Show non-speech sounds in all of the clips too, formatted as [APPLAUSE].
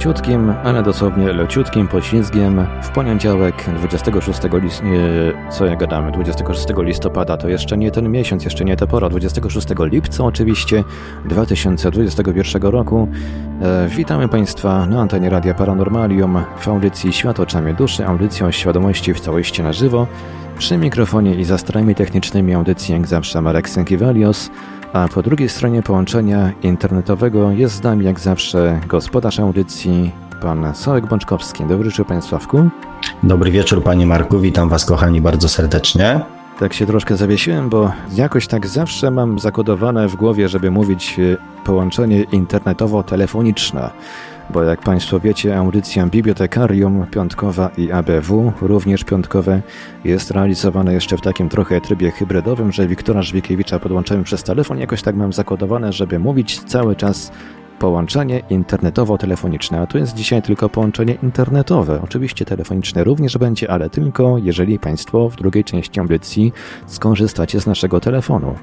Leciutkim, ale dosłownie leciutkim poślizgiem w poniedziałek 26 list... co ja gadamy, 26 listopada, to jeszcze nie ten miesiąc, jeszcze nie ta pora, 26 lipca oczywiście 2021 roku. E, witamy Państwa na antenie Radia Paranormalium w audycji Świat oczami duszy, audycją świadomości w całości na żywo. Przy mikrofonie i za starami technicznymi audycji jak zawsze Marek Sękiewelios, a po drugiej stronie połączenia internetowego jest z nami jak zawsze gospodarz audycji, pan Sołek Bączkowski. Dobry wieczór, panie Sławku. Dobry wieczór, panie Marku. Witam was, kochani, bardzo serdecznie. Tak się troszkę zawiesiłem, bo jakoś tak zawsze mam zakodowane w głowie, żeby mówić e, połączenie internetowo-telefoniczne bo jak Państwo wiecie, audycja Bibliotekarium piątkowa i ABW, również piątkowe, jest realizowana jeszcze w takim trochę trybie hybrydowym, że Wiktora Żwikiewicza podłączamy przez telefon. Jakoś tak mam zakodowane, żeby mówić cały czas połączenie internetowo-telefoniczne, a tu jest dzisiaj tylko połączenie internetowe. Oczywiście telefoniczne również będzie, ale tylko jeżeli Państwo w drugiej części audycji skorzystacie z naszego telefonu.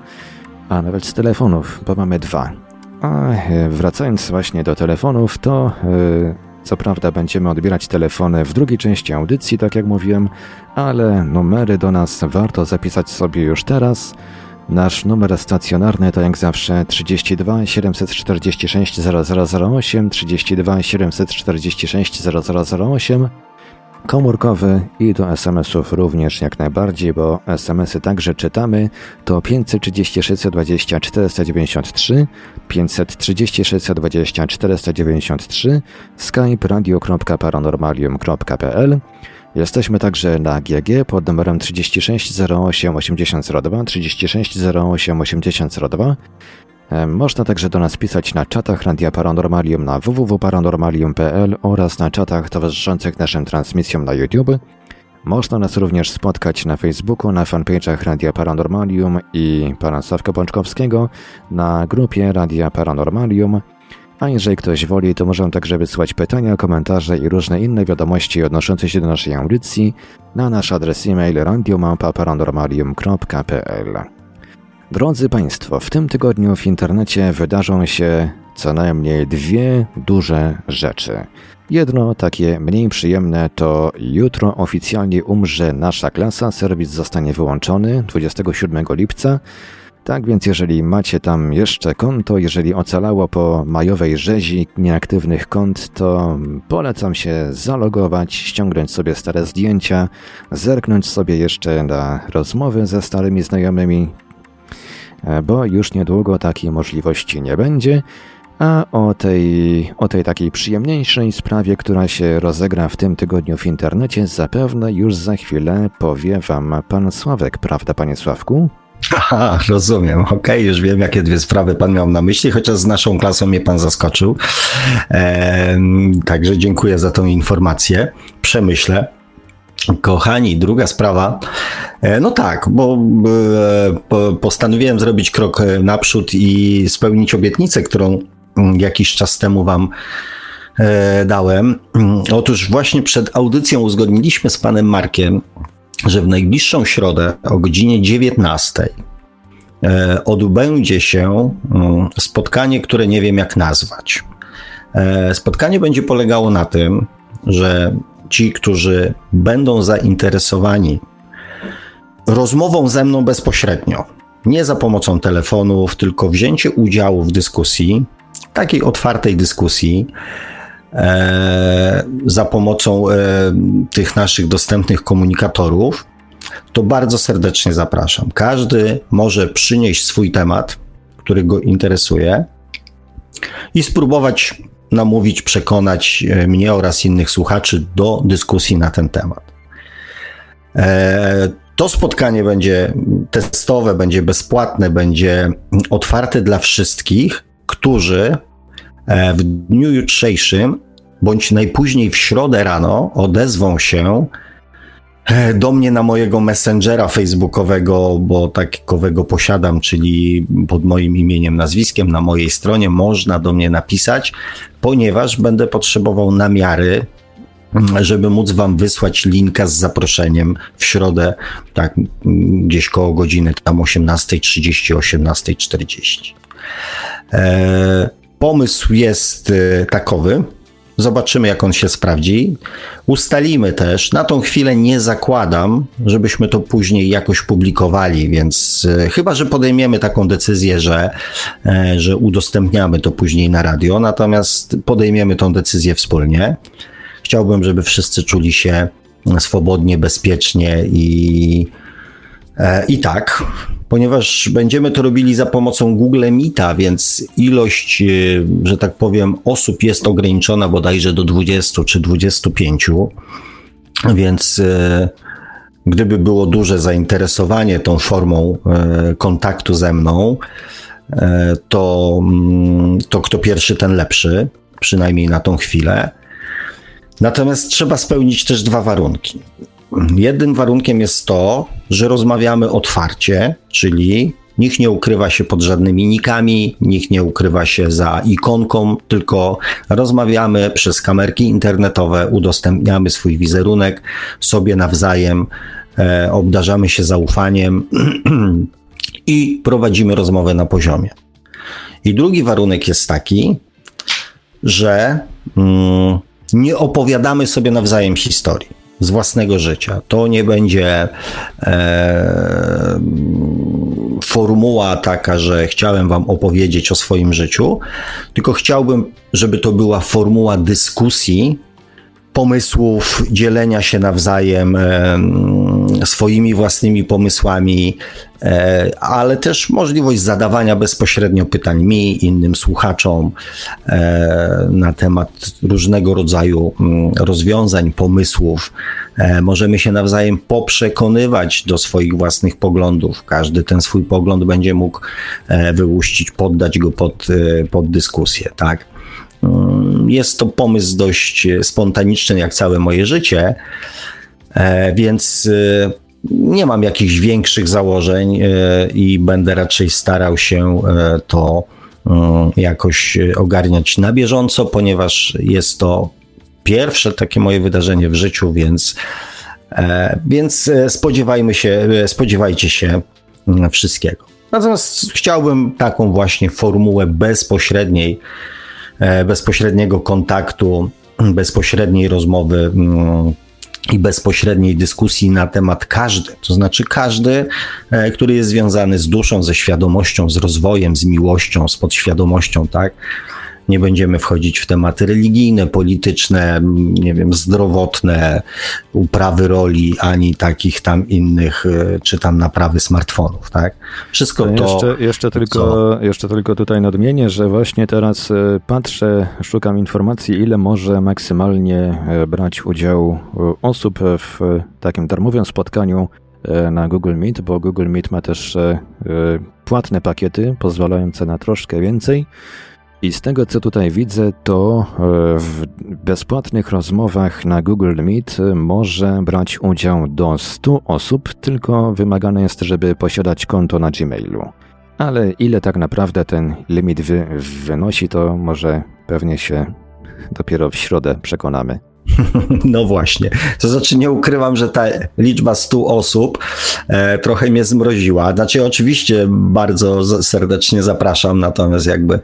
A nawet z telefonów, bo mamy dwa. A e, wracając właśnie do telefonów, to e, co prawda będziemy odbierać telefony w drugiej części audycji, tak jak mówiłem, ale numery do nas warto zapisać sobie już teraz. Nasz numer stacjonarny to jak zawsze 32 746 0008, 32 746 0008 komórkowy i do SMS-ów również jak najbardziej, bo SMS-y także czytamy. To 536 20 493, 536 20 493, skype radio.paranormalium.pl. Jesteśmy także na GG pod numerem 36 08 8002, 36 08 8002. Można także do nas pisać na czatach Radia Paranormalium na www.paranormalium.pl oraz na czatach towarzyszących naszym transmisjom na YouTube. Można nas również spotkać na Facebooku, na fanpage'ach Radia Paranormalium i pana Sławka Pączkowskiego, na grupie Radia Paranormalium. A jeżeli ktoś woli, to możemy także wysłać pytania, komentarze i różne inne wiadomości odnoszące się do naszej audycji na nasz adres e-mail radiomapa.paranormalium.pl. Drodzy Państwo, w tym tygodniu w internecie wydarzą się co najmniej dwie duże rzeczy. Jedno takie mniej przyjemne to jutro oficjalnie umrze nasza klasa, serwis zostanie wyłączony 27 lipca. Tak więc jeżeli macie tam jeszcze konto, jeżeli ocalało po majowej rzezi nieaktywnych kont, to polecam się zalogować, ściągnąć sobie stare zdjęcia, zerknąć sobie jeszcze na rozmowy ze starymi znajomymi, bo już niedługo takiej możliwości nie będzie. A o tej, o tej takiej przyjemniejszej sprawie, która się rozegra w tym tygodniu w internecie, zapewne już za chwilę powie Wam pan Sławek, prawda, panie Sławku? Aha, rozumiem. Okej, okay, już wiem, jakie dwie sprawy pan miał na myśli, chociaż z naszą klasą mnie pan zaskoczył. Także dziękuję za tą informację. Przemyślę. Kochani, druga sprawa. E, no tak, bo e, postanowiłem zrobić krok e, naprzód i spełnić obietnicę, którą mm, jakiś czas temu Wam dałem. Mm, otóż właśnie przed audycją uzgodniliśmy z panem Markiem, że w najbliższą środę o godzinie 19 odbędzie się mm, spotkanie, które nie wiem jak nazwać. Spotkanie będzie polegało na tym, że ci, którzy będą zainteresowani rozmową ze mną bezpośrednio, nie za pomocą telefonów, tylko wzięcie udziału w dyskusji, takiej otwartej dyskusji, e, za pomocą e, tych naszych dostępnych komunikatorów, to bardzo serdecznie zapraszam. Każdy może przynieść swój temat, który go interesuje i spróbować namówić, przekonać e, mnie oraz innych słuchaczy do dyskusji na ten temat. E, to spotkanie będzie testowe, będzie bezpłatne, będzie otwarte dla wszystkich, którzy e, w dniu jutrzejszym, bądź najpóźniej w środę rano odezwą się do mnie na mojego messengera facebookowego, bo takowego posiadam, czyli pod moim imieniem, nazwiskiem na mojej stronie można do mnie napisać, ponieważ będę potrzebował namiary żeby móc wam wysłać linka z zaproszeniem w środę, tak gdzieś koło godziny tam 18.30, 18.40. E, pomysł jest e, takowy. Zobaczymy, jak on się sprawdzi. Ustalimy też, na tą chwilę nie zakładam, żebyśmy to później jakoś publikowali, więc e, chyba, że podejmiemy taką decyzję, że, e, że udostępniamy to później na radio, natomiast podejmiemy tą decyzję wspólnie. Chciałbym, żeby wszyscy czuli się swobodnie, bezpiecznie i, i tak, ponieważ będziemy to robili za pomocą Google Meeta, więc ilość, e, że tak powiem, osób jest ograniczona bodajże do 20 czy 25, więc e, gdyby było duże zainteresowanie tą formą kontaktu ze mną, to, mm, to kto pierwszy, ten lepszy, przynajmniej na tą chwilę. Natomiast trzeba spełnić też dwa warunki. Jednym warunkiem jest to, że rozmawiamy otwarcie, czyli nikt nie ukrywa się pod żadnymi nikami, nikt nie ukrywa się za ikonką, tylko rozmawiamy przez kamerki internetowe, udostępniamy swój wizerunek sobie nawzajem, e, obdarzamy się zaufaniem [CLEARS THROAT] i prowadzimy rozmowę na poziomie. I drugi warunek jest taki, że. Mm, nie opowiadamy sobie nawzajem historii z własnego życia. To nie będzie e, formuła taka, że chciałem Wam opowiedzieć o swoim życiu, tylko chciałbym, żeby to była formuła dyskusji, pomysłów, dzielenia się nawzajem e, swoimi własnymi pomysłami, e, ale też możliwość zadawania bezpośrednio pytań mi, innym słuchaczom e, na temat różnego rodzaju mm, rozwiązań, pomysłów. Możemy się nawzajem poprzekonywać do swoich własnych poglądów. Każdy ten swój pogląd będzie mógł wyłuścić, poddać go pod, pod dyskusję, tak? Mm, jest to pomysł dość spontaniczny, jak całe moje życie, e, więc e, nie mam jakichś większych założeń e, i będę raczej starał się to jakoś ogarniać na bieżąco, ponieważ jest to pierwsze takie moje wydarzenie w życiu, więc, więc spodziewajmy się, spodziewajcie się mm, wszystkiego. Natomiast chciałbym taką właśnie formułę bezpośredniej E, bezpośredniego kontaktu, bezpośredniej rozmowy mm, i bezpośredniej dyskusji na temat każdy, to znaczy każdy, e, który jest związany z duszą, ze świadomością, z rozwojem, z miłością, z podświadomością, tak? Nie będziemy wchodzić w tematy religijne, polityczne, nie wiem, zdrowotne, uprawy roli, ani takich tam innych, e, czy tam naprawy smartfonów, tak? Wszystko to... Jeszcze, jeszcze, tylko, jeszcze tylko tutaj nadmienię, że właśnie teraz e, patrzę, szukam informacji, ile może maksymalnie e, brać udział osób w takim darmowym spotkaniu na Google Meet, bo Google Meet ma też płatne pakiety pozwalające na troszkę więcej. I z tego, co tutaj widzę, to e, w bezpłatnych rozmowach na Google Meet może brać udział do 100 osób, tylko wymagane jest, żeby posiadać konto na Gmailu. Ale ile tak naprawdę ten limit wy wynosi, to może pewnie się dopiero w środę przekonamy. [LAUGHS] No właśnie. To znaczy, nie ukrywam, że ta liczba 100 osób e, trochę mnie zmroziła. Znaczy, oczywiście bardzo serdecznie zapraszam, natomiast jakby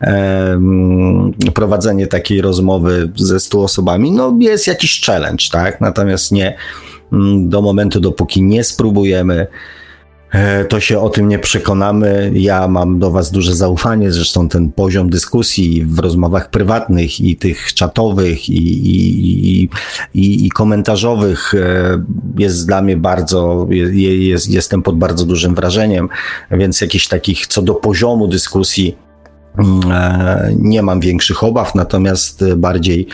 e, prowadzenie takiej rozmowy ze 100 osobami, no jest jakiś challenge, tak? Natomiast nie do momentu, dopóki nie spróbujemy to się o tym nie przekonamy. Ja mam do Was duże zaufanie, zresztą ten poziom dyskusji w rozmowach prywatnych i tych czatowych i, i, i, i komentarzowych e, jest dla mnie bardzo, jest, jestem pod bardzo dużym wrażeniem, więc jakichś takich co do poziomu dyskusji nie mam większych obaw, natomiast bardziej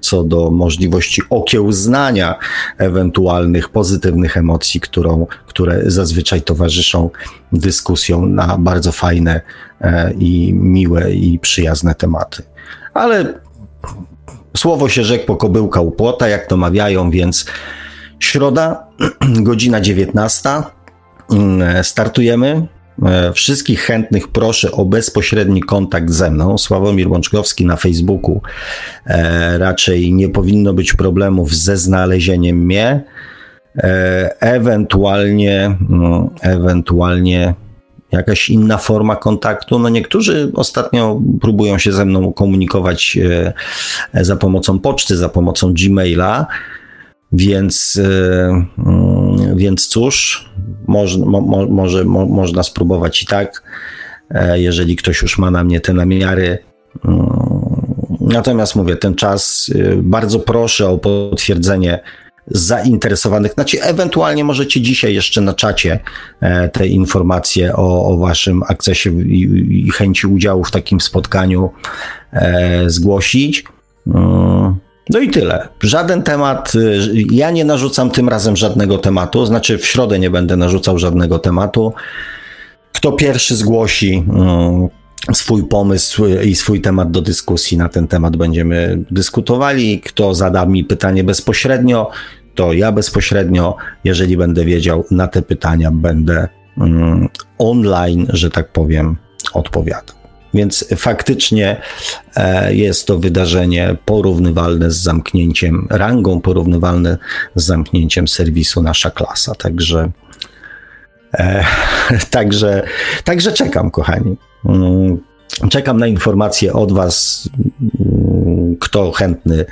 co do możliwości okiełznania ewentualnych pozytywnych emocji, którą, które zazwyczaj towarzyszą dyskusjom na bardzo fajne e, i miłe i przyjazne tematy. Ale słowo się rzekło, kobyłka u płota, jak to mawiają, więc środa, [CLEARS THROAT] godzina 19. Mm, startujemy. E, wszystkich chętnych proszę o bezpośredni kontakt ze mną. Sławomir Łączkowski na Facebooku. E, raczej nie powinno być problemów ze znalezieniem mnie. E, ewentualnie, mm, ewentualnie jakaś inna forma kontaktu. No niektórzy ostatnio próbują się ze mną komunikować za pomocą poczty, za pomocą Gmaila. Więc, mm, więc cóż, moż, mo, może mo, można spróbować i tak, e, jeżeli ktoś już ma na mnie te namiary. Mm, natomiast mówię, ten czas e, bardzo proszę o potwierdzenie zainteresowanych. Znaczy, ewentualnie możecie dzisiaj jeszcze na czacie te informacje o, o waszym akcesie i, i, chęci udziału w takim spotkaniu zgłosić. Mm, no i tyle. Żaden temat, y, ja nie narzucam tym razem żadnego tematu, znaczy w środę nie będę narzucał żadnego tematu. Kto pierwszy zgłosi y, swój pomysł i swój temat do dyskusji na ten temat będziemy dyskutowali. Kto zada mi pytanie bezpośrednio, to ja bezpośrednio, jeżeli będę wiedział na te pytania, będę y, online, że tak powiem, odpowiadał. Więc faktycznie e, jest to wydarzenie porównywalne z zamknięciem, rangą porównywalne z zamknięciem serwisu Nasza Klasa. Także, e, [LAUGHS] także, także czekam, kochani. Mm, czekam na informacje od Was, mm, kto chętny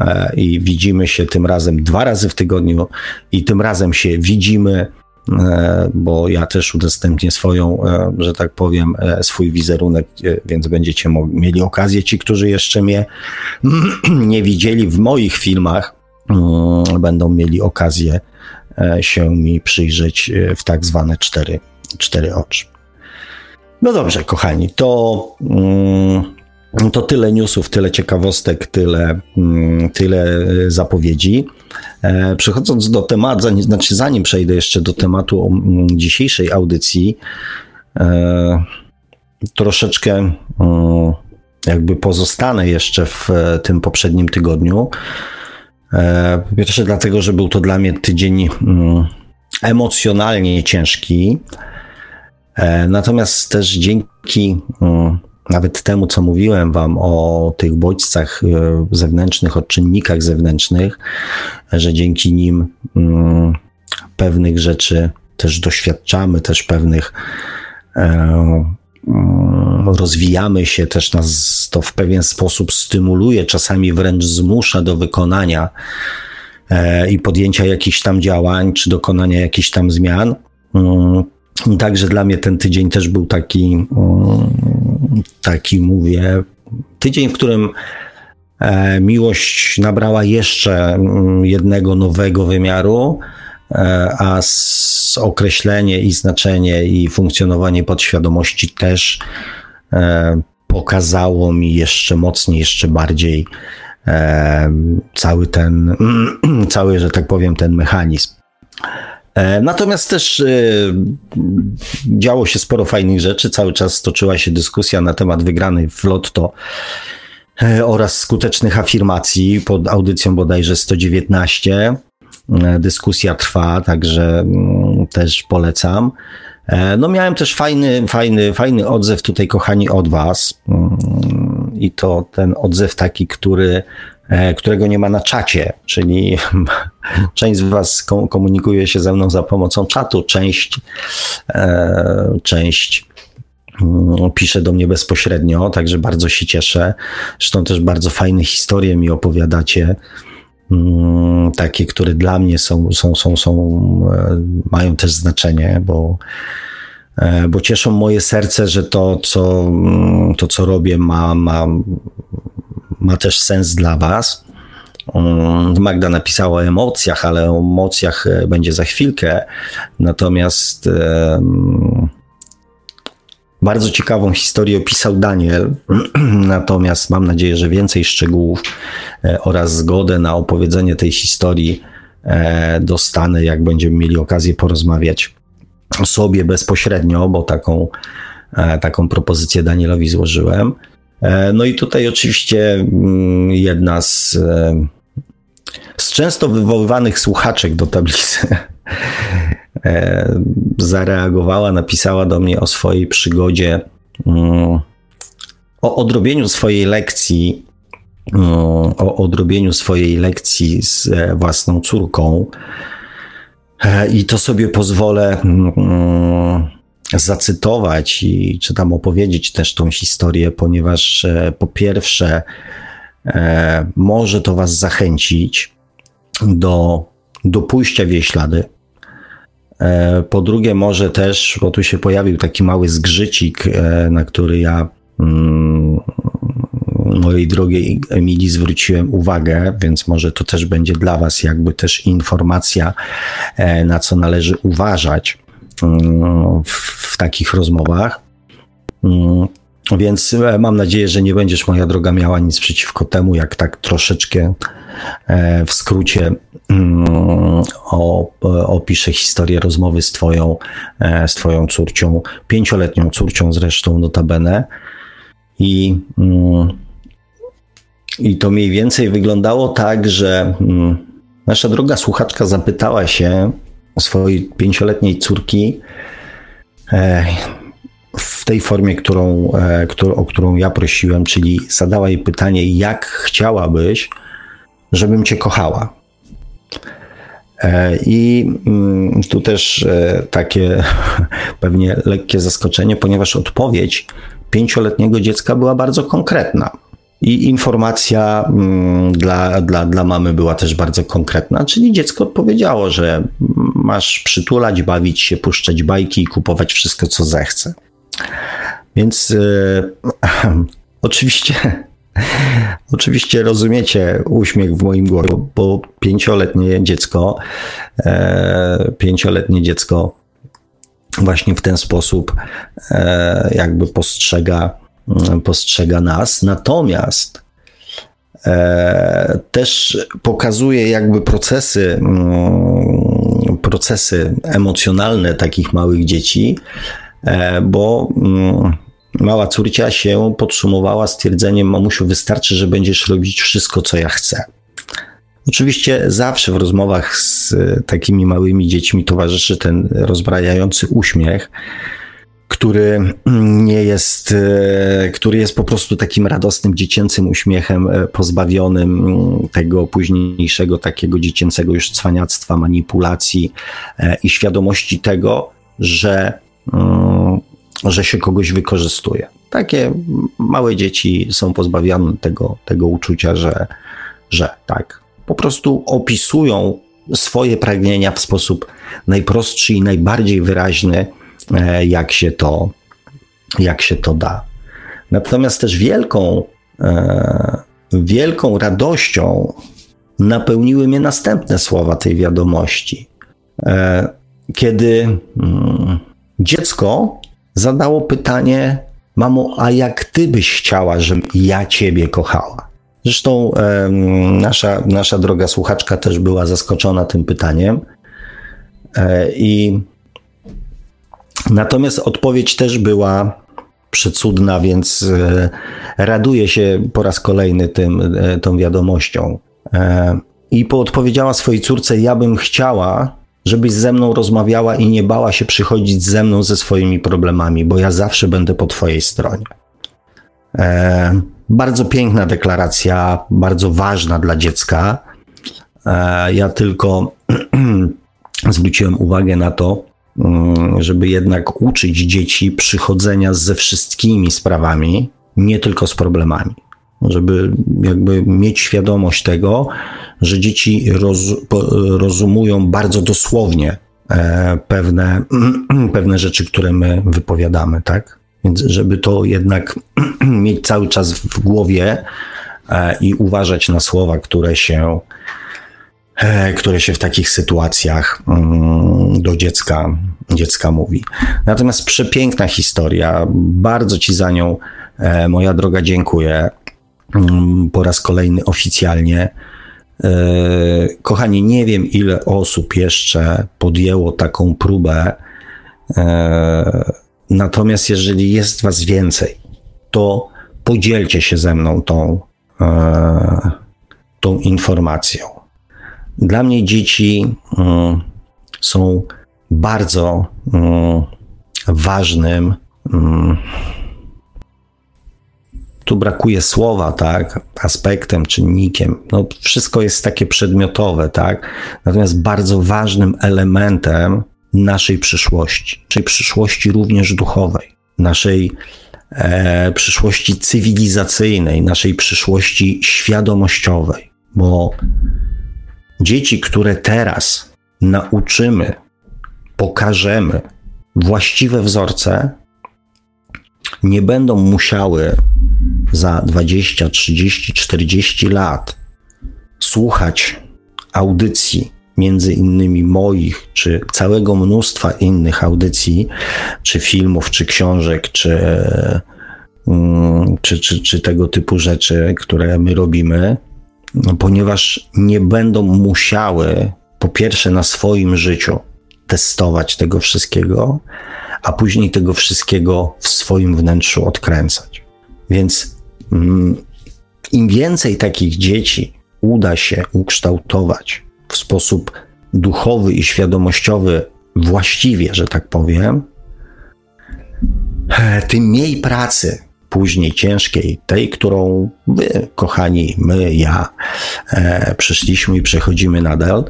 e, i widzimy się tym razem dwa razy w tygodniu i tym razem się widzimy bo ja też udostępnię swoją, e, że tak powiem, e, swój wizerunek, więc będziecie mieli okazję, ci, którzy jeszcze mnie [CLEARS THROAT] nie widzieli w moich filmach, mm, będą mieli okazję się mi przyjrzeć w tak zwane cztery, cztery oczy. No dobrze, kochani, to, mm, to tyle newsów, tyle ciekawostek, tyle, mm, tyle zapowiedzi. E, przechodząc do tematu, znaczy zanim przejdę jeszcze do tematu mm, dzisiejszej audycji, e, troszeczkę mm, jakby pozostanę jeszcze w e, tym poprzednim tygodniu. Po pierwsze dlatego, że był to dla mnie tydzień emocjonalnie ciężki, natomiast też dzięki nawet temu, co mówiłem Wam o tych bodźcach e, zewnętrznych, o czynnikach zewnętrznych, że dzięki nim mm, pewnych rzeczy też doświadczamy, też pewnych e, mm, rozwijamy się, też nas to w pewien sposób stymuluje, czasami wręcz zmusza do wykonania e, i podjęcia jakichś tam działań, czy dokonania jakichś tam zmian. Także dla mnie ten tydzień też był taki, taki mówię, tydzień, w którym e, miłość nabrała jeszcze jednego nowego wymiaru, e, a określenie i znaczenie i funkcjonowanie podświadomości też e, pokazało mi jeszcze mocniej, jeszcze bardziej cały ten, [CLEARS THROAT] cały, że tak powiem, ten mechanizm. E, natomiast też e, działo się sporo fajnych rzeczy. Cały czas toczyła się dyskusja na temat wygranej w Lotto e, oraz skutecznych afirmacji pod audycją bodajże 119. Dyskusja trwa, także mm, też polecam. No miałem też fajny, fajny, fajny odzew tutaj, kochani, od Was. Mm, I to ten odzew taki, który którego nie ma na czacie, czyli [LAUGHS] część z Was komunikuje się ze mną za pomocą czatu, część, e, część mm, pisze do mnie bezpośrednio, także bardzo się cieszę. Zresztą też bardzo fajne historie mi opowiadacie. Mm, takie, które dla mnie są, są, są, są e, mają też znaczenie, bo, bo cieszą moje serce, że to, co, mm, to, co robię, ma, ma, ma też sens dla Was. Mm, Magda napisała o emocjach, ale o emocjach e, będzie za chwilkę. Natomiast Bardzo ciekawą historię opisał Daniel, [CLEARS THROAT] natomiast mam nadzieję, że więcej szczegółów e, oraz zgodę na opowiedzenie tej historii e, dostanę, jak będziemy mieli okazję porozmawiać sobie bezpośrednio, bo taką, taką propozycję Danielowi złożyłem. No i tutaj oczywiście mm, jedna z, z często wywoływanych słuchaczek do tablicy [LAUGHS] E, zareagowała, napisała do mnie o swojej przygodzie, mm, o odrobieniu swojej lekcji, mm, o odrobieniu swojej lekcji z e, własną córką. E, I to sobie pozwolę zacytować i czy tam opowiedzieć też tą historię, ponieważ po pierwsze, może to Was zachęcić do, do pójścia w jej ślady, E, po drugie, może też, bo tu się pojawił taki mały zgrzycik, e, na który ja mm, mojej drogiej Emilii zwróciłem uwagę, więc może to też będzie dla Was jakby też informacja, e, na co należy uważać w takich rozmowach. Mm, więc mam nadzieję, że nie będziesz, moja droga, miała nic przeciwko temu, jak tak troszeczkę w skrócie Mm, opiszę historię rozmowy z twoją, e, z twoją córcią, pięcioletnią córcią zresztą notabene. I, mm, I to mniej więcej wyglądało tak, że mm, nasza droga słuchaczka zapytała się swojej pięcioletniej córki e, w tej formie, którą, e, o którą ja prosiłem, czyli zadała jej pytanie, jak chciałabyś, żebym cię kochała. E, I mm, tu też takie [LAUGHS] pewnie lekkie zaskoczenie, ponieważ odpowiedź pięcioletniego dziecka była bardzo konkretna. I informacja mm, dla, dla, dla mamy była też bardzo konkretna, czyli dziecko odpowiedziało, że masz przytulać, bawić się, puszczać bajki i kupować wszystko, co zechce. Więc e, [CLEARS THROAT] oczywiście [LAUGHS] Oczywiście rozumiecie uśmiech w moim głowie, bo pięcioletnie dziecko, e, pięcioletnie dziecko właśnie w ten sposób e, jakby postrzega, postrzega nas. Natomiast e, też pokazuje jakby procesy, mm, procesy emocjonalne takich małych dzieci, e, bo mm, Mała córcia się podsumowała stwierdzeniem: Mamusiu, wystarczy, że będziesz robić wszystko, co ja chcę. Oczywiście zawsze w rozmowach z takimi małymi dziećmi towarzyszy ten rozbrajający uśmiech, który nie jest, e, który jest po prostu takim radosnym, dziecięcym uśmiechem, e, pozbawionym mm, tego późniejszego takiego dziecięcego już cwaniactwa, manipulacji i świadomości tego, że mm, że się kogoś wykorzystuje. Takie małe dzieci są pozbawione tego, tego uczucia, że, że tak, po prostu opisują swoje pragnienia w sposób najprostszy i najbardziej wyraźny, e, jak się to, jak się to da. Natomiast też wielką, e, wielką radością napełniły mnie następne słowa tej wiadomości. E, kiedy mm, dziecko zadało pytanie: Mamo, a jak ty byś chciała, żebym ja ciebie kochała? Zresztą e, nasza, nasza droga słuchaczka też była zaskoczona tym pytaniem. E, I natomiast odpowiedź też była przecudna, więc e, raduję się po raz kolejny tym, e, tą wiadomością. E, I poodpowiedziała swojej córce: Ja bym chciała, żebyś ze mną rozmawiała i nie bała się przychodzić ze mną ze swoimi problemami, bo ja zawsze będę po Twojej stronie. Bardzo piękna deklaracja, bardzo ważna dla dziecka. Ja tylko [CLEARS THROAT] zwróciłem uwagę na to, żeby jednak uczyć dzieci przychodzenia ze wszystkimi sprawami, nie tylko z problemami żeby jakby mieć świadomość tego, że dzieci roz, rozumują bardzo dosłownie e, pewne, [CLEARS THROAT] pewne rzeczy, które my wypowiadamy, tak? Więc żeby to jednak [CLEARS THROAT] mieć cały czas w głowie e, i uważać na słowa, które się, które się w takich sytuacjach mm, do dziecka dziecka mówi. Natomiast przepiękna historia, bardzo Ci za nią, e, moja droga, dziękuję. Mm, po raz kolejny oficjalnie. E, kochani, nie wiem ile osób jeszcze podjęło taką próbę. E, natomiast jeżeli jest Was więcej, to podzielcie się ze mną tą, tą informacją. Dla mnie dzieci mm, są bardzo mm, ważnym. Mm, tu brakuje słowa, tak, aspektem, czynnikiem. No, wszystko jest takie przedmiotowe, tak. Natomiast bardzo ważnym elementem naszej przyszłości, czyli przyszłości również duchowej, naszej e, przyszłości cywilizacyjnej, naszej przyszłości świadomościowej, bo dzieci, które teraz nauczymy pokażemy właściwe wzorce, nie będą musiały za 20, 30, 40 lat słuchać audycji, między innymi moich, czy całego mnóstwa innych audycji, czy filmów, czy książek, czy, mm, czy, czy, czy tego typu rzeczy, które my robimy, ponieważ nie będą musiały, po pierwsze, na swoim życiu testować tego wszystkiego, a później tego wszystkiego w swoim wnętrzu odkręcać. Więc mm, im więcej takich dzieci uda się ukształtować w sposób duchowy i świadomościowy właściwie, że tak powiem, tym mniej pracy później ciężkiej, tej, którą wy, kochani, my, ja, e, przyszliśmy i przechodzimy nadal,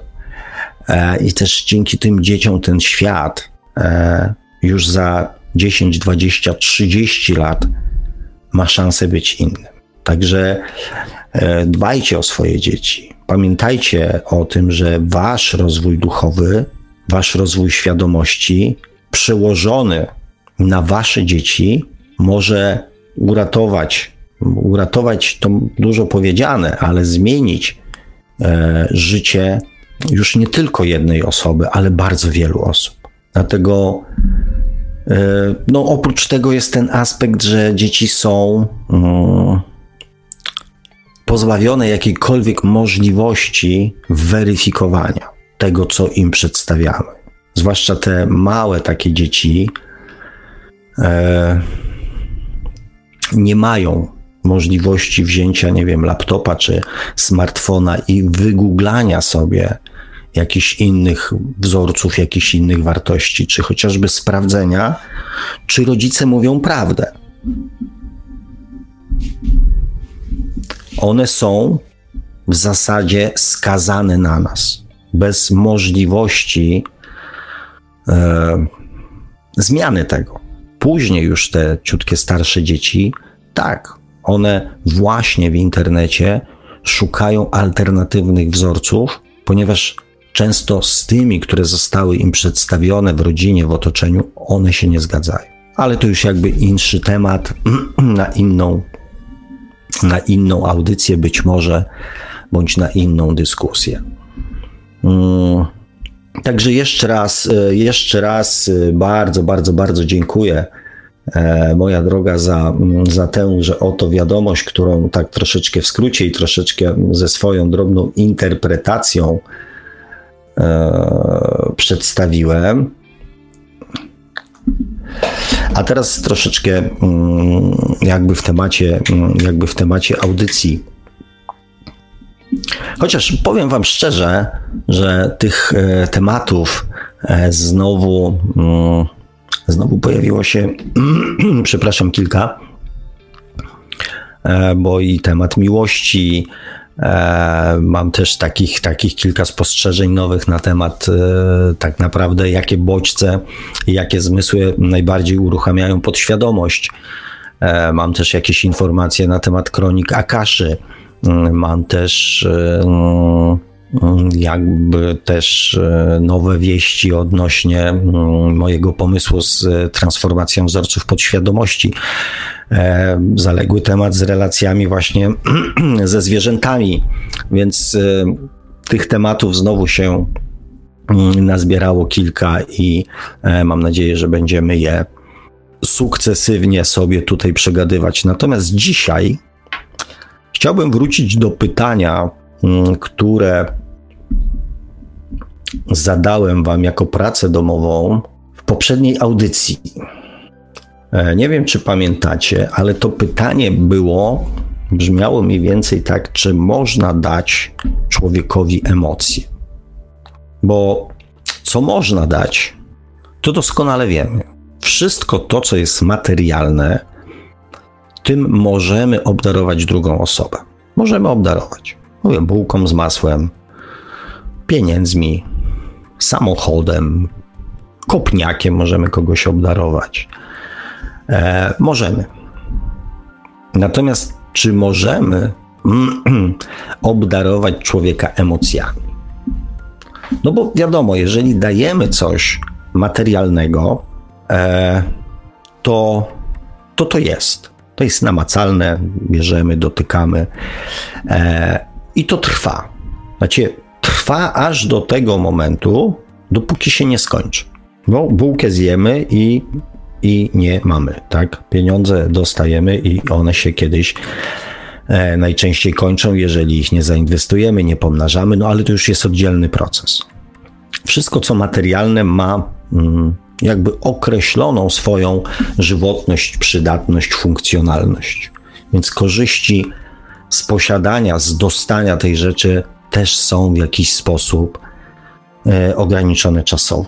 E, I też dzięki tym dzieciom ten świat e, już za 10, 20, 30 lat ma szansę być innym. Także e, dbajcie o swoje dzieci. Pamiętajcie o tym, że wasz rozwój duchowy, wasz rozwój świadomości przełożony na wasze dzieci może uratować, uratować to dużo powiedziane, ale zmienić e, życie już nie tylko jednej osoby, ale bardzo wielu osób. Dlatego e, no, oprócz tego jest ten aspekt, że dzieci są um, pozbawione jakiejkolwiek możliwości weryfikowania tego, co im przedstawiamy. Zwłaszcza te małe takie dzieci e, nie mają możliwości wzięcia, nie wiem, laptopa czy smartfona i wygooglania sobie jakichś innych wzorców, jakichś innych wartości, czy chociażby sprawdzenia, czy rodzice mówią prawdę. One są w zasadzie skazane na nas, bez możliwości e, zmiany tego. Później już te ciutkie starsze dzieci, tak, one właśnie w internecie szukają alternatywnych wzorców, ponieważ często z tymi, które zostały im przedstawione w rodzinie, w otoczeniu, one się nie zgadzają. Ale to już jakby inszy temat [CLEARS THROAT] na inną, na inną audycję, być może, bądź na inną dyskusję. Także jeszcze raz, e, jeszcze raz e, bardzo, bardzo, bardzo dziękuję E, moja droga, za, za tę, że oto wiadomość, którą tak troszeczkę w skrócie i troszeczkę ze swoją drobną interpretacją e, przedstawiłem. A teraz troszeczkę mm, jakby w temacie, mm, jakby w temacie audycji. Chociaż powiem Wam szczerze, że tych e, tematów znowu mm, Znowu pojawiło się, [CLEARS THROAT] przepraszam, kilka, e, bo i temat miłości. E, mam też takich, takich kilka spostrzeżeń nowych na temat e, tak naprawdę, jakie bodźce, jakie zmysły najbardziej uruchamiają podświadomość. Mam też jakieś informacje na temat kronik Akaszy. Mam też Mm, jakby też e, nowe wieści odnośnie mm, mojego pomysłu z e, transformacją wzorców podświadomości. E, zaległy temat z relacjami właśnie [CLEARS THROAT] ze zwierzętami, więc tych tematów znowu się mm, nazbierało kilka i e, mam nadzieję, że będziemy je sukcesywnie sobie tutaj przegadywać. Natomiast dzisiaj chciałbym wrócić do pytania, mm, które zadałem Wam jako pracę domową w poprzedniej audycji. E, nie wiem, czy pamiętacie, ale to pytanie było, brzmiało mniej więcej tak, czy można dać człowiekowi emocje. Bo co można dać, to doskonale wiemy. Wszystko to, co jest materialne, tym możemy obdarować drugą osobę. Możemy obdarować. Mówię, bułką z masłem, pieniędzmi, samochodem, kopniakiem możemy kogoś obdarować. E, możemy. Natomiast czy możemy [CLEARS THROAT] obdarować człowieka emocjami? No bo wiadomo, jeżeli dajemy coś materialnego, e, to, to to jest. To jest namacalne, bierzemy, dotykamy e, i to trwa. Znaczy, trwa aż do tego momentu, dopóki się nie skończy. Bo bułkę zjemy i, i nie mamy, tak? Pieniądze dostajemy i one się kiedyś e, najczęściej kończą, jeżeli ich nie zainwestujemy, nie pomnażamy, no ale to już jest oddzielny proces. Wszystko, co materialne, ma mm, jakby określoną swoją żywotność, przydatność, funkcjonalność. Więc korzyści z posiadania, z dostania tej rzeczy też są w jakiś sposób e, ograniczone czasowo.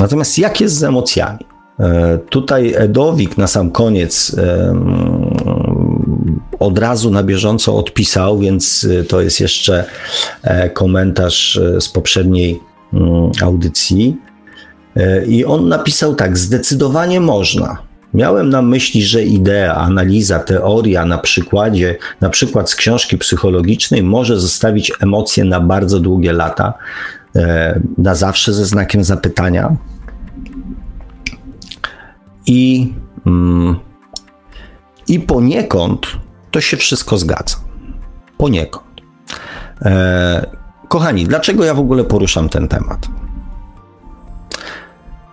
Natomiast jak jest z emocjami? E, tutaj Edowik na sam koniec e, od razu na bieżąco odpisał, więc to jest jeszcze komentarz z poprzedniej mm, audycji. I on napisał tak: Zdecydowanie można. Miałem na myśli, że idea, analiza, teoria na przykładzie, na przykład z książki psychologicznej może zostawić emocje na bardzo długie lata, e, na zawsze ze znakiem zapytania. I, mm, i poniekąd to się wszystko zgadza. Poniekąd. E, kochani, dlaczego ja w ogóle poruszam ten temat?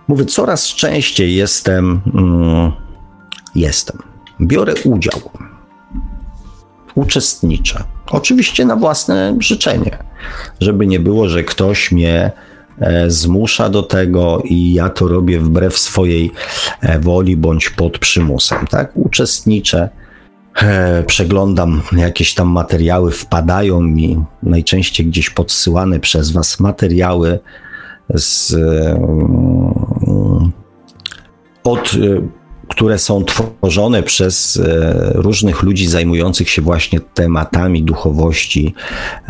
Mówię, coraz częściej jestem, mm, jestem, biorę udział, uczestniczę. Oczywiście na własne życzenie, żeby nie było, że ktoś mnie e, zmusza do tego i ja to robię wbrew swojej e, woli bądź pod przymusem. Tak? Uczestniczę, e, przeglądam jakieś tam materiały, wpadają mi najczęściej gdzieś podsyłane przez Was materiały z, od, które są tworzone przez e, różnych ludzi zajmujących się właśnie tematami duchowości,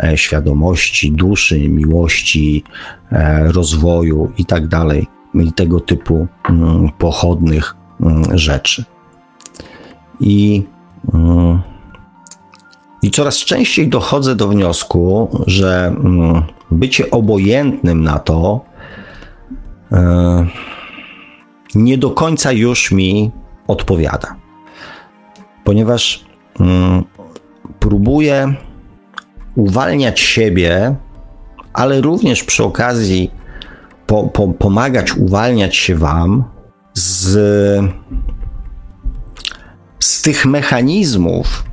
e, świadomości, duszy, miłości, e, rozwoju i tak dalej, i tego typu mm, pochodnych mm, rzeczy. I, mm, I coraz częściej dochodzę do wniosku, że bycie obojętnym na to e, nie do końca już mi odpowiada. Ponieważ mm, próbuję uwalniać siebie, ale również przy okazji po, po, pomagać uwalniać się Wam z, z tych mechanizmów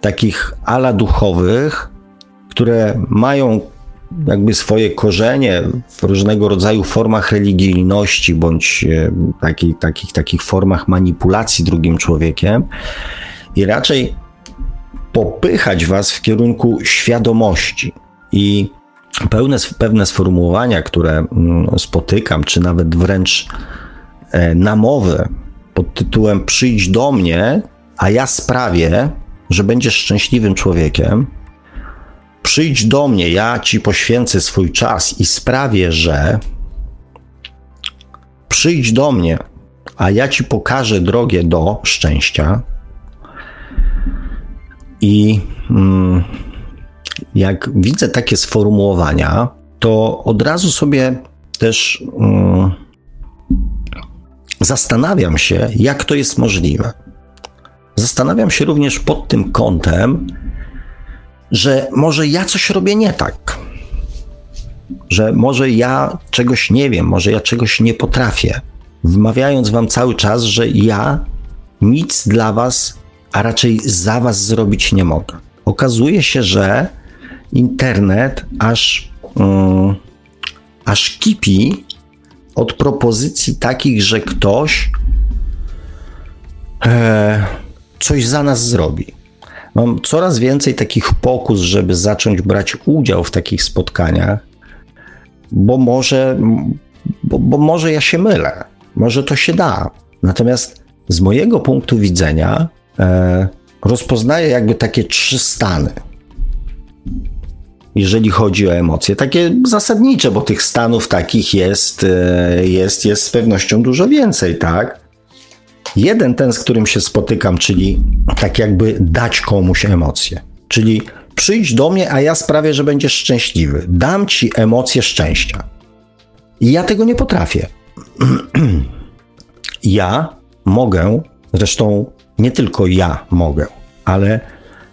takich ala duchowych, które mają jakby swoje korzenie w różnego rodzaju formach religijności bądź e, taki, takich, takich formach manipulacji drugim człowiekiem i raczej popychać was w kierunku świadomości. I pełne, pewne sformułowania, które mm, spotykam, czy nawet wręcz e, namowy pod tytułem przyjdź do mnie, a ja sprawię, że będziesz szczęśliwym człowiekiem, Przyjdź do mnie, ja ci poświęcę swój czas i sprawię, że przyjdź do mnie, a ja ci pokażę drogę do szczęścia. I mm, jak widzę takie sformułowania, to od razu sobie też mm, zastanawiam się, jak to jest możliwe. Zastanawiam się również pod tym kątem, że może ja coś robię nie tak. że może ja czegoś nie wiem, może ja czegoś nie potrafię, wmawiając wam cały czas, że ja nic dla was, a raczej za was zrobić nie mogę. Okazuje się, że internet aż, um, aż kipi od propozycji takich, że ktoś e, coś za nas zrobi. Mam coraz więcej takich pokus, żeby zacząć brać udział w takich spotkaniach, bo może, bo, bo może ja się mylę, może to się da. Natomiast z mojego punktu widzenia e, rozpoznaję jakby takie trzy stany jeżeli chodzi o emocje. Takie zasadnicze, bo tych stanów takich jest, e, jest, jest z pewnością dużo więcej, tak? Jeden ten, z którym się spotykam, czyli tak jakby dać komuś emocje. Czyli przyjdź do mnie, a ja sprawię, że będziesz szczęśliwy. Dam ci emocje szczęścia. I ja tego nie potrafię. [CLEARS THROAT] ja mogę, zresztą nie tylko ja mogę, ale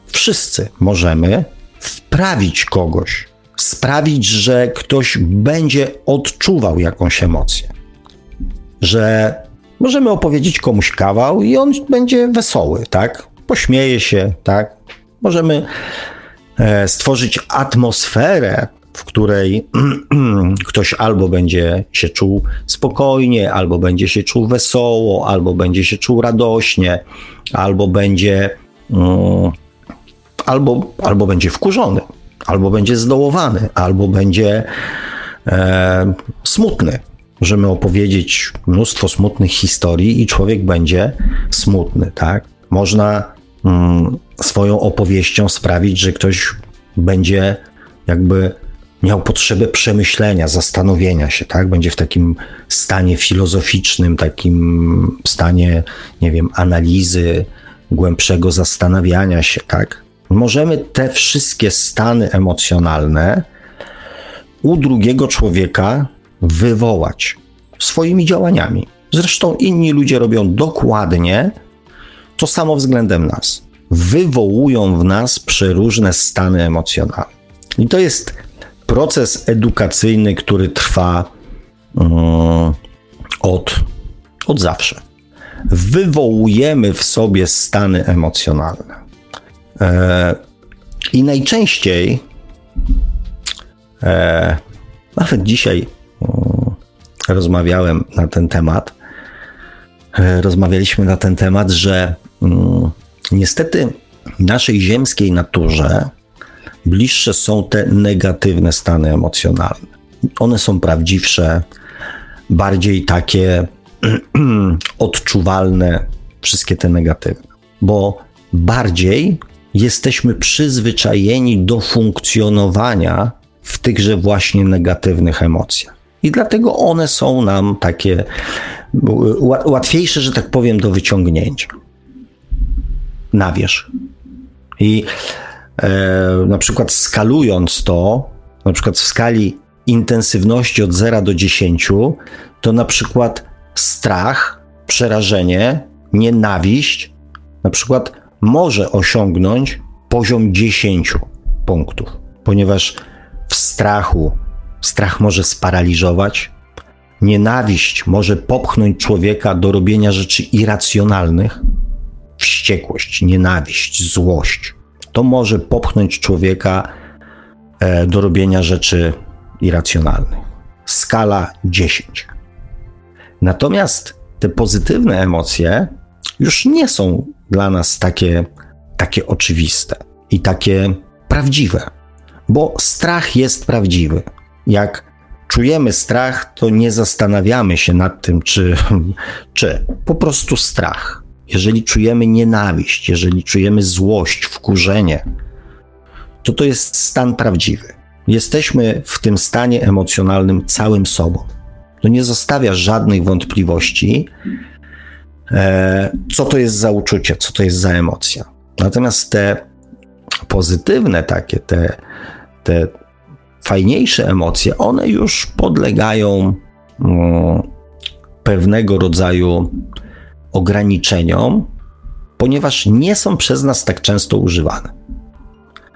wszyscy możemy wprawić kogoś, sprawić, że ktoś będzie odczuwał jakąś emocję. Że możemy opowiedzieć komuś kawał i on będzie wesoły, tak? Pośmieje się, tak? Możemy e, stworzyć atmosferę, w której [CLEARS THROAT] ktoś albo będzie się czuł spokojnie, albo będzie się czuł wesoło, albo będzie się czuł radośnie, albo będzie. Um, albo, albo będzie wkurzony, albo będzie zdołowany, albo będzie e, smutny. Możemy opowiedzieć mnóstwo smutnych historii i człowiek będzie smutny, tak? Można mm, swoją opowieścią sprawić, że ktoś będzie jakby miał potrzebę przemyślenia, zastanowienia się, tak? Będzie w takim stanie filozoficznym, takim stanie, nie wiem, analizy, głębszego zastanawiania się, tak? możemy te wszystkie stany emocjonalne u drugiego człowieka wywołać swoimi działaniami. Zresztą inni ludzie robią dokładnie to samo względem nas. Wywołują w nas przeróżne stany emocjonalne. I to jest proces edukacyjny, który trwa um, od, od zawsze. Wywołujemy w sobie stany emocjonalne. E, I najczęściej, e, nawet dzisiaj rozmawiałem na ten temat, e, rozmawialiśmy na ten temat, że mm, niestety naszej ziemskiej naturze bliższe są te negatywne stany emocjonalne. One są prawdziwsze, bardziej takie [CLEARS THROAT] odczuwalne, wszystkie te negatywne, bo bardziej jesteśmy przyzwyczajeni do funkcjonowania w tychże właśnie negatywnych emocjach. I dlatego one są nam takie łatwiejsze, że tak powiem, do wyciągnięcia na wierzch. I e, na przykład skalując to, na przykład w skali intensywności od 0 do 10, to na przykład strach, przerażenie, nienawiść, na przykład może osiągnąć poziom 10 punktów, ponieważ w strachu strach może sparaliżować, nienawiść może popchnąć człowieka do robienia rzeczy irracjonalnych, wściekłość, nienawiść, złość. To może popchnąć człowieka e, do robienia rzeczy irracjonalnych. Skala 10. Natomiast te pozytywne emocje już nie są dla nas takie, takie oczywiste i takie prawdziwe, bo strach jest prawdziwy. Jak czujemy strach, to nie zastanawiamy się nad tym, czy, [LAUGHS] czy po prostu strach. Jeżeli czujemy nienawiść, jeżeli czujemy złość, wkurzenie, to to jest stan prawdziwy. Jesteśmy w tym stanie emocjonalnym całym sobą. To nie zostawia żadnych wątpliwości, E, co to jest za uczucie, co to jest za emocja. Natomiast te pozytywne takie, te, te fajniejsze emocje, one już podlegają mm, pewnego rodzaju ograniczeniom, ponieważ nie są przez nas tak często używane.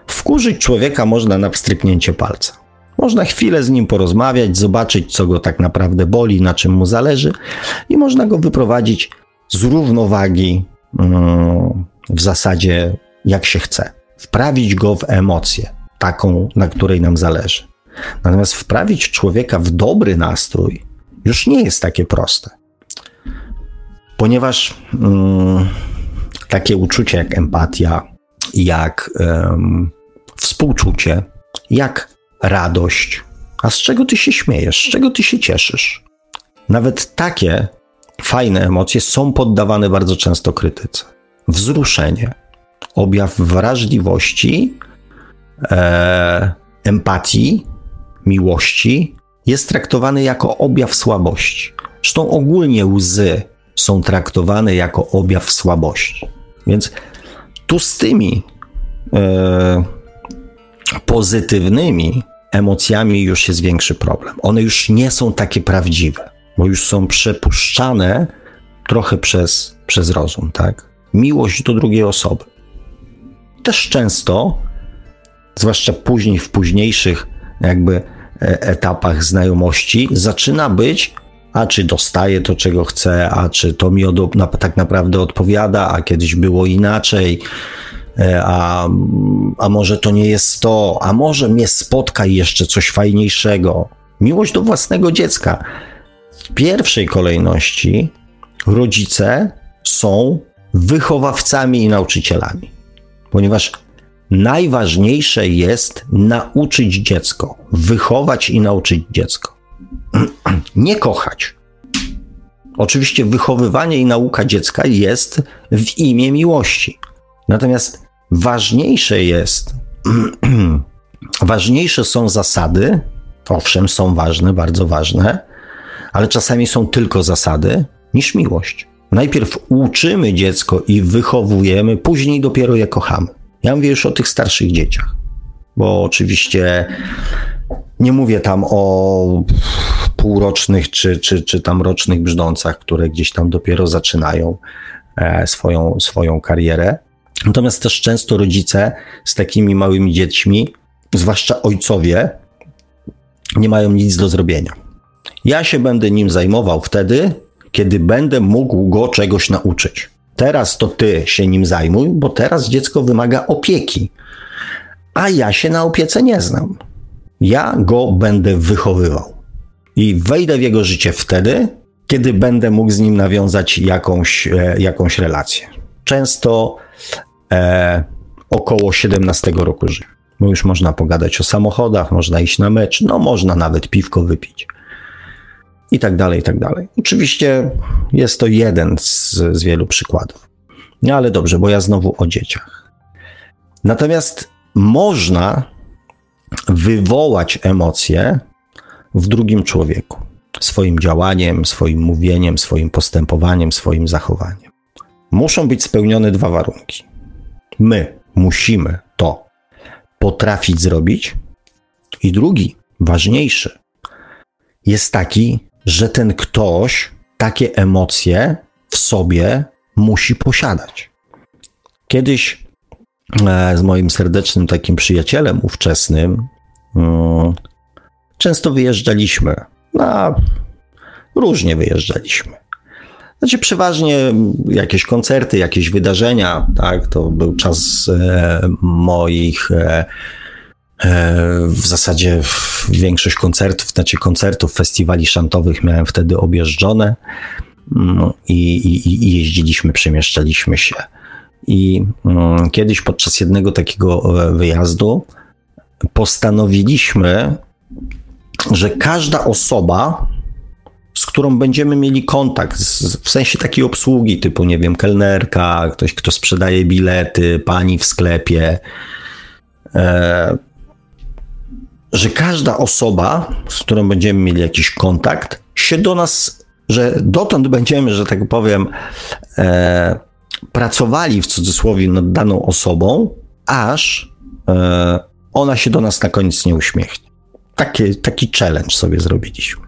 Wkurzyć człowieka można na wstrzyknięcie palca. Można chwilę z nim porozmawiać, zobaczyć, co go tak naprawdę boli, na czym mu zależy, i można go wyprowadzić z równowagi mm, w zasadzie jak się chce. Wprawić go w emocję, taką, na której nam zależy. Natomiast wprawić człowieka w dobry nastrój już nie jest takie proste. Ponieważ mm, takie uczucie jak empatia, jak um, współczucie, jak radość. A z czego ty się śmiejesz? Z czego ty się cieszysz? Nawet takie fajne emocje są poddawane bardzo często krytyce. Wzruszenie, objaw wrażliwości, e, empatii, miłości jest traktowany jako objaw słabości. Zresztą ogólnie łzy są traktowane jako objaw słabości. Więc tu z tymi e, pozytywnymi emocjami już jest większy problem. One już nie są takie prawdziwe, bo już są przepuszczane trochę przez, przez rozum, tak? Miłość do drugiej osoby. Też często, zwłaszcza później, w późniejszych jakby e, etapach znajomości, zaczyna być a czy dostaję to, czego chcę, a czy to mi od, na, tak naprawdę odpowiada, a kiedyś było inaczej, e, a, a może to nie jest to, a może mnie spotka jeszcze coś fajniejszego. Miłość do własnego dziecka. W pierwszej kolejności rodzice są wychowawcami i nauczycielami, ponieważ najważniejsze jest nauczyć dziecko, wychować i nauczyć dziecko. [CLEARS THROAT] nie kochać. Oczywiście wychowywanie i nauka dziecka jest w imię miłości. Natomiast ważniejsze jest, [CLEARS THROAT] ważniejsze są zasady, owszem, są ważne, bardzo ważne, ale czasami są tylko zasady, niż miłość. Najpierw uczymy dziecko i wychowujemy, później dopiero je kochamy. Ja mówię już o tych starszych dzieciach, bo oczywiście nie mówię tam o półrocznych czy, czy, czy tam rocznych brzdącach, które gdzieś tam dopiero zaczynają e, swoją, swoją karierę. Natomiast też często rodzice z takimi małymi dziećmi, zwłaszcza ojcowie, nie mają nic do zrobienia. Ja się będę nim zajmował wtedy, kiedy będę mógł go czegoś nauczyć. Teraz to ty się nim zajmuj, bo teraz dziecko wymaga opieki, a ja się na opiece nie znam. Ja go będę wychowywał i wejdę w jego życie wtedy, kiedy będę mógł z nim nawiązać jakąś, e, jakąś relację. Często e, około 17 roku życia. Bo już można pogadać o samochodach, można iść na mecz, no można nawet piwko wypić. I tak dalej, i tak dalej. Oczywiście jest to jeden z, z wielu przykładów. No ale dobrze, bo ja znowu o dzieciach. Natomiast można wywołać emocje w drugim człowieku, swoim działaniem, swoim mówieniem, swoim postępowaniem, swoim zachowaniem. Muszą być spełnione dwa warunki. My musimy to potrafić zrobić, i drugi, ważniejszy, jest taki, że ten ktoś takie emocje w sobie musi posiadać. Kiedyś e, z moim serdecznym takim przyjacielem ówczesnym, mm, często wyjeżdżaliśmy. No, różnie wyjeżdżaliśmy. Znaczy, przeważnie jakieś koncerty, jakieś wydarzenia, tak, to był czas e, moich e, w zasadzie większość koncertów, znaczy koncertów, festiwali szantowych miałem wtedy objeżdżone no, i, i, i jeździliśmy, przemieszczaliśmy się. I mm, kiedyś podczas jednego takiego e, wyjazdu postanowiliśmy że każda osoba, z którą będziemy mieli kontakt, w sensie takiej obsługi, typu, nie wiem, kelnerka, ktoś, kto sprzedaje bilety, pani w sklepie, e, że każda osoba, z którą będziemy mieli jakiś kontakt, się do nas, że dotąd będziemy, że tak powiem, e, pracowali w cudzysłowie nad daną osobą, aż e, ona się do nas na koniec nie uśmiechnie taki, taki challenge sobie zrobiliśmy.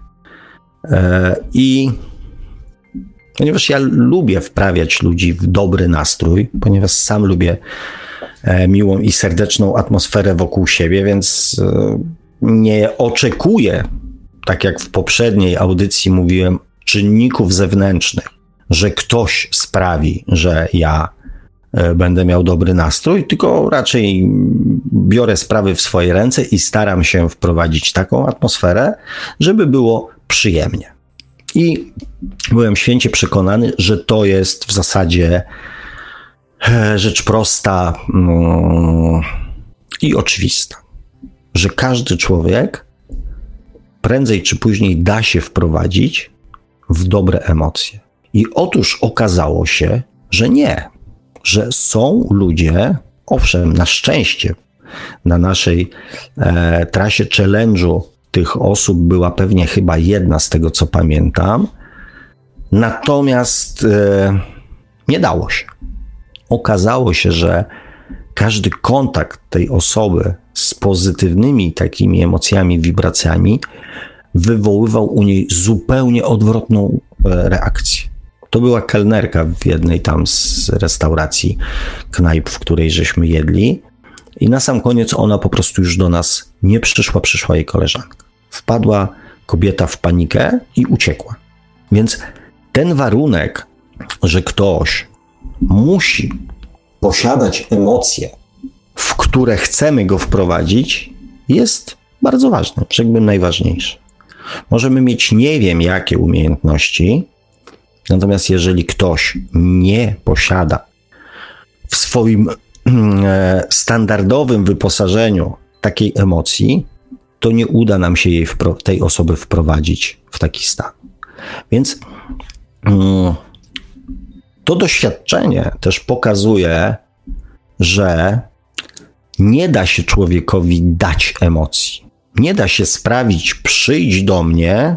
E, I ponieważ ja lubię wprawiać ludzi w dobry nastrój, ponieważ sam lubię miłą i serdeczną atmosferę wokół siebie, więc e, nie oczekuję, tak jak w poprzedniej audycji mówiłem, czynników zewnętrznych, że ktoś sprawi, że ja e, będę miał dobry nastrój, tylko raczej biorę sprawy w swoje ręce i staram się wprowadzić taką atmosferę, żeby było przyjemnie. I byłem święcie przekonany, że to jest w zasadzie e, rzecz prosta mm, i oczywista, że każdy człowiek prędzej czy później da się wprowadzić w dobre emocje. I otóż okazało się, że nie, że są ludzie, owszem, na szczęście, na naszej e, trasie challenge'u tych osób była pewnie chyba jedna z tego, co pamiętam. Natomiast e, nie dało się. Okazało się, że każdy kontakt tej osoby z pozytywnymi takimi emocjami, wibracjami wywoływał u niej zupełnie odwrotną e, reakcję. To była kelnerka w jednej tam z restauracji, knajp, w której żeśmy jedli. I na sam koniec ona po prostu już do nas nie przyszła, przyszła jej koleżanka. Wpadła kobieta w panikę i uciekła. Więc ten warunek, że ktoś musi posiadać emocje, w które chcemy go wprowadzić, jest bardzo ważny, rzekłbym najważniejszy. Możemy mieć nie wiem jakie umiejętności, natomiast jeżeli ktoś nie posiada w swoim e, standardowym wyposażeniu takiej emocji, to nie uda nam się jej tej osoby wprowadzić w taki stan. Więc mm, to doświadczenie też pokazuje, że nie da się człowiekowi dać emocji. Nie da się sprawić, przyjdź do mnie,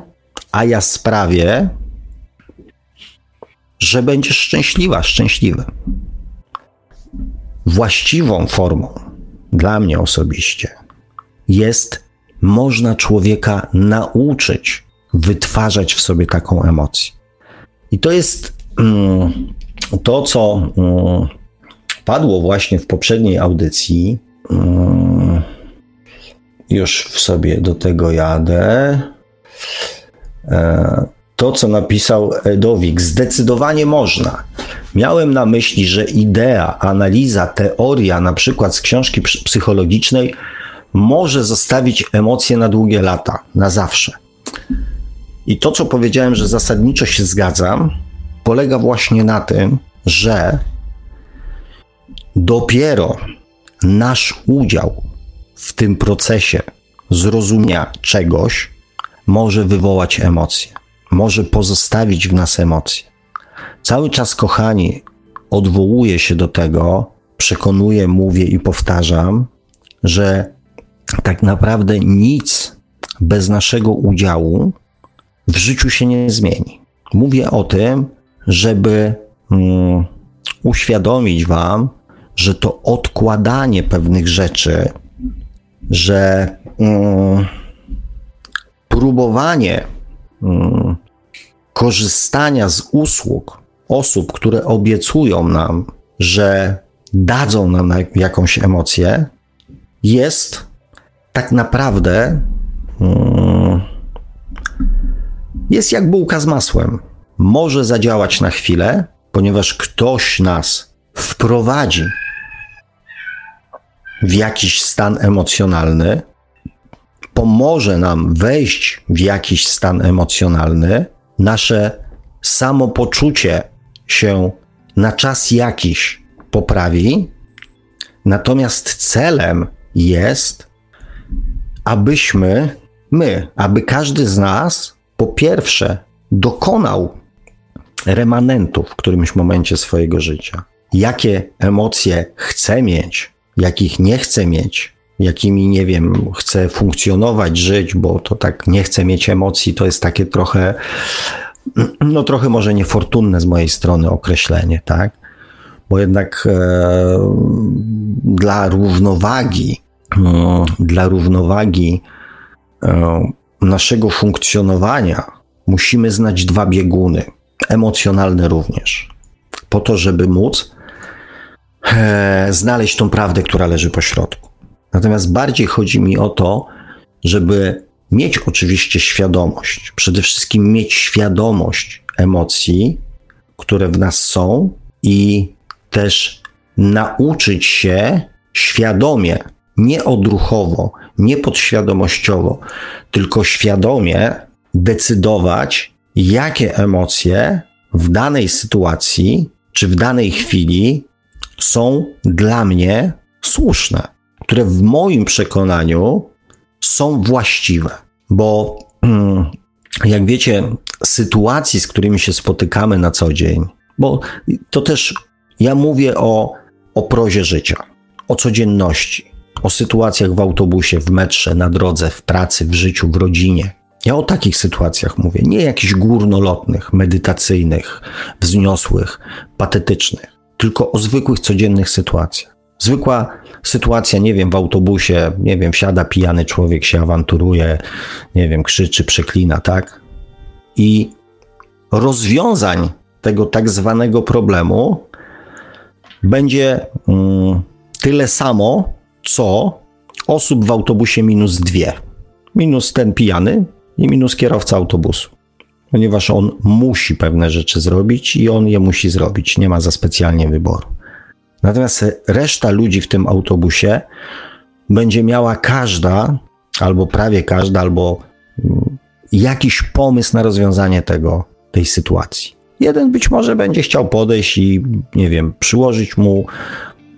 a ja sprawię, że będziesz szczęśliwa, szczęśliwy. Właściwą formą dla mnie osobiście jest, można człowieka nauczyć wytwarzać w sobie taką emocję. I to jest to, co mm, padło właśnie w poprzedniej audycji. Mm, już w sobie do tego jadę. E, to, co napisał Edowik, zdecydowanie można. Miałem na myśli, że idea, analiza, teoria, na przykład z książki psychologicznej, może zostawić emocje na długie lata, na zawsze. I to, co powiedziałem, że zasadniczo się zgadzam, polega właśnie na tym, że dopiero nasz udział w tym procesie zrozumienia czegoś może wywołać emocje, może pozostawić w nas emocje. Cały czas, kochani, odwołuję się do tego, przekonuję, mówię i powtarzam, że tak naprawdę nic bez naszego udziału w życiu się nie zmieni. Mówię o tym, żeby mm, uświadomić Wam, że to odkładanie pewnych rzeczy, że mm, próbowanie mm, korzystania z usług osób, które obiecują nam, że dadzą nam jakąś emocję, jest tak naprawdę mm, jest jak bułka z masłem. Może zadziałać na chwilę, ponieważ ktoś nas wprowadzi w jakiś stan emocjonalny, pomoże nam wejść w jakiś stan emocjonalny, nasze samopoczucie się na czas jakiś poprawi, natomiast celem jest, abyśmy, my, aby każdy z nas po pierwsze dokonał remanentu w którymś momencie swojego życia. Jakie emocje chce mieć, jakich nie chce mieć, jakimi, nie wiem, chce funkcjonować, żyć, bo to tak nie chce mieć emocji, to jest takie trochę, no trochę może niefortunne z mojej strony określenie, tak? Bo jednak e, dla równowagi, e, dla równowagi e, naszego funkcjonowania musimy znać dwa bieguny, emocjonalne również, po to, żeby móc e, znaleźć tą prawdę, która leży po środku. Natomiast bardziej chodzi mi o to, żeby mieć oczywiście świadomość, przede wszystkim mieć świadomość emocji, które w nas są i też nauczyć się świadomie, nie odruchowo, nie podświadomościowo, tylko świadomie decydować, jakie emocje w danej sytuacji czy w danej chwili są dla mnie słuszne, które w moim przekonaniu są właściwe. Bo mm, jak wiecie, sytuacji, z którymi się spotykamy na co dzień, bo to też ja mówię o, o prozie życia, o codzienności, o sytuacjach w autobusie, w metrze, na drodze, w pracy, w życiu, w rodzinie. Ja o takich sytuacjach mówię, nie jakichś górnolotnych, medytacyjnych, wzniosłych, patetycznych, tylko o zwykłych, codziennych sytuacjach. Zwykła sytuacja, nie wiem, w autobusie, nie wiem, wsiada pijany człowiek, się awanturuje, nie wiem, krzyczy, przeklina, tak? I rozwiązań tego tak zwanego problemu będzie mm, tyle samo, co osób w autobusie minus dwie. Minus ten pijany i minus kierowca autobusu. Ponieważ on musi pewne rzeczy zrobić i on je musi zrobić. Nie ma za specjalnie wyboru. Natomiast reszta ludzi w tym autobusie będzie miała każda, albo prawie każda, albo mm, jakiś pomysł na rozwiązanie tego, tej sytuacji. Jeden być może będzie chciał podejść i, nie wiem, przyłożyć mu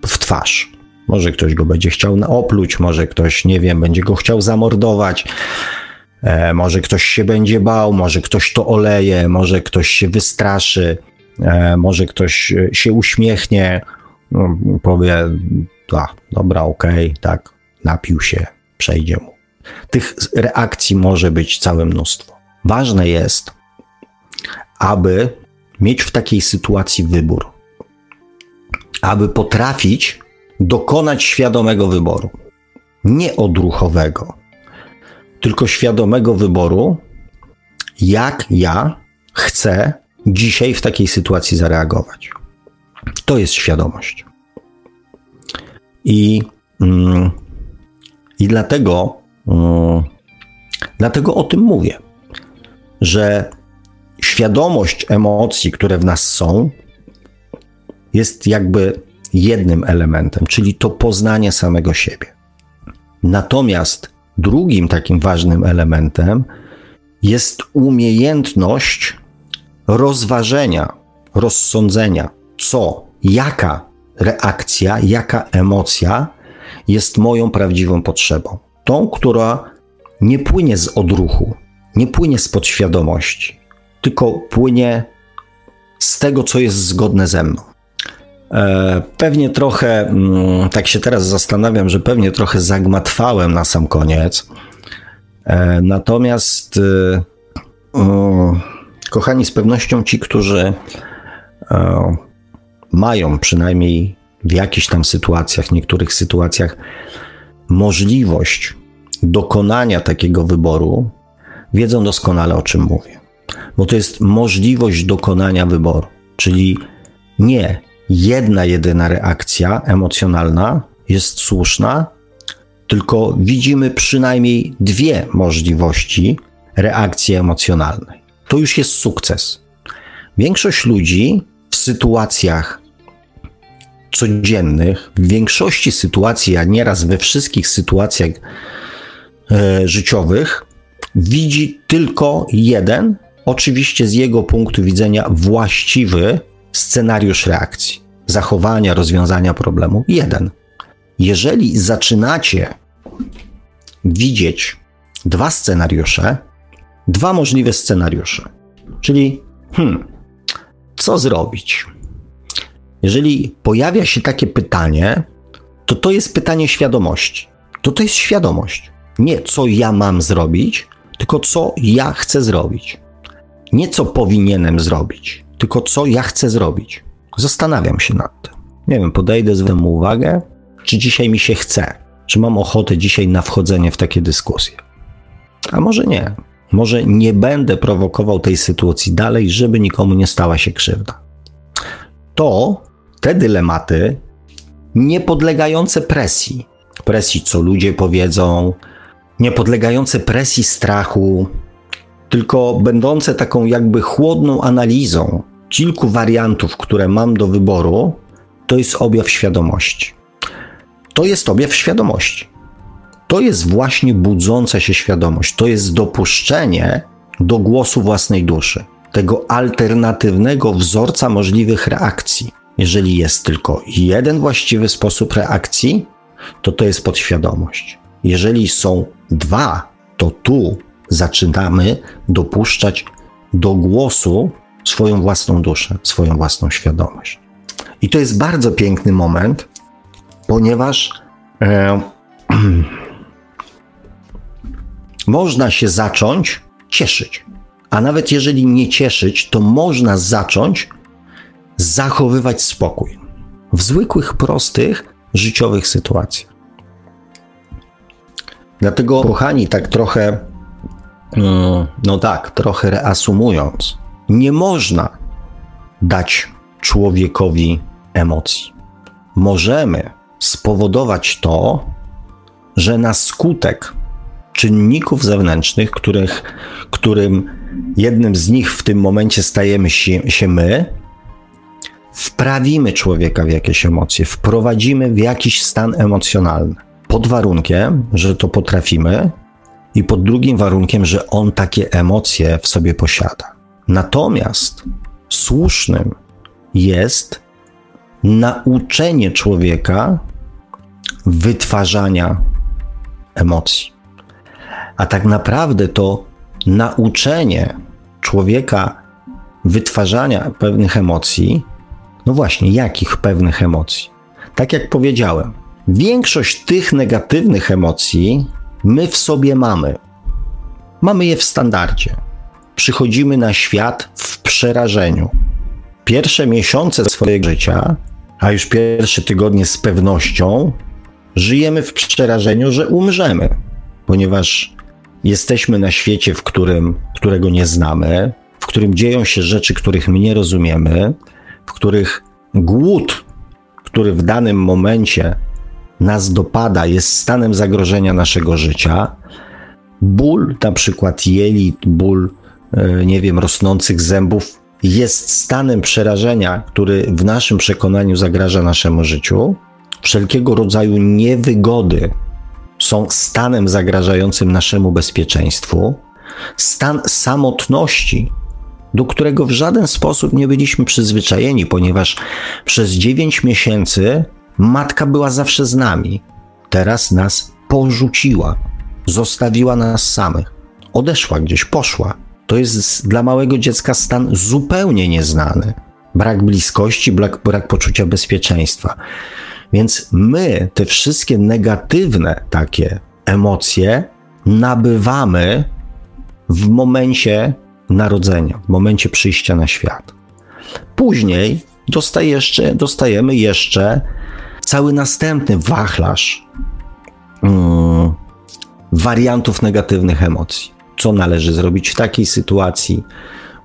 w twarz. Może ktoś go będzie chciał opluć, może ktoś, nie wiem, będzie go chciał zamordować, e, może ktoś się będzie bał, może ktoś to oleje, może ktoś się wystraszy, e, może ktoś e, się uśmiechnie, no, powie, a, dobra, okej, okay, tak, napił się, przejdzie mu. Tych reakcji może być całe mnóstwo. Ważne jest, aby mieć w takiej sytuacji wybór, aby potrafić dokonać świadomego wyboru. Nie odruchowego, tylko świadomego wyboru, jak ja chcę dzisiaj w takiej sytuacji zareagować. To jest świadomość. I, mm, i dlatego, mm, dlatego o tym mówię, że świadomość emocji, które w nas są, jest jakby jednym elementem, czyli to poznanie samego siebie. Natomiast drugim takim ważnym elementem jest umiejętność rozważenia, rozsądzenia, co, jaka reakcja, jaka emocja jest moją prawdziwą potrzebą. Tą, która nie płynie z odruchu, nie płynie z podświadomości, tylko płynie z tego, co jest zgodne ze mną. E, pewnie trochę, mm, tak się teraz zastanawiam, że pewnie trochę zagmatwałem na sam koniec. E, natomiast, e, kochani, z pewnością ci, którzy mają przynajmniej w jakichś tam sytuacjach, niektórych sytuacjach, możliwość dokonania takiego wyboru, wiedzą doskonale o czym mówię. Bo to jest możliwość dokonania wyboru, czyli nie jedna jedyna reakcja emocjonalna jest słuszna, tylko widzimy przynajmniej dwie możliwości reakcji emocjonalnej. To już jest sukces. Większość ludzi w sytuacjach codziennych, w większości sytuacji, a nieraz we wszystkich sytuacjach e, życiowych, widzi tylko jeden, oczywiście z jego punktu widzenia właściwy scenariusz reakcji, zachowania, rozwiązania problemu. Jeden. Jeżeli zaczynacie widzieć dwa scenariusze, dwa możliwe scenariusze, czyli hmm, co zrobić? Jeżeli pojawia się takie pytanie, to to jest pytanie świadomości. To to jest świadomość. Nie co ja mam zrobić, tylko co ja chcę zrobić. Nie co powinienem zrobić, tylko co ja chcę zrobić. Zastanawiam się nad tym. Nie wiem, podejdę, zwrócę uwagę, czy dzisiaj mi się chce, czy mam ochotę dzisiaj na wchodzenie w takie dyskusje. A może nie. Może nie będę prowokował tej sytuacji dalej, żeby nikomu nie stała się krzywda. To te dylematy niepodlegające presji. Presji, co ludzie powiedzą, niepodlegające presji strachu, tylko będące taką jakby chłodną analizą kilku wariantów, które mam do wyboru, to jest objaw świadomości. To jest objaw świadomości. To jest właśnie budząca się świadomość. To jest dopuszczenie do głosu własnej duszy, tego alternatywnego wzorca możliwych reakcji. Jeżeli jest tylko jeden właściwy sposób reakcji, to to jest podświadomość. Jeżeli są dwa, to tu zaczynamy dopuszczać do głosu swoją własną duszę, swoją własną świadomość. I to jest bardzo piękny moment, ponieważ e, [CLEARS THROAT] można się zacząć cieszyć. A nawet jeżeli nie cieszyć, to można zacząć zachowywać spokój w zwykłych, prostych, życiowych sytuacjach. Dlatego, kochani, tak trochę, no tak, trochę reasumując, nie można dać człowiekowi emocji. Możemy spowodować to, że na skutek czynników zewnętrznych, których, którym jednym z nich w tym momencie stajemy się, się my, wprawimy człowieka w jakieś emocje, wprowadzimy w jakiś stan emocjonalny. Pod warunkiem, że to potrafimy, i pod drugim warunkiem, że on takie emocje w sobie posiada. Natomiast słusznym jest nauczenie człowieka wytwarzania emocji. A tak naprawdę to nauczenie człowieka wytwarzania pewnych emocji, no właśnie, jakich pewnych emocji? Tak jak powiedziałem, większość tych negatywnych emocji my w sobie mamy. Mamy je w standardzie. Przychodzimy na świat w przerażeniu. Pierwsze miesiące swojego życia, a już pierwsze tygodnie z pewnością, żyjemy w przerażeniu, że umrzemy, ponieważ jesteśmy na świecie, w którym, którego nie znamy, w którym dzieją się rzeczy, których my nie rozumiemy, w których głód, który w danym momencie nas dopada, jest stanem zagrożenia naszego życia. Ból, na przykład jelit, ból, e, nie wiem, rosnących zębów, jest stanem przerażenia, który w naszym przekonaniu zagraża naszemu życiu. Wszelkiego rodzaju niewygody są stanem zagrażającym naszemu bezpieczeństwu. Stan samotności, do którego w żaden sposób nie byliśmy przyzwyczajeni, ponieważ przez 9 miesięcy matka była zawsze z nami. Teraz nas porzuciła, zostawiła nas samych, odeszła gdzieś, poszła. To jest dla małego dziecka stan zupełnie nieznany. Brak bliskości, brak, brak poczucia bezpieczeństwa. Więc my te wszystkie negatywne takie emocje nabywamy w momencie narodzenia, w momencie przyjścia na świat. Później dostaje jeszcze, dostajemy jeszcze cały następny wachlarz mm, wariantów negatywnych emocji. Co należy zrobić w takiej sytuacji?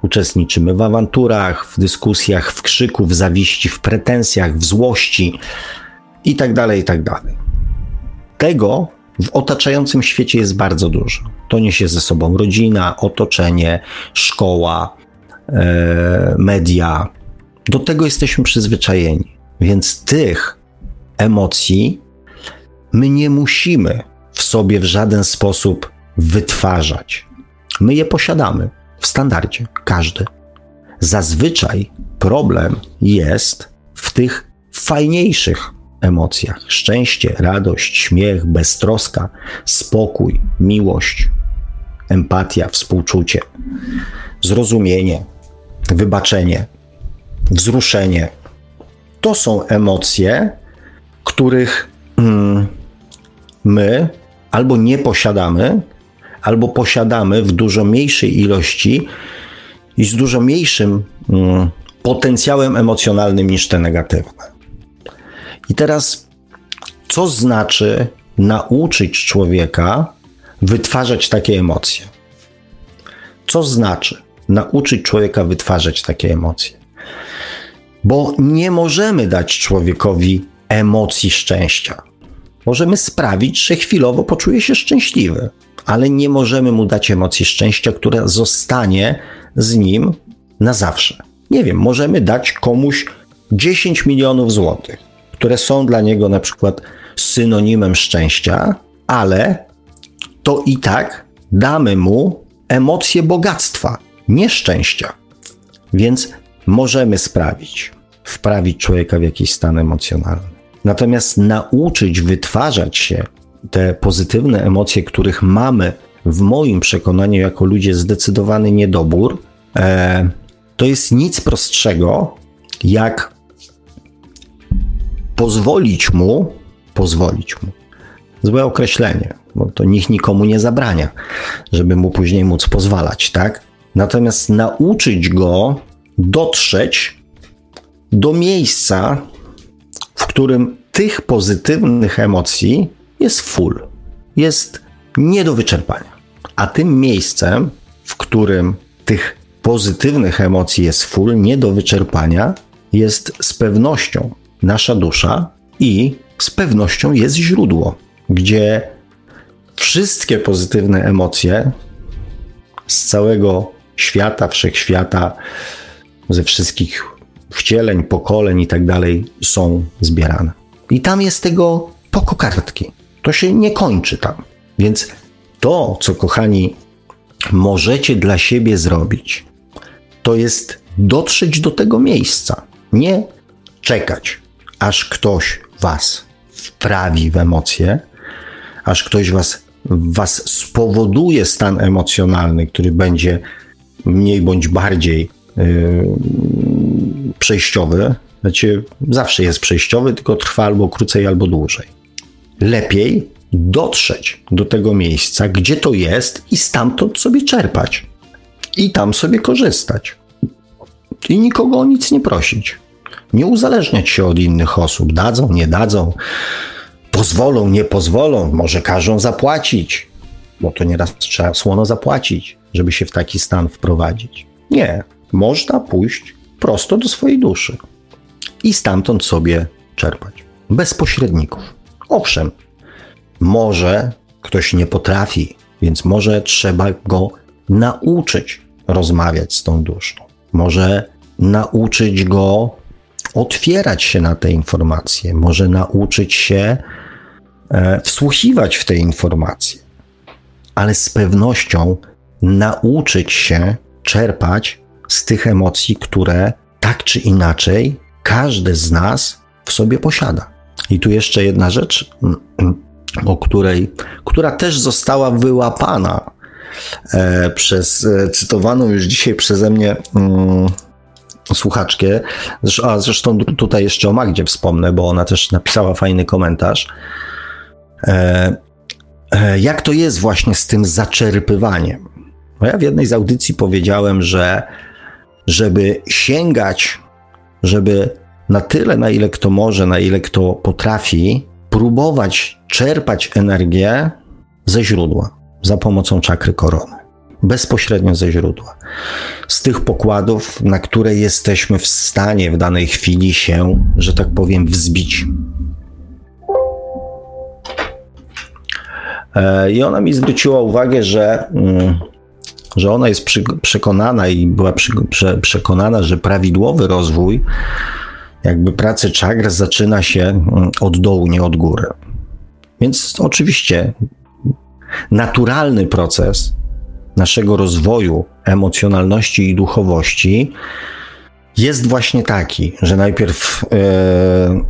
Uczestniczymy w awanturach, w dyskusjach, w krzyku, w zawiści, w pretensjach, w złości i tak dalej, i tak. Tego w otaczającym świecie jest bardzo dużo. To niesie ze sobą rodzina, otoczenie, szkoła, e, media. Do tego jesteśmy przyzwyczajeni. Więc tych emocji my nie musimy w sobie w żaden sposób wytwarzać. My je posiadamy w standardzie, każdy. Zazwyczaj problem jest w tych fajniejszych emocjach: szczęście, radość, śmiech, beztroska, spokój, miłość, empatia, współczucie, zrozumienie, wybaczenie, wzruszenie. To są emocje, których mm, my albo nie posiadamy, albo posiadamy w dużo mniejszej ilości i z dużo mniejszym mm, potencjałem emocjonalnym niż te negatywne. I teraz, co znaczy nauczyć człowieka wytwarzać takie emocje? Co znaczy nauczyć człowieka wytwarzać takie emocje? Bo nie możemy dać człowiekowi emocji szczęścia. możemy sprawić, że chwilowo poczuje się szczęśliwy, ale nie możemy mu dać emocji szczęścia, która zostanie z nim na zawsze. Nie wiem, możemy dać komuś 10 milionów złotych, które są dla niego na przykład synonimem szczęścia, ale to i tak damy mu emocje bogactwa, nie szczęścia. Więc możemy sprawić, wprawić człowieka w jakiś stan emocjonalny. Natomiast nauczyć wytwarzać się te pozytywne emocje, których mamy w moim przekonaniu jako ludzie zdecydowany niedobór, e, to jest nic prostszego, jak pozwolić mu, pozwolić mu, złe określenie, bo to nikt nikomu nie zabrania, żeby mu później móc pozwalać, tak? Natomiast nauczyć go dotrzeć do miejsca, w którym tych pozytywnych emocji jest full, jest nie do wyczerpania. A tym miejscem, w którym tych pozytywnych emocji jest full, nie do wyczerpania, jest z pewnością nasza dusza i z pewnością jest źródło, gdzie wszystkie pozytywne emocje z całego świata, wszechświata, ze wszystkich wcieleń, pokoleń i tak dalej są zbierane. I tam jest tego po kokardki. To się nie kończy tam. Więc to, co kochani, możecie dla siebie zrobić, to jest dotrzeć do tego miejsca. Nie czekać, aż ktoś was wprawi w emocje, aż ktoś was, was spowoduje stan emocjonalny, który będzie mniej bądź bardziej yy, przejściowy. Znaczy, zawsze jest przejściowy, tylko trwa albo krócej, albo dłużej. Lepiej dotrzeć do tego miejsca, gdzie to jest, i stamtąd sobie czerpać. I tam sobie korzystać. I nikogo o nic nie prosić. Nie uzależniać się od innych osób. Dadzą, nie dadzą, pozwolą, nie pozwolą, może każą zapłacić, bo to nieraz trzeba słono zapłacić, żeby się w taki stan wprowadzić. Nie, można pójść prosto do swojej duszy i stamtąd sobie czerpać. Bez pośredników. Owszem, może ktoś nie potrafi, więc może trzeba go nauczyć rozmawiać z tą duszą. Może nauczyć go otwierać się na te informacje, może nauczyć się e, wsłuchiwać w te informacje, ale z pewnością nauczyć się czerpać z tych emocji, które tak czy inaczej każdy z nas w sobie posiada. I tu jeszcze jedna rzecz, [CLEARS THROAT] o której, która też została wyłapana e, przez e, cytowaną już dzisiaj przeze mnie mm, słuchaczkę. A zresztą tutaj jeszcze o Magdzie wspomnę, bo ona też napisała fajny komentarz. E, jak to jest właśnie z tym zaczerpywaniem? No ja w jednej z audycji powiedziałem, że żeby sięgać, żeby na tyle, na ile kto może, na ile kto potrafi, próbować czerpać energię ze źródła za pomocą czakry korony. Bezpośrednio ze źródła. Z tych pokładów, na które jesteśmy w stanie w danej chwili się, że tak powiem, wzbić. E, I ona mi zwróciła uwagę, że mm, że ona jest przekonana i była przekonana, że prawidłowy rozwój jakby pracy czakr zaczyna się mm, od dołu, nie od góry. Więc oczywiście naturalny proces naszego rozwoju emocjonalności i duchowości jest właśnie taki, że najpierw yy,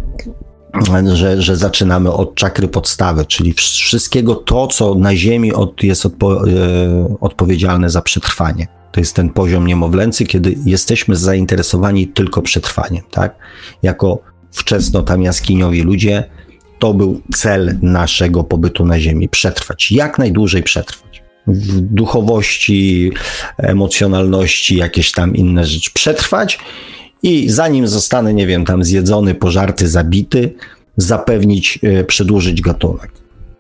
że, że zaczynamy od czakry podstawy, czyli wszystkiego to, co na Ziemi od, jest odpo, e, odpowiedzialne za przetrwanie. To jest ten poziom niemowlęcy, kiedy jesteśmy zainteresowani tylko przetrwaniem, tak? Jako wczesno tam jaskiniowi ludzie, to był cel naszego pobytu na Ziemi przetrwać, jak najdłużej przetrwać. W duchowości, emocjonalności, jakieś tam inne rzeczy przetrwać i zanim zostanę, nie wiem, tam zjedzony, pożarty, zabity, zapewnić, e, przedłużyć gatunek.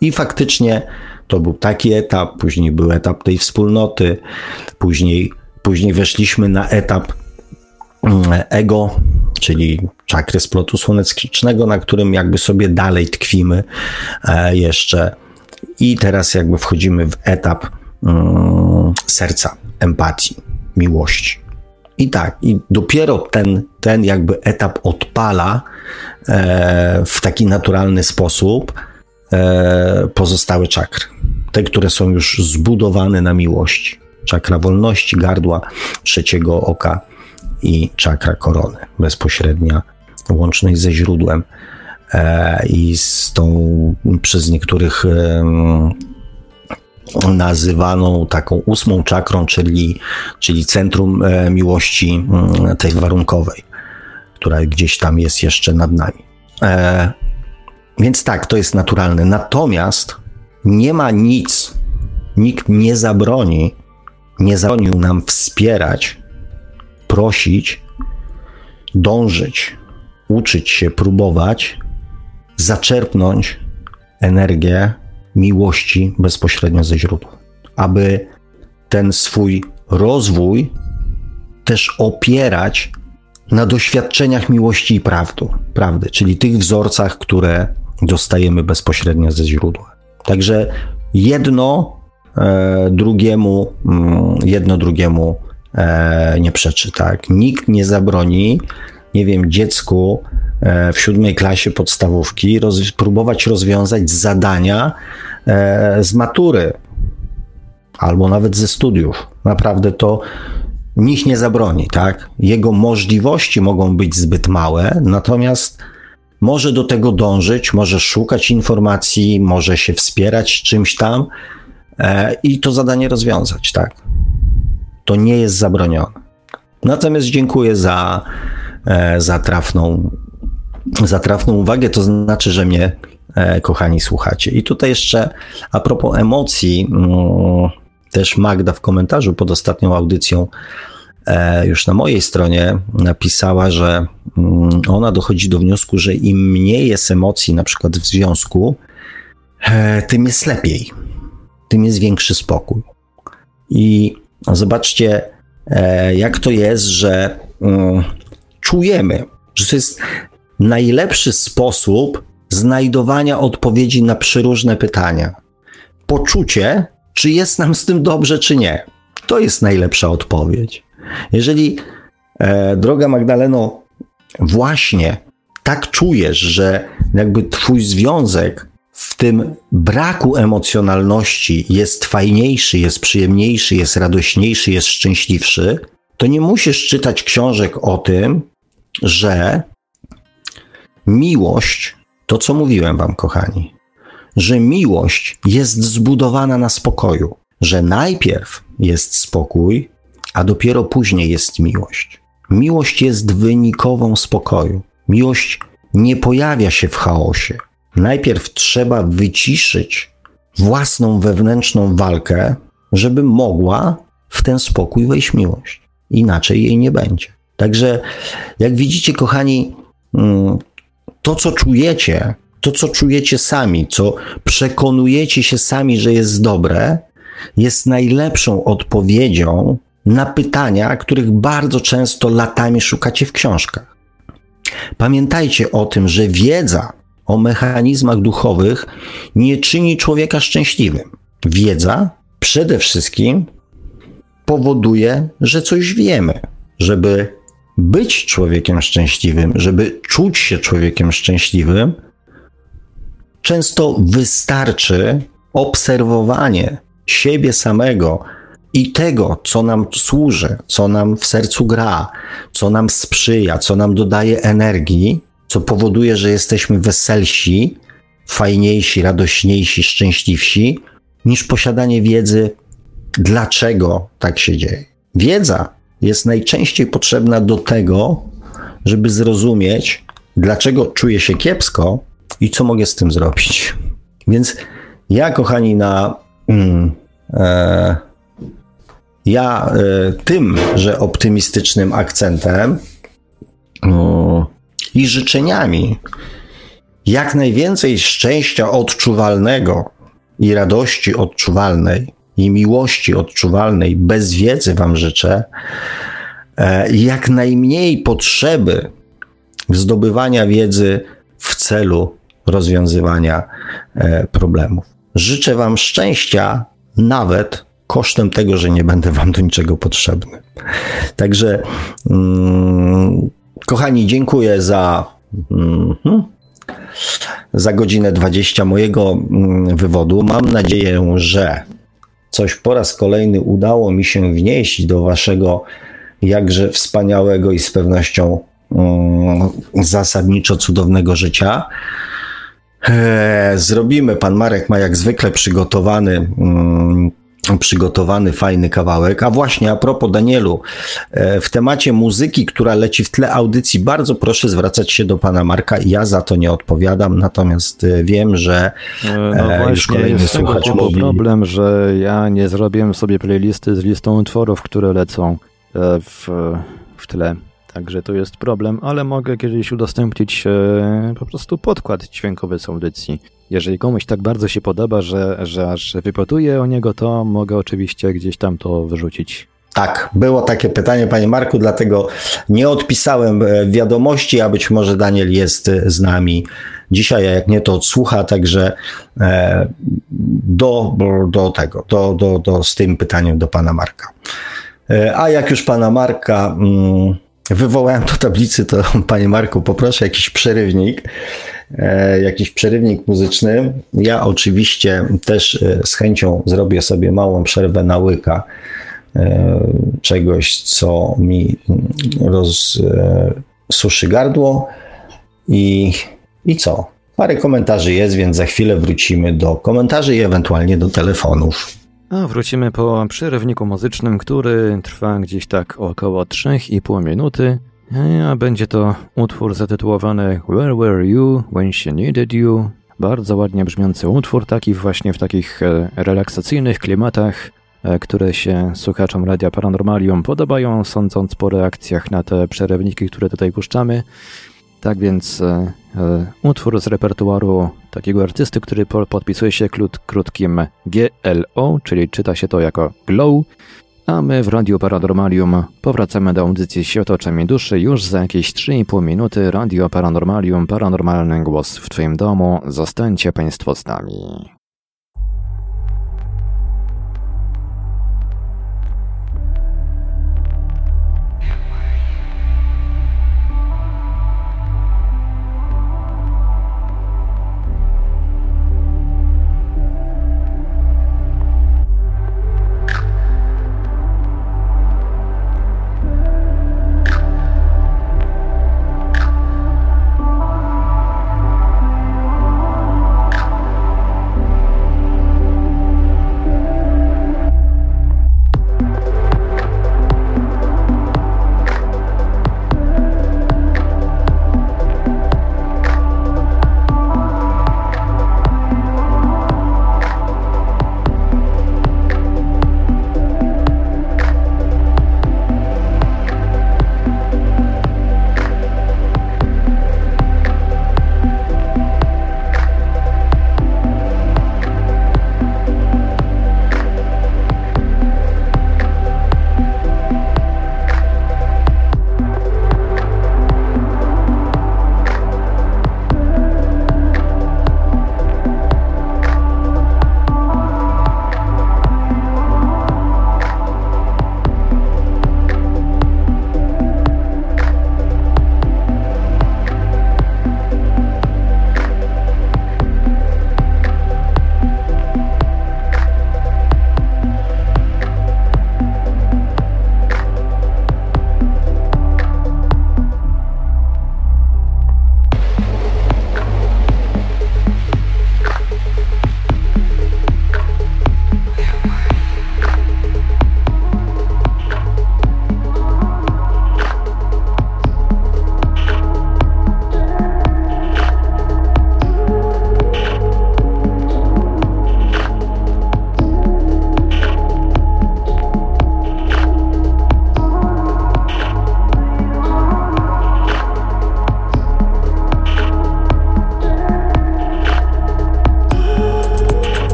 I faktycznie to był taki etap, później był etap tej wspólnoty, później, później weszliśmy na etap mm, ego, czyli czakry splotu słonecznego, na którym jakby sobie dalej tkwimy e, jeszcze. I teraz jakby wchodzimy w etap mm, serca, empatii, miłości. I tak, i dopiero ten, ten jakby etap odpala e, w taki naturalny sposób e, pozostałe czakry. Te, które są już zbudowane na miłości. Czakra wolności, gardła, trzeciego oka i czakra korony, bezpośrednia łączność ze źródłem e, i z tą przez niektórych nazywaną taką ósmą czakrą, czyli, czyli centrum e, miłości mm, tej warunkowej, która gdzieś tam jest jeszcze nad nami. E, więc tak, to jest naturalne. Natomiast nie ma nic, nikt nie zabroni, nie zabronił nam wspierać, prosić, dążyć, uczyć się, próbować, zaczerpnąć energię miłości bezpośrednio ze źródła, aby ten swój rozwój też opierać na doświadczeniach miłości i prawdu, prawdy, czyli tych wzorcach, które dostajemy bezpośrednio ze źródła. Także jedno e, drugiemu, mm, jedno drugiemu e, nie przeczy, tak? Nikt nie zabroni, nie wiem, dziecku w siódmej klasie podstawówki roz, próbować rozwiązać zadania e, z matury albo nawet ze studiów. Naprawdę to nikt nie zabroni, tak? Jego możliwości mogą być zbyt małe, natomiast może do tego dążyć, może szukać informacji, może się wspierać czymś tam e, i to zadanie rozwiązać, tak? To nie jest zabronione. Natomiast dziękuję za, za trafną za trafną uwagę, to znaczy, że mnie, e, kochani, słuchacie. I tutaj jeszcze a propos emocji, mm, też Magda w komentarzu pod ostatnią audycją e, już na mojej stronie napisała, że mm, ona dochodzi do wniosku, że im mniej jest emocji, na przykład w związku, e, tym jest lepiej, tym jest większy spokój. I zobaczcie, jak to jest, że mm, czujemy, że to jest najlepszy sposób znajdowania odpowiedzi na przyróżne pytania. Poczucie, czy jest nam z tym dobrze, czy nie. To jest najlepsza odpowiedź. Jeżeli, e, droga Magdaleno, właśnie tak czujesz, że jakby twój związek w tym braku emocjonalności jest fajniejszy, jest przyjemniejszy, jest radośniejszy, jest szczęśliwszy, to nie musisz czytać książek o tym, że Miłość, to co mówiłem wam, kochani, że miłość jest zbudowana na spokoju, że najpierw jest spokój, a dopiero później jest miłość. Miłość jest wynikową spokoju. Miłość nie pojawia się w chaosie. Najpierw trzeba wyciszyć własną wewnętrzną walkę, żeby mogła w ten spokój wejść miłość. Inaczej jej nie będzie. Także, jak widzicie, kochani, mm, to, co czujecie, to, co czujecie sami, co przekonujecie się sami, że jest dobre, jest najlepszą odpowiedzią na pytania, których bardzo często latami szukacie w książkach. Pamiętajcie o tym, że wiedza o mechanizmach duchowych nie czyni człowieka szczęśliwym. Wiedza przede wszystkim powoduje, że coś wiemy, żeby być człowiekiem szczęśliwym, żeby czuć się człowiekiem szczęśliwym, często wystarczy obserwowanie siebie samego i tego, co nam służy, co nam w sercu gra, co nam sprzyja, co nam dodaje energii, co powoduje, że jesteśmy weselsi, fajniejsi, radośniejsi, szczęśliwsi, niż posiadanie wiedzy, dlaczego tak się dzieje. Wiedza jest najczęściej potrzebna do tego, żeby zrozumieć, dlaczego czuję się kiepsko i co mogę z tym zrobić. Więc ja, kochani, na. Mm, e, ja e, tym, że optymistycznym akcentem mm, i życzeniami jak najwięcej szczęścia odczuwalnego i radości odczuwalnej i miłości odczuwalnej bez wiedzy Wam życzę, e, jak najmniej potrzeby zdobywania wiedzy w celu rozwiązywania e, problemów. Życzę Wam szczęścia, nawet kosztem tego, że nie będę Wam do niczego potrzebny. Także, mm, kochani, dziękuję za. Mm, za godzinę 20 mojego mm, wywodu. Mam nadzieję, że coś po raz kolejny udało mi się wnieść do Waszego jakże wspaniałego i z pewnością um, zasadniczo cudownego życia. Eee, zrobimy, pan Marek ma jak zwykle przygotowany um, przygotowany fajny kawałek. A właśnie a propos Danielu, e, w temacie muzyki, która leci w tle audycji, bardzo proszę zwracać się do pana Marka. Ja za to nie odpowiadam, natomiast e, wiem, że e, no już kolejny słuchacz mówi... problem, że ja nie zrobiłem sobie playlisty z listą utworów, które lecą w, w tle. Także to jest problem, ale mogę kiedyś udostępnić e, po prostu podkład dźwiękowy z audycji. Jeżeli komuś tak bardzo się podoba, że, że aż wypotuje o niego, to mogę oczywiście gdzieś tam to wyrzucić. Tak, było takie pytanie, panie Marku, dlatego nie odpisałem e, wiadomości, a być może Daniel jest e, z nami dzisiaj, a jak nie, to odsłucha, także do, do tego, do, do, do, z tym pytaniem do pana Marka. A jak już pana Marka mm, wywołałem do tablicy, to panie Marku, poproszę jakiś przerywnik, e, jakiś przerywnik muzyczny. Ja oczywiście też e, z chęcią zrobię sobie małą przerwę na łyka e, czegoś, co mi mm, rozsuszy gardło i, i co? Parę komentarzy jest, więc za chwilę wrócimy do komentarzy i ewentualnie do telefonów. A wrócimy po przerywniku muzycznym, który trwa gdzieś tak około 3,5 minuty. A będzie to utwór zatytułowany Where Were You When She Needed You? Bardzo ładnie brzmiący utwór, taki właśnie w takich e, relaksacyjnych klimatach, e, które się słuchaczom Radia Paranormalium podobają, sądząc po reakcjach na te przerywniki, które tutaj puszczamy. Tak więc e, utwór z repertuaru takiego artysty, który podpisuje się krót, krótkim GLO, czyli czyta się to jako Glow, a my w Radiu Paranormalium powracamy do audycji Świat oczami duszy już za jakieś 3,5 minuty. Radio Paranormalium, paranormalny głos w Twoim domu. Zostańcie Państwo z nami.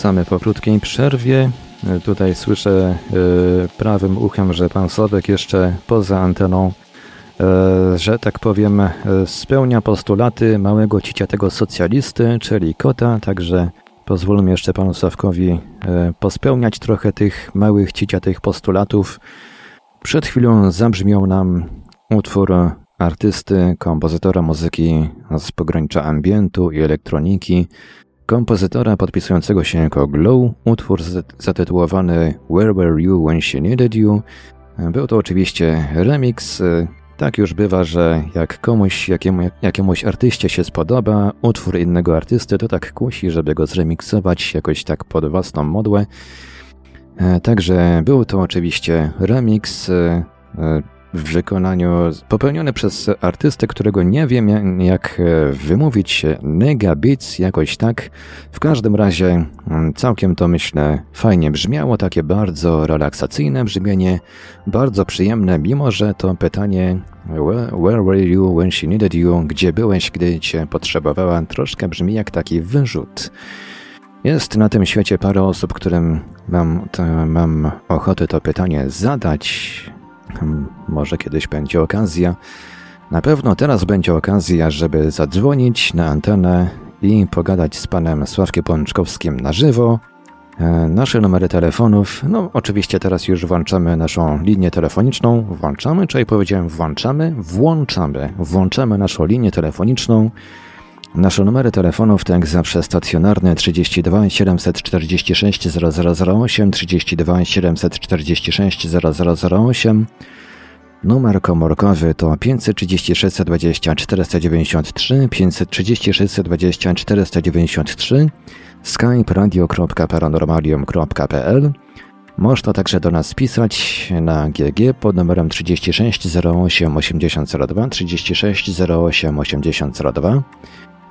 Wracamy po krótkiej przerwie. Tutaj słyszę prawym uchem, że pan Sobek jeszcze poza anteną, że tak powiem, spełnia postulaty małego ciciatego socjalisty, czyli kota, także pozwólmy jeszcze panu Sławkowi pospełniać trochę tych małych ciciatych postulatów. Przed chwilą zabrzmiał nam utwór artysty, kompozytora muzyki z pogranicza ambientu i elektroniki, kompozytora podpisującego się jako Glow, utwór zatytułowany Where Were You When She Needed You. Był to oczywiście remix. Tak już bywa, że jak komuś, jakiemu, jakiemuś artyście się spodoba utwór innego artysty, to tak kusi, żeby go zremiksować jakoś tak pod własną modłę. Także był to oczywiście remix w wykonaniu popełnione przez artystę, którego nie wiem jak e, wymówić, Beats jakoś tak. W każdym razie mm, całkiem to myślę fajnie brzmiało, takie bardzo relaksacyjne brzmienie, bardzo przyjemne, mimo że to pytanie Where were you when she needed you? Gdzie byłeś, gdy cię potrzebowała? Troszkę brzmi jak taki wyrzut. Jest na tym świecie parę osób, którym mam, to, mam ochotę to pytanie zadać. Hmm, może kiedyś będzie okazja. Na pewno teraz będzie okazja, żeby zadzwonić na antenę i pogadać z panem Sławkiem Pączkowskim na żywo. E, nasze numery telefonów, no oczywiście teraz już włączamy naszą linię telefoniczną. Włączamy, czyli powiedziałem włączamy? Włączamy. Włączamy naszą linię telefoniczną. Nasze numery telefonów to jak zawsze stacjonarne 32 746 0008, 32 746 0008. Numer komórkowy to 536 20 493, 536 20 493, skype radio.paranormalium.pl. Można także do nas pisać na GG pod numerem 36 08 8002, 36 08 8002.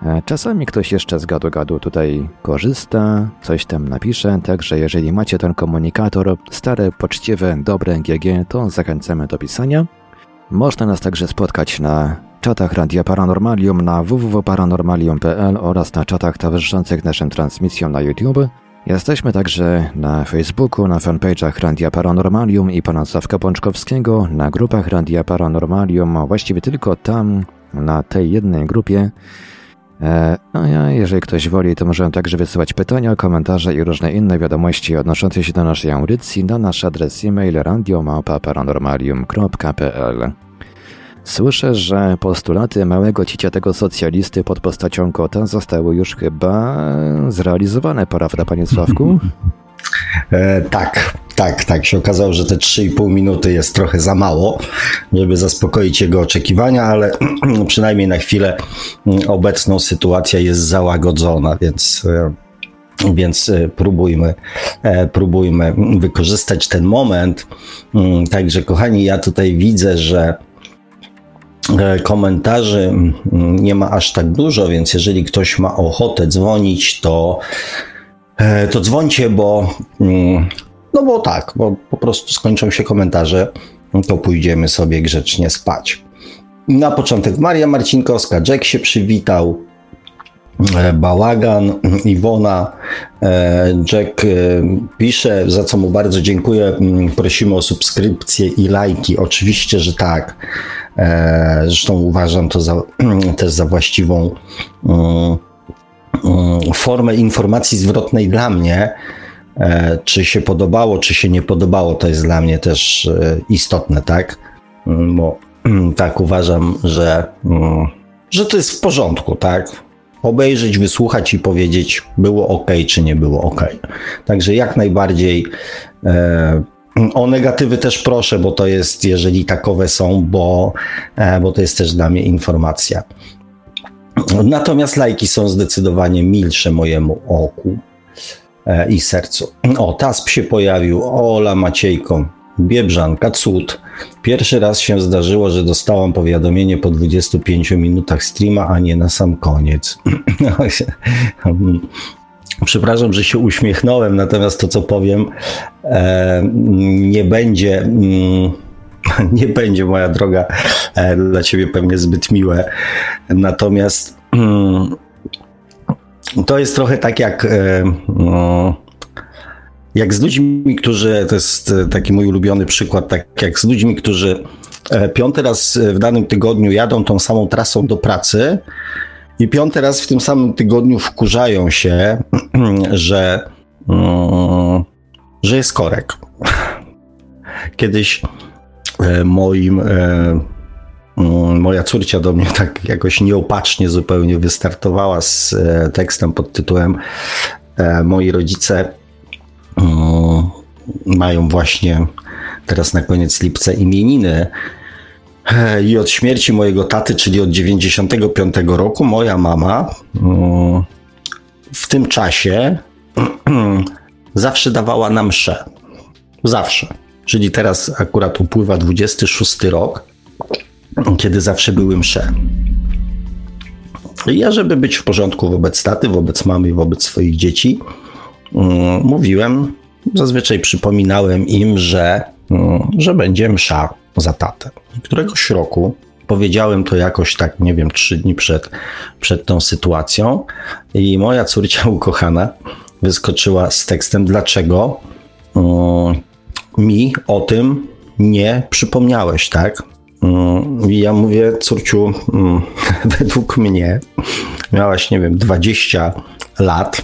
E, czasami ktoś jeszcze z gadu-gadu tutaj korzysta, coś tam napisze, także jeżeli macie ten komunikator, stare, poczciwe, dobre GG, to zachęcamy do pisania. Można nas także spotkać na czatach Radia Paranormalium na www.paranormalium.pl oraz na czatach towarzyszących naszym transmisjom na YouTube. Jesteśmy także na Facebooku, na fanpage'ach Radia Paranormalium i pana Sawka Pączkowskiego, na grupach Radia Paranormalium, właściwie tylko tam, na tej jednej grupie. E, no ja, jeżeli ktoś woli, to możemy także wysyłać pytania, komentarze i różne inne wiadomości odnoszące się do naszej audycji na nasz adres e-mail radiomapa.paranormalium.pl Słyszę, że postulaty małego ciciatego socjalisty pod postacią kota zostały już chyba zrealizowane, prawda, panie Sławku? [LAUGHS] E, tak, tak, tak. Się okazało, że te 3,5 minuty jest trochę za mało, żeby zaspokoić jego oczekiwania, ale [CLEARS THROAT] przynajmniej na chwilę mm, obecną sytuacja jest załagodzona, więc. E, więc e, próbujmy, e, próbujmy wykorzystać ten moment. Mm, także, kochani, ja tutaj widzę, że komentarzy mm, nie ma aż tak dużo, więc jeżeli ktoś ma ochotę dzwonić, to to dzwońcie, bo mm, no bo tak, bo po prostu skończą się komentarze, to pójdziemy sobie grzecznie spać. Na początek Maria Marcinkowska, Jack się przywitał, e, Bałagan, Iwona, e, Jack pisze, za co mu bardzo dziękuję. Mm, prosimy o subskrypcję i lajki. Oczywiście, że tak. Zresztą uważam to za, [CLEARS THROAT] też za właściwą Mm, formę informacji zwrotnej dla mnie, e, czy się podobało, czy się nie podobało, to jest dla mnie też e, istotne, tak? Mm, bo mm, tak uważam, że, że to jest w porządku, tak? Obejrzeć, wysłuchać i powiedzieć, było ok, czy nie było ok. Także jak najbardziej. E, o negatywy też proszę, bo to jest, jeżeli takowe są, bo, bo to jest też dla mnie informacja. Natomiast lajki są zdecydowanie milsze mojemu oku e, i sercu. O, Tasp się pojawił, Ola Maciejko, Biebrzanka, cud. Pierwszy raz się zdarzyło, że dostałam powiadomienie po 25 minutach streama, a nie na sam koniec. [LAUGHS] Przepraszam, że się uśmiechnąłem, natomiast to, co powiem, e, nie będzie. Mm, nie będzie, moja droga, e, dla ciebie pewnie zbyt miłe. Natomiast mm, to jest trochę tak jak. E, no, jak z ludźmi, którzy, to jest taki mój ulubiony przykład, tak jak z ludźmi, którzy piąty raz w danym tygodniu jadą tą samą trasą do pracy i piąty raz w tym samym tygodniu wkurzają się, [CLEARS THROAT] że, mm, że jest korek. Kiedyś moim Mm, moja córcia do mnie tak jakoś nieopatrznie zupełnie wystartowała z e, tekstem pod tytułem e, Moi rodzice mm, mają właśnie teraz na koniec lipca imieniny. E, I od śmierci mojego taty, czyli od 95 roku, moja mama mm, w tym czasie [CLEARS THROAT] zawsze dawała nam mszę. Zawsze. Czyli teraz akurat upływa 26 rok kiedy zawsze były msze. I ja, żeby być w porządku wobec taty, wobec mamy wobec swoich dzieci, mm, mówiłem, zazwyczaj przypominałem im, że, mm, że będzie msza za tatę. Któregoś roku powiedziałem to jakoś tak, nie wiem, trzy dni przed, przed tą sytuacją i moja córcia [LAUGHS] ukochana wyskoczyła z tekstem, dlaczego um, mi o tym nie przypomniałeś, tak? Mm, ja mówię, córciu, mm, [LAUGHS] według mnie miałaś, nie wiem, 20 lat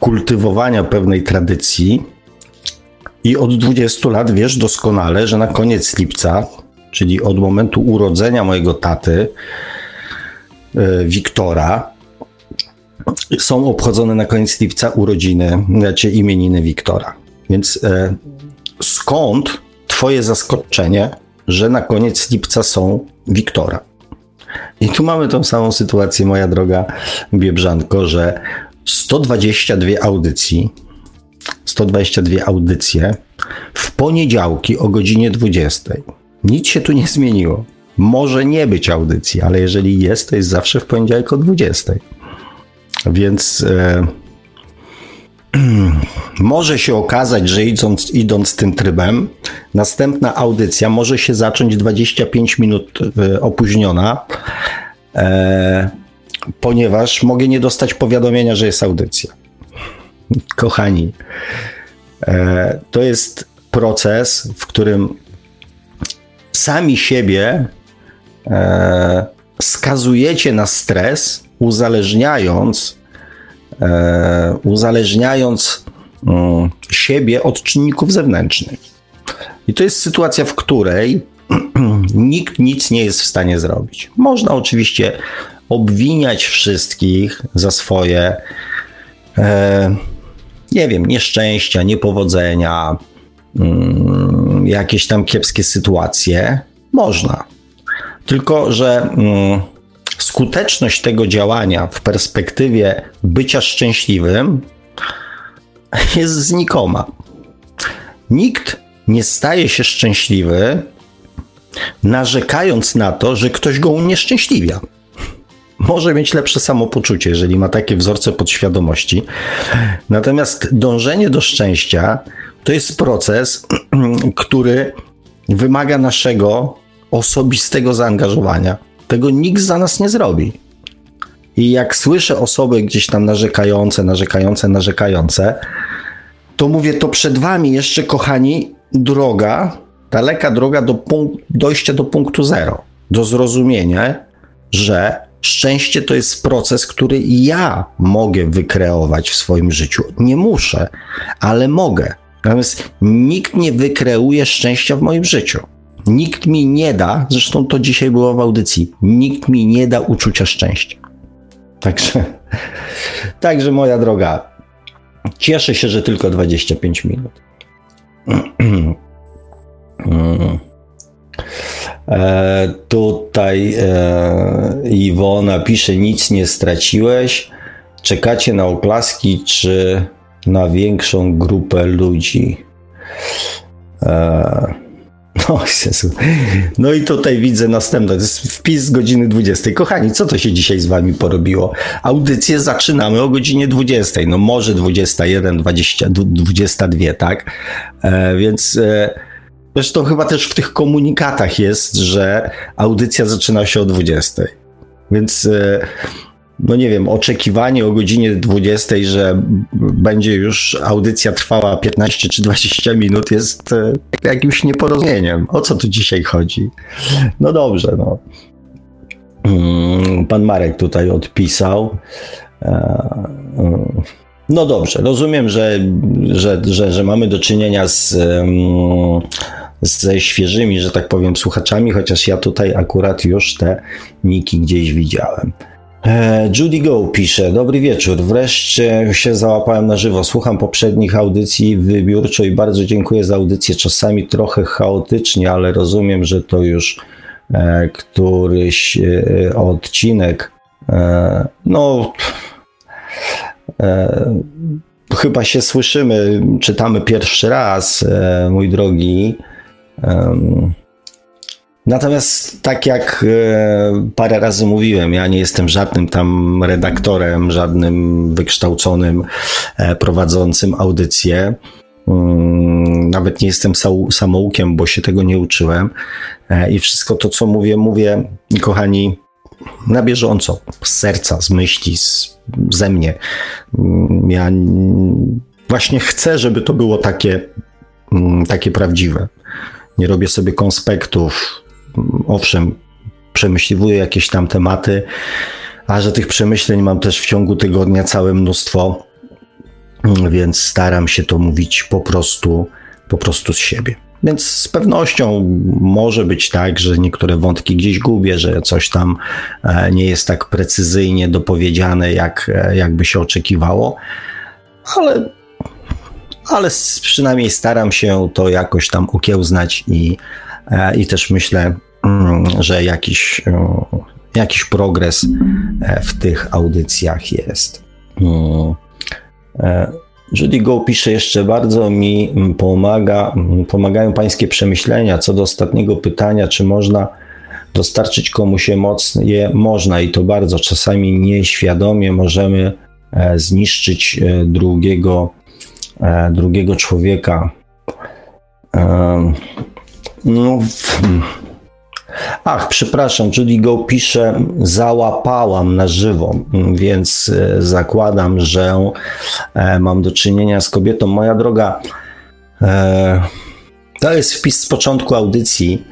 kultywowania pewnej tradycji i od 20 lat wiesz doskonale, że na koniec lipca, czyli od momentu urodzenia mojego taty, e, Wiktora, są obchodzone na koniec lipca urodziny, znaczy imieniny Wiktora. Więc e, skąd twoje zaskoczenie, że na koniec lipca są Wiktora. I tu mamy tą samą sytuację, moja droga Biebrzanko, że 122 audycji, 122 audycje w poniedziałki o godzinie 20. Nic się tu nie zmieniło. Może nie być audycji, ale jeżeli jest, to jest zawsze w poniedziałek o 20. Więc e, [CLEARS THROAT] może się okazać, że idąc, idąc tym trybem, następna audycja może się zacząć 25 minut e, opóźniona, e, ponieważ mogę nie dostać powiadomienia, że jest audycja. Kochani, e, to jest proces, w którym sami siebie e, skazujecie na stres, uzależniając uzależniając mm, siebie od czynników zewnętrznych. I to jest sytuacja, w której [CLEARS THROAT] nikt nic nie jest w stanie zrobić. Można oczywiście obwiniać wszystkich za swoje, e, nie wiem, nieszczęścia, niepowodzenia, mm, jakieś tam kiepskie sytuacje. Można. Tylko, że. Skuteczność tego działania w perspektywie bycia szczęśliwym jest znikoma. Nikt nie staje się szczęśliwy, narzekając na to, że ktoś go unieszczęśliwia. Może mieć lepsze samopoczucie, jeżeli ma takie wzorce podświadomości. Natomiast dążenie do szczęścia to jest proces, [CLEARS THROAT] który wymaga naszego osobistego zaangażowania tego nikt za nas nie zrobi. I jak słyszę osoby gdzieś tam narzekające, narzekające, narzekające, to mówię, to przed wami jeszcze, kochani, droga, daleka droga do dojścia do punktu zero, do zrozumienia, że szczęście to jest proces, który ja mogę wykreować w swoim życiu. Nie muszę, ale mogę. Natomiast nikt nie wykreuje szczęścia w moim życiu. Nikt mi nie da, zresztą to dzisiaj było w audycji, nikt mi nie da uczucia szczęścia. Także, także moja droga, cieszę się, że tylko 25 minut. E, tutaj e, Iwona pisze, nic nie straciłeś. Czekacie na oklaski czy na większą grupę ludzi? E, no, Jezu. no i tutaj widzę następne. To jest wpis z godziny 20. Kochani, co to się dzisiaj z wami porobiło? Audycję zaczynamy o godzinie 20. No może 21, 20, 22, tak? E, więc e, zresztą chyba też w tych komunikatach jest, że audycja zaczyna się o 20. Więc e, no nie wiem, oczekiwanie o godzinie 20, że będzie już audycja trwała 15 czy 20 minut jest e, jakimś nieporozumieniem. O co tu dzisiaj chodzi? No dobrze, no. Mm, pan Marek tutaj odpisał. E, no dobrze, rozumiem, że, że, że, że mamy do czynienia z, ze świeżymi, że tak powiem, słuchaczami, chociaż ja tutaj akurat już te niki gdzieś widziałem. E, Judy Go pisze, dobry wieczór, wreszcie się załapałem na żywo, słucham poprzednich audycji wybiórczo i bardzo dziękuję za audycję, czasami trochę chaotycznie, ale rozumiem, że to już e, któryś e, odcinek, e, no e, chyba się słyszymy, czytamy pierwszy raz, e, mój drogi, Natomiast tak jak e, parę razy mówiłem, ja nie jestem żadnym tam redaktorem, żadnym wykształconym e, prowadzącym audycję. Mm, nawet nie jestem samoukiem, bo się tego nie uczyłem. E, I wszystko to, co mówię, mówię, kochani, na bieżąco, z serca, z myśli, z, ze mnie. Mm, ja właśnie chcę, żeby to było takie, mm, takie prawdziwe. Nie robię sobie konspektów, owszem, przemyśliwuję jakieś tam tematy, a że tych przemyśleń mam też w ciągu tygodnia całe mnóstwo, więc staram się to mówić po prostu, po prostu z siebie. Więc z pewnością może być tak, że niektóre wątki gdzieś gubię, że coś tam e, nie jest tak precyzyjnie dopowiedziane, jak, e, jakby się oczekiwało, ale, ale przynajmniej staram się to jakoś tam ukiełznać i, i też myślę, Mm, że jakiś, e, jakiś progres e, w tych audycjach jest. Mm. E, Judy Go pisze jeszcze bardzo mi mm, pomaga, pomagają pańskie przemyślenia co do ostatniego pytania, czy można dostarczyć komuś emocje. Można i to bardzo. Czasami nieświadomie możemy zniszczyć drugiego, drugiego człowieka. No, Ach, przepraszam, Judy Go pisze, załapałam na żywo, więc e, zakładam, że e, mam do czynienia z kobietą. Moja droga, e, to jest wpis z początku audycji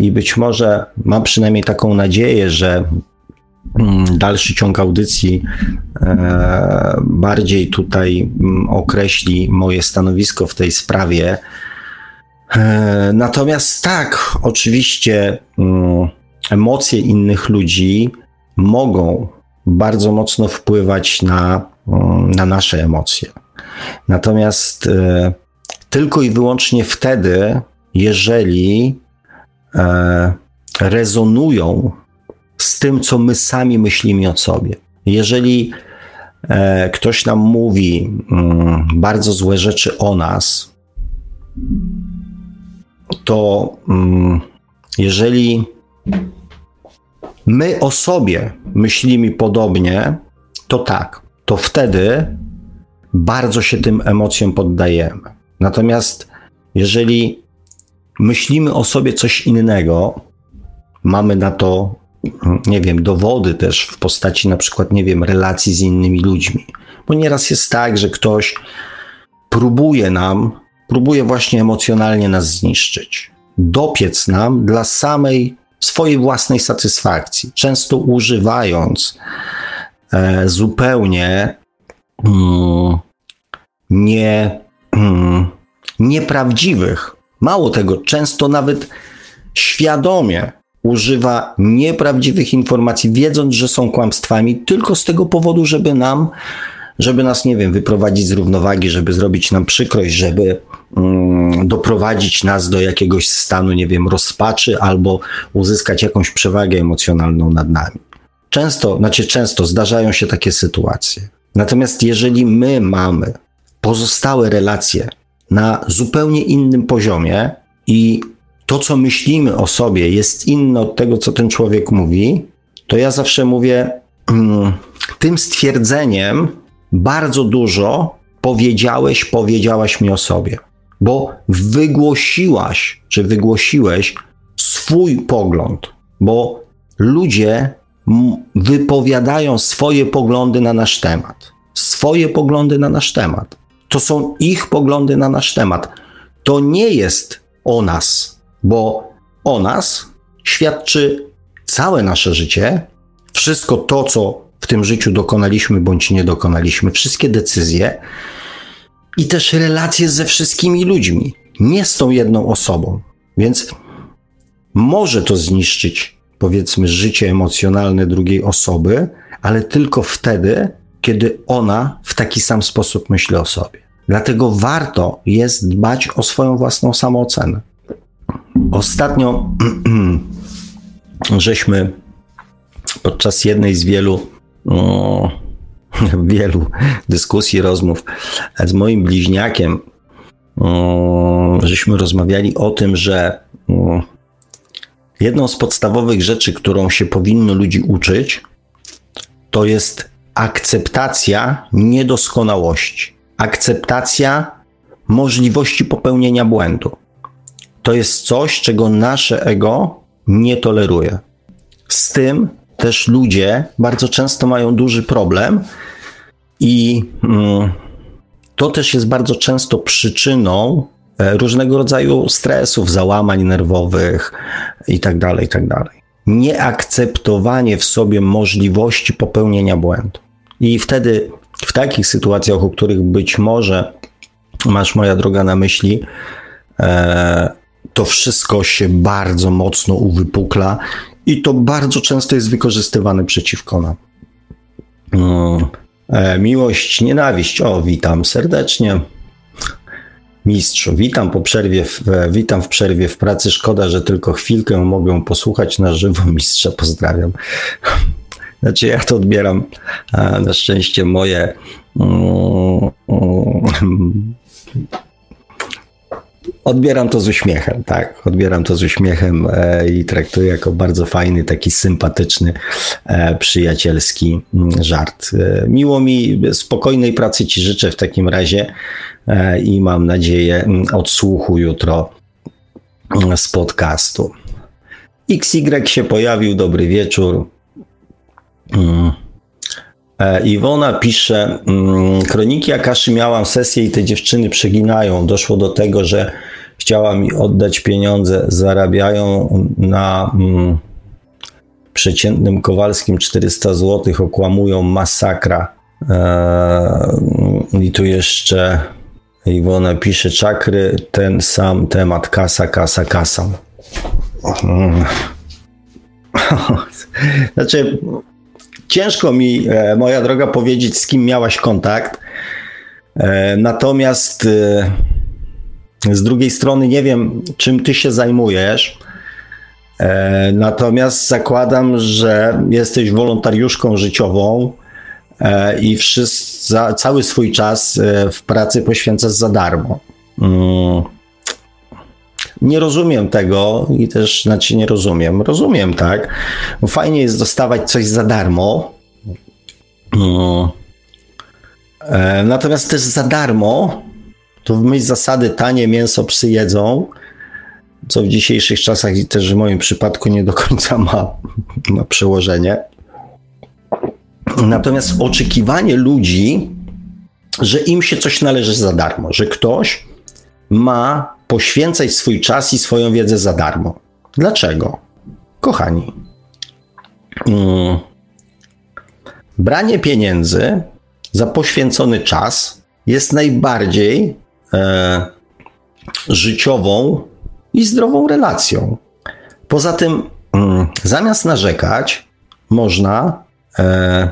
i być może mam przynajmniej taką nadzieję, że mm, dalszy ciąg audycji bardziej tutaj mm, określi moje stanowisko w tej sprawie. E, natomiast tak, oczywiście mm, emocje innych ludzi mogą bardzo mocno wpływać na, mm, na nasze emocje. Natomiast e, tylko i wyłącznie wtedy, jeżeli e, rezonują z tym, co my sami myślimy o sobie. Jeżeli ktoś nam mówi mm, bardzo złe rzeczy o nas, to mm, jeżeli my o sobie myślimy podobnie, to tak, to wtedy bardzo się tym emocjom poddajemy. Natomiast jeżeli myślimy o sobie coś innego, mamy na to, nie wiem, dowody też w postaci na przykład, nie wiem, relacji z innymi ludźmi. Bo nieraz jest tak, że ktoś próbuje nam próbuje właśnie emocjonalnie nas zniszczyć. Dopiec nam dla samej swojej własnej satysfakcji, często używając e, zupełnie mm, nie, mm, nieprawdziwych, mało tego, często nawet świadomie używa nieprawdziwych informacji, wiedząc, że są kłamstwami, tylko z tego powodu, żeby nam żeby nas, nie wiem, wyprowadzić z równowagi, żeby zrobić nam przykrość, żeby doprowadzić nas do jakiegoś stanu, nie wiem, rozpaczy albo uzyskać jakąś przewagę emocjonalną nad nami. Często, znaczy często zdarzają się takie sytuacje. Natomiast jeżeli my mamy pozostałe relacje na zupełnie innym poziomie i to, co myślimy o sobie, jest inne od tego, co ten człowiek mówi, to ja zawsze mówię, mm, tym stwierdzeniem bardzo dużo powiedziałeś, powiedziałaś mi o sobie, bo wygłosiłaś, czy wygłosiłeś swój pogląd, bo ludzie wypowiadają swoje poglądy na nasz temat. Swoje poglądy na nasz temat. To są ich poglądy na nasz temat. To nie jest o nas, bo o nas świadczy całe nasze życie, wszystko to, co w tym życiu dokonaliśmy bądź nie dokonaliśmy, wszystkie decyzje i też relacje ze wszystkimi ludźmi, nie z tą jedną osobą. Więc może to zniszczyć, powiedzmy, życie emocjonalne drugiej osoby, ale tylko wtedy, kiedy ona w taki sam sposób myśli o sobie. Dlatego warto jest dbać o swoją własną samoocenę. Ostatnio [CLEARS THROAT] żeśmy podczas jednej z wielu, [LAUGHS] wielu dyskusji, rozmów z moim bliźniakiem, żeśmy rozmawiali o tym, że jedną z podstawowych rzeczy, którą się powinno ludzi uczyć, to jest akceptacja niedoskonałości, akceptacja możliwości popełnienia błędu. To jest coś, czego nasze ego nie toleruje. Z tym też ludzie bardzo często mają duży problem i mm, to też jest bardzo często przyczyną e, różnego rodzaju stresów, załamań nerwowych itd., tak itd. Tak Nieakceptowanie w sobie możliwości popełnienia błędu. I wtedy w takich sytuacjach, o których być może masz moja droga na myśli, e, to wszystko się bardzo mocno uwypukla i to bardzo często jest wykorzystywane przeciwko nam. Mm. E, miłość, nienawiść. O, witam serdecznie. Mistrzu, witam po przerwie, w, e, witam w przerwie w pracy. Szkoda, że tylko chwilkę mogę posłuchać na żywo. Mistrza pozdrawiam. Znaczy, ja to odbieram. Na szczęście moje. Mm, mm, odbieram to z uśmiechem, tak. Odbieram to z uśmiechem e, i traktuję jako bardzo fajny, taki sympatyczny, e, przyjacielski mm, żart. E, miło mi, spokojnej pracy Ci życzę w takim razie i mam nadzieję mm, odsłuchu jutro mm, z podcastu. XY się pojawił, dobry wieczór. E, Iwona pisze, kroniki Akaszy miałam sesję i te dziewczyny przeginają. Doszło do tego, że chciała mi oddać pieniądze, zarabiają na mm, przeciętnym Kowalskim 400 zł, okłamują masakra. Eee, I tu jeszcze Iwona pisze, czakry, ten sam temat, kasa, kasa, kasa. [LAUGHS] Znaczy, ciężko mi, e, moja droga, powiedzieć, z kim miałaś kontakt. E, natomiast e, z drugiej strony nie wiem, czym ty się zajmujesz. Natomiast zakładam, że jesteś wolontariuszką życiową i wszyscy, cały swój czas w pracy poświęcasz za darmo. Nie rozumiem tego i też, znaczy nie rozumiem. Rozumiem, tak. Fajnie jest dostawać coś za darmo. Mm. Natomiast też za darmo to w myśl zasady tanie mięso psy jedzą, co w dzisiejszych czasach i też w moim przypadku nie do końca ma, [LAUGHS] ma przełożenie. Natomiast oczekiwanie ludzi, że im się coś należy za darmo, że ktoś ma poświęcać swój czas i swoją wiedzę za darmo. Dlaczego? Kochani, mm, branie pieniędzy za poświęcony czas jest najbardziej e, życiową i zdrową relacją. Poza tym, mm, zamiast narzekać, można e,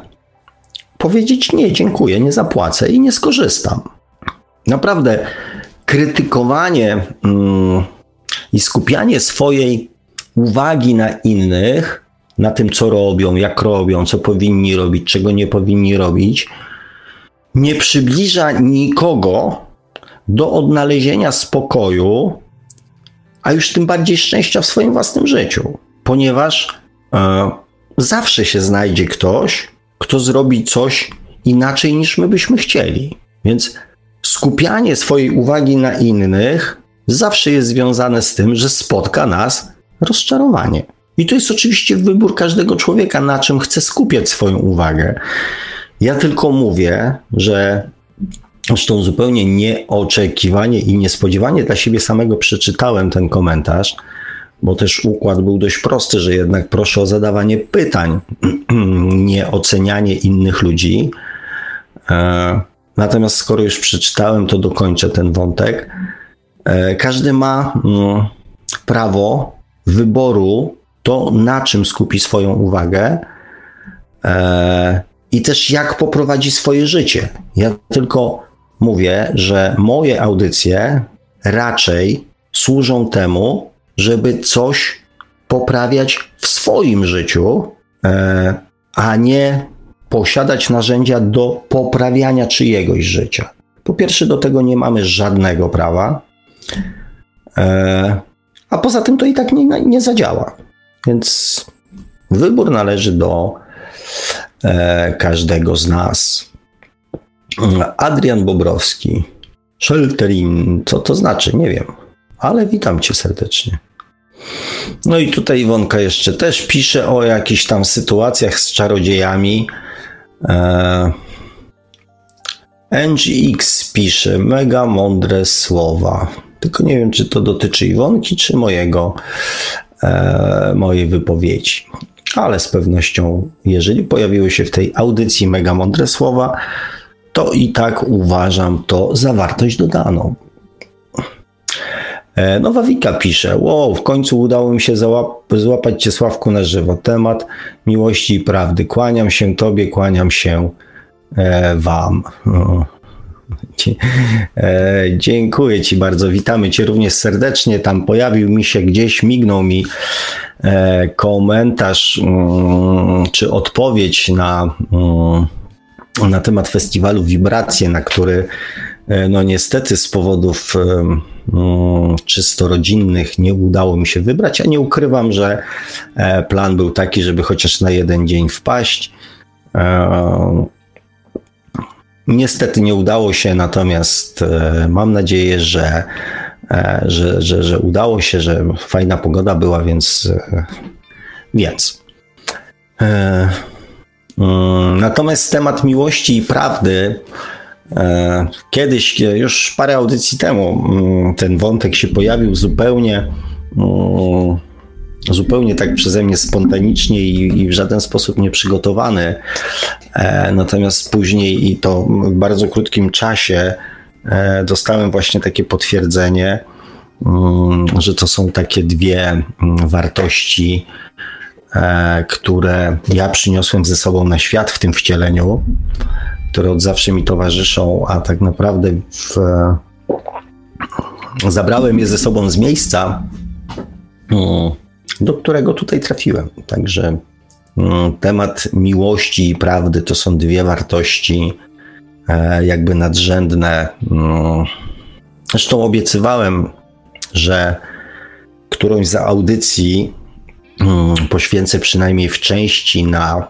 powiedzieć: Nie, dziękuję, nie zapłacę i nie skorzystam. Naprawdę, krytykowanie mm, i skupianie swojej uwagi na innych, na tym, co robią, jak robią, co powinni robić, czego nie powinni robić, nie przybliża nikogo do odnalezienia spokoju, a już tym bardziej szczęścia w swoim własnym życiu, ponieważ e, zawsze się znajdzie ktoś, kto zrobi coś inaczej niż my byśmy chcieli. Więc skupianie swojej uwagi na innych zawsze jest związane z tym, że spotka nas rozczarowanie. I to jest oczywiście wybór każdego człowieka, na czym chce skupiać swoją uwagę. Ja tylko mówię, że zresztą zupełnie nieoczekiwanie i niespodziewanie dla siebie samego przeczytałem ten komentarz, bo też układ był dość prosty, że jednak proszę o zadawanie pytań, [CLEARS THROAT] nie ocenianie innych ludzi. Natomiast skoro już przeczytałem, to dokończę ten wątek. E, każdy ma mm, prawo wyboru to, na czym skupi swoją uwagę e, i też jak poprowadzi swoje życie. Ja tylko mówię, że moje audycje raczej służą temu, żeby coś poprawiać w swoim życiu, e, a nie posiadać narzędzia do poprawiania czyjegoś życia. Po pierwsze, do tego nie mamy żadnego prawa, e, a poza tym to i tak nie, nie zadziała. Więc wybór należy do e, każdego z nas. Adrian Bobrowski. Shelterin, co to znaczy? Nie wiem, ale witam cię serdecznie. No i tutaj Iwonka jeszcze też pisze o jakichś tam sytuacjach z czarodziejami. E, NGX pisze mega mądre słowa. Tylko nie wiem, czy to dotyczy Iwonki, czy mojego, e, mojej wypowiedzi. Ale z pewnością, jeżeli pojawiły się w tej audycji mega mądre słowa, to i tak uważam to za wartość dodaną. E, Nowa Wika pisze, wow, w końcu udało mi się załap złapać Cię Sławku na żywo. Temat miłości i prawdy. Kłaniam się Tobie, kłaniam się e, Wam. E, dziękuję Ci bardzo, witamy Cię również serdecznie. Tam pojawił mi się gdzieś, mignął mi e, komentarz mm, czy odpowiedź na, mm, na temat festiwalu Wibracje, na który no niestety z powodów mm, czysto rodzinnych nie udało mi się wybrać, a nie ukrywam, że plan był taki, żeby chociaż na jeden dzień wpaść. Niestety nie udało się, natomiast e, mam nadzieję, że, e, że, że, że udało się, że fajna pogoda była, więc. E, więc. Mm, natomiast temat miłości i prawdy. Kiedyś, już parę audycji temu, mm, ten wątek się pojawił zupełnie mm, zupełnie tak przeze mnie spontanicznie i, w żaden sposób nieprzygotowany. E, natomiast później i to w bardzo krótkim czasie e, dostałem właśnie takie potwierdzenie, mm, że to są takie dwie wartości, e, które ja przyniosłem ze sobą na świat w tym wcieleniu, które od zawsze mi towarzyszą, a tak naprawdę w, zabrałem je ze sobą z miejsca, mm, do którego tutaj trafiłem. Także mm, temat miłości i prawdy to są dwie wartości e, jakby nadrzędne. Mm, zresztą obiecywałem, że którąś z audycji poświęcę przynajmniej w części na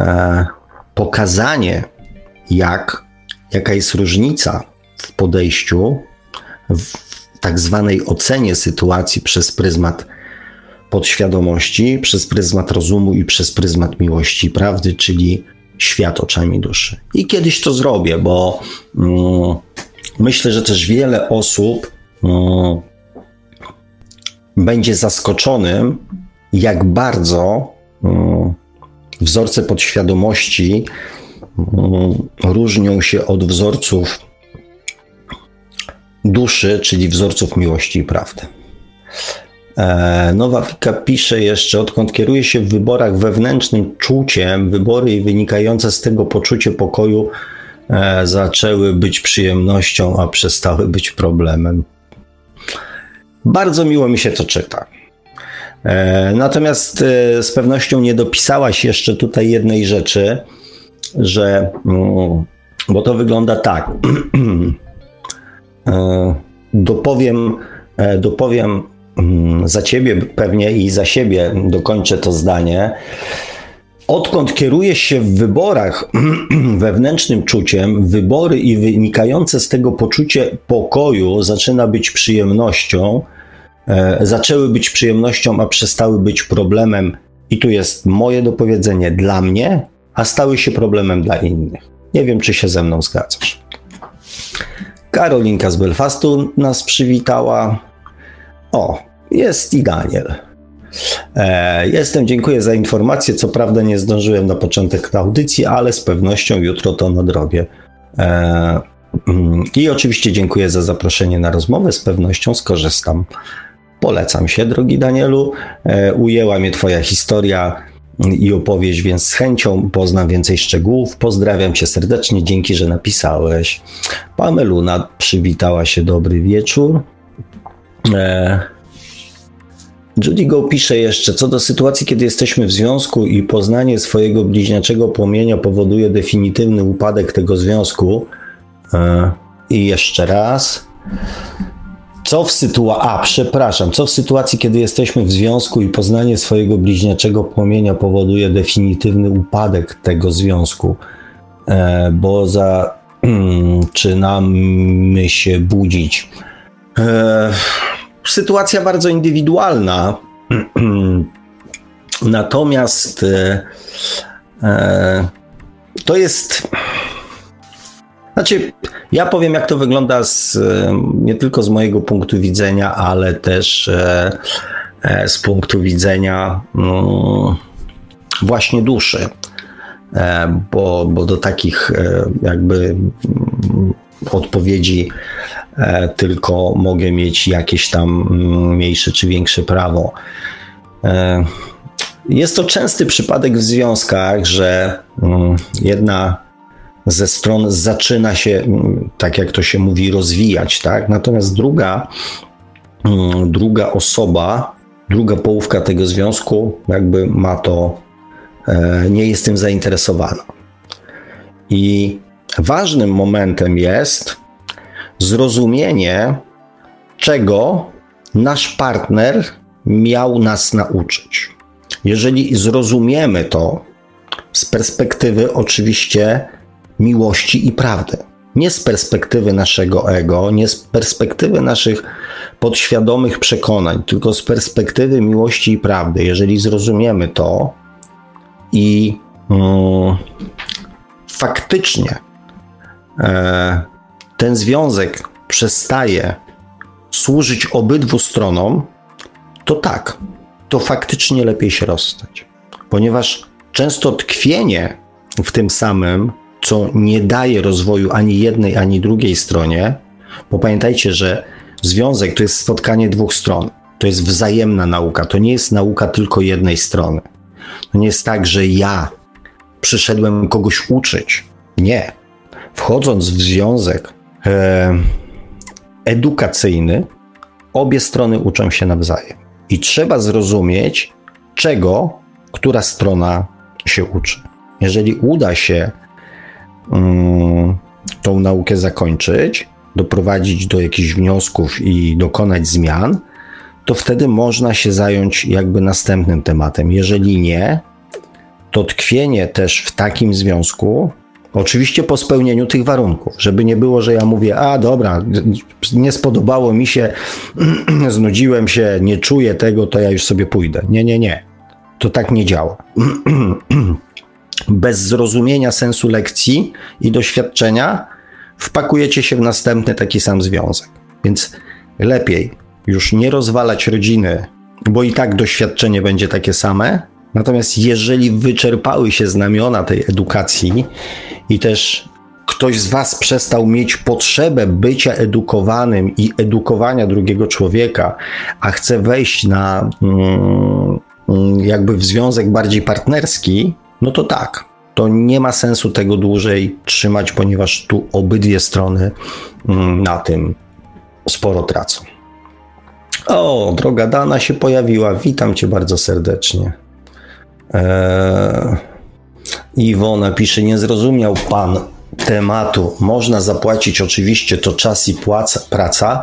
e, pokazanie, jak, jaka jest różnica w podejściu, w tak zwanej ocenie sytuacji przez pryzmat podświadomości, przez pryzmat rozumu i przez pryzmat miłości i prawdy, czyli świat oczami duszy. I kiedyś to zrobię, bo mm, myślę, że też wiele osób mm, będzie zaskoczonym, jak bardzo mm, wzorce podświadomości różnią się od wzorców duszy, czyli wzorców miłości i prawdy. E, Nowa Wika pisze jeszcze, odkąd kieruje się w wyborach wewnętrznym czuciem, wybory wynikające z tego poczucie pokoju e, zaczęły być przyjemnością, a przestały być problemem. Bardzo miło mi się to czyta. E, natomiast z pewnością nie dopisałaś jeszcze tutaj jednej rzeczy, że, mm, bo to wygląda tak. [CLEARS THROAT] dopowiem, dopowiem Mm, za ciebie pewnie i za siebie dokończę to zdanie. Odkąd kieruje się w wyborach [CLEARS THROAT] wewnętrznym czuciem, wybory i wynikające z tego poczucie pokoju zaczyna być przyjemnością, e, zaczęły być przyjemnością, a przestały być problemem, i tu jest moje dopowiedzenie dla mnie, a stały się problemem dla innych. Nie wiem, czy się ze mną zgadzasz. Karolinka z Belfastu nas przywitała. O, jest i Daniel. E, jestem, dziękuję za informację. Co prawda nie zdążyłem na początek audycji, ale z pewnością jutro to nadrobię. E, mm, I oczywiście dziękuję za zaproszenie na rozmowę. Z pewnością skorzystam. Polecam się, drogi Danielu. E, ujęła mnie Twoja historia i opowieść, więc z chęcią poznam więcej szczegółów. Pozdrawiam Cię serdecznie, dzięki, że napisałeś. Pameluna przywitała się, dobry wieczór. E, Judy Go pisze jeszcze, co do sytuacji, kiedy jesteśmy w związku i poznanie swojego bliźniaczego płomienia powoduje definitywny upadek tego związku. E, I jeszcze raz. Co w sytuacji, a przepraszam, co w sytuacji, kiedy jesteśmy w związku i poznanie swojego bliźniaczego płomienia powoduje definitywny upadek tego związku, e, bo zaczynamy [CLEARS THROAT] się budzić. E, sytuacja bardzo indywidualna, [CLEARS THROAT] natomiast e, e, to jest znaczy, ja powiem, jak to wygląda z, nie tylko z mojego punktu widzenia, ale też e, e, z punktu widzenia no, właśnie duszy. E, bo, bo do takich jakby mm, odpowiedzi tylko mogę mieć jakieś tam mm, mniejsze czy większe prawo. Jest to częsty przypadek w związkach, że mm, jedna ze stron zaczyna się, mm, tak jak to się mówi, rozwijać, tak? Natomiast druga, mm, druga osoba, druga połówka tego związku, jakby ma to, e, nie jest tym zainteresowana. I ważnym momentem jest zrozumienie, czego nasz partner miał nas nauczyć. Jeżeli zrozumiemy to z perspektywy oczywiście miłości i prawdy. Nie z perspektywy naszego ego, nie z perspektywy naszych podświadomych przekonań, tylko z perspektywy miłości i prawdy. Jeżeli zrozumiemy to i mm, faktycznie e, ten związek przestaje służyć obydwu stronom, to tak, to faktycznie lepiej się rozstać. Ponieważ często tkwienie w tym samym co nie daje rozwoju ani jednej, ani drugiej stronie, bo pamiętajcie, że związek to jest spotkanie dwóch stron. To jest wzajemna nauka. To nie jest nauka tylko jednej strony. To nie jest tak, że ja przyszedłem kogoś uczyć. Nie. Wchodząc w związek e, edukacyjny, obie strony uczą się nawzajem. I trzeba zrozumieć, czego która strona się uczy. Jeżeli uda się tą naukę zakończyć, doprowadzić do jakichś wniosków i dokonać zmian, to wtedy można się zająć jakby następnym tematem. Jeżeli nie, to tkwienie też w takim związku, oczywiście po spełnieniu tych warunków, żeby nie było, że ja mówię, a dobra, nie spodobało mi się, [CLEARS THROAT] znudziłem się, nie czuję tego, to ja już sobie pójdę. Nie, nie, nie. To tak nie działa. [CLEARS THROAT] bez zrozumienia sensu lekcji i doświadczenia wpakujecie się w następny taki sam związek. Więc lepiej już nie rozwalać rodziny, bo i tak doświadczenie będzie takie same. Natomiast jeżeli wyczerpały się znamiona tej edukacji i też ktoś z Was przestał mieć potrzebę bycia edukowanym i edukowania drugiego człowieka, a chce wejść na mm, mm jakby w związek bardziej partnerski, no to tak, to nie ma sensu tego dłużej trzymać, ponieważ tu obydwie strony mm, na tym sporo tracą. O, droga Dana się pojawiła. Witam cię bardzo serdecznie. Eee, Iwona pisze, nie zrozumiał pan tematu. Można zapłacić oczywiście to czas i płaca, praca,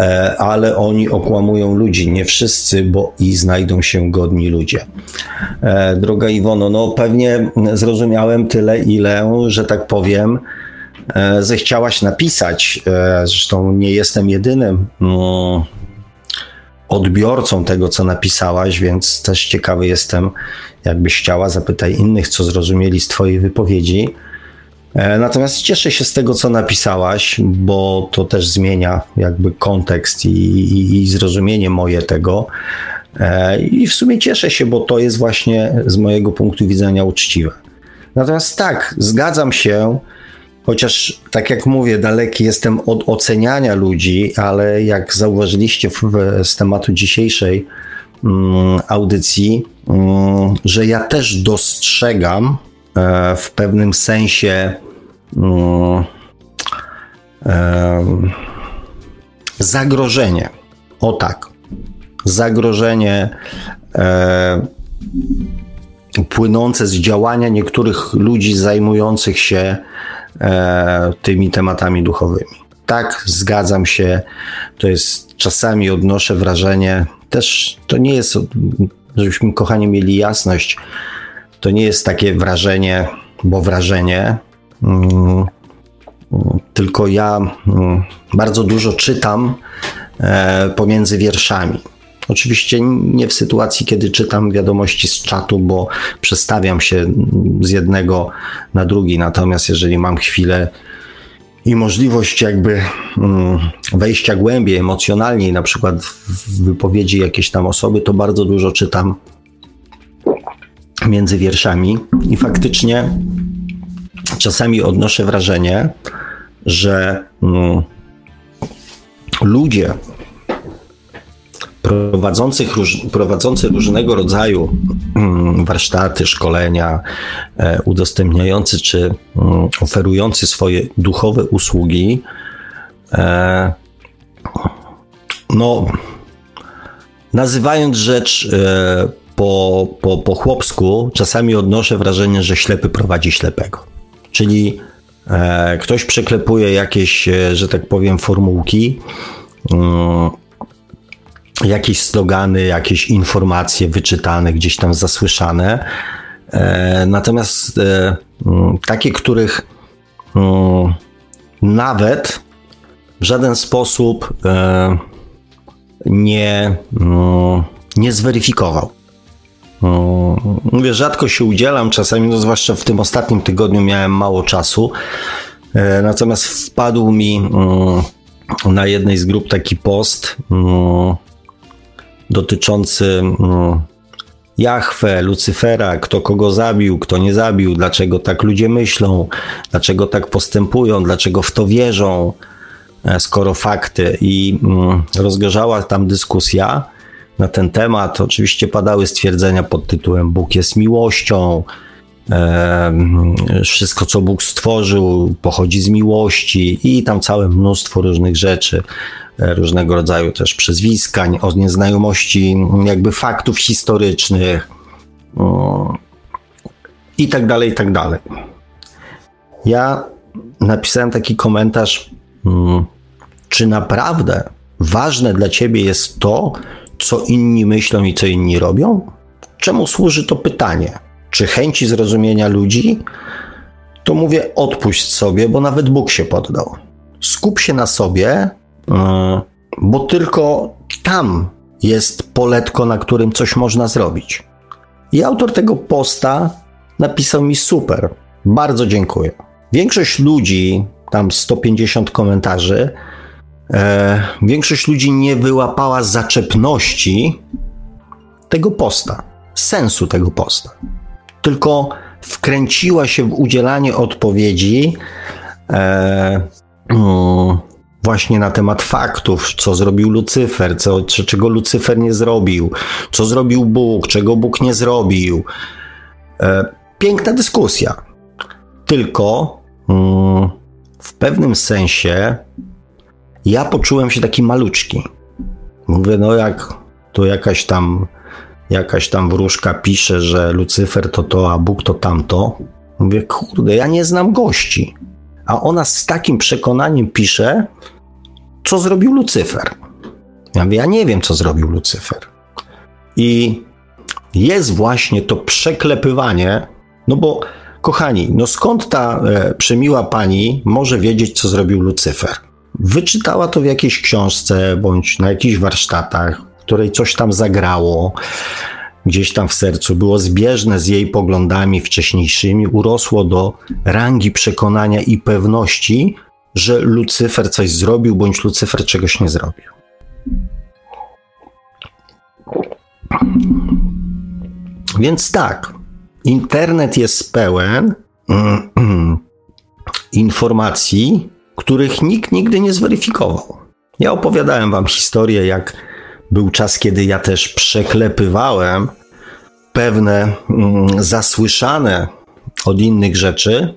e, ale oni okłamują ludzi. Nie wszyscy, bo i znajdą się godni ludzie. E, droga Iwono, no pewnie zrozumiałem tyle, ile, że tak powiem, e, zechciałaś napisać. Zresztą nie jestem jedynym. Mm, odbiorcą tego, co napisałaś, więc też ciekawy jestem, jakbyś chciała, zapytaj innych, co zrozumieli z Twojej wypowiedzi. E, natomiast cieszę się z tego, co napisałaś, bo to też zmienia jakby kontekst i, i, i zrozumienie moje tego. E, I w sumie cieszę się, bo to jest właśnie z mojego punktu widzenia uczciwe. Natomiast tak, zgadzam się, chociaż tak jak mówię, daleki jestem od oceniania ludzi, ale jak zauważyliście w, z tematu dzisiejszej mm, audycji, mm, że ja też dostrzegam e, w pewnym sensie e, zagrożenie. O tak, zagrożenie e, płynące z działania niektórych ludzi zajmujących się e, tymi tematami duchowymi. Tak, zgadzam się. To jest czasami odnoszę wrażenie, też to nie jest, żebyśmy kochani mieli jasność, to nie jest takie wrażenie, bo wrażenie. Mm, tylko ja mm, bardzo dużo czytam e, pomiędzy wierszami. Oczywiście nie w sytuacji, kiedy czytam wiadomości z czatu, bo przestawiam się z jednego na drugi. Natomiast jeżeli mam chwilę i możliwość jakby mm, wejścia głębiej, emocjonalniej, na przykład w wypowiedzi jakiejś tam osoby, to bardzo dużo czytam między wierszami i faktycznie czasami odnoszę wrażenie, że mm, ludzie, prowadzących róż, prowadzący różnego rodzaju mm, warsztaty, szkolenia, e, udostępniający czy mm, oferujący swoje duchowe usługi, e, no, nazywając rzecz e, po, po, po chłopsku, czasami odnoszę wrażenie, że ślepy prowadzi ślepego. Czyli ktoś przeklepuje jakieś, że tak powiem, formułki mm, jakieś slogany, jakieś informacje wyczytane, gdzieś tam zasłyszane. E, natomiast e, mm, takie, których mm, nawet w żaden sposób e, nie, nie zweryfikował. Mówię, rzadko się udzielam, czasami, no zwłaszcza w tym ostatnim tygodniu miałem mało czasu. Natomiast wpadł mi na jednej z grup taki post dotyczący mm, Jachwę, Lucyfera, kto kogo zabił, kto nie zabił, dlaczego tak ludzie myślą, dlaczego tak postępują, dlaczego w to wierzą, e, skoro fakty. I mm, rozgorzała tam dyskusja na ten temat. Oczywiście padały stwierdzenia pod tytułem Bóg jest miłością, e, wszystko co Bóg stworzył pochodzi z miłości i tam całe mnóstwo różnych rzeczy różnego rodzaju też przezwiskań, o nieznajomości jakby faktów historycznych i tak dalej, i tak dalej. Ja napisałem taki komentarz, mm, czy naprawdę ważne dla ciebie jest to, co inni myślą i co inni robią? Czemu służy to pytanie? Czy chęci zrozumienia ludzi? To mówię, odpuść sobie, bo nawet Bóg się poddał. Skup się na sobie E, bo tylko tam jest poletko, na którym coś można zrobić. I autor tego posta napisał mi super. Bardzo dziękuję. Większość ludzi, tam 150 komentarzy, e, większość ludzi nie wyłapała zaczepności tego posta, sensu tego posta. Tylko wkręciła się w udzielanie odpowiedzi. E, mm, właśnie na temat faktów, co zrobił Lucyfer, co, czego Lucyfer nie zrobił, co zrobił Bóg, czego Bóg nie zrobił. E, piękna dyskusja. Tylko mm, w pewnym sensie ja poczułem się taki maluczki. Mówię, no jak to jakaś tam jakaś tam wróżka pisze, że Lucyfer to to, a Bóg to tamto. Mówię, kurde, ja nie znam gości. A ona z takim przekonaniem pisze, co zrobił Lucyfer. Ja mówię, ja nie wiem, co zrobił Lucyfer. I jest właśnie to przeklepywanie, no bo kochani, no skąd ta e, przemiła pani może wiedzieć, co zrobił Lucyfer? Wyczytała to w jakiejś książce bądź na jakichś warsztatach. której coś tam zagrało gdzieś tam w sercu, było zbieżne z jej poglądami wcześniejszymi, urosło do rangi przekonania i pewności, że Lucyfer coś zrobił, bądź Lucyfer czegoś nie zrobił. Więc tak, internet jest pełen [CLEARS THROAT] informacji, których nikt nigdy nie zweryfikował. Ja opowiadałem wam historię, jak był czas, kiedy ja też przeklepywałem pewne mm, zasłyszane od innych rzeczy,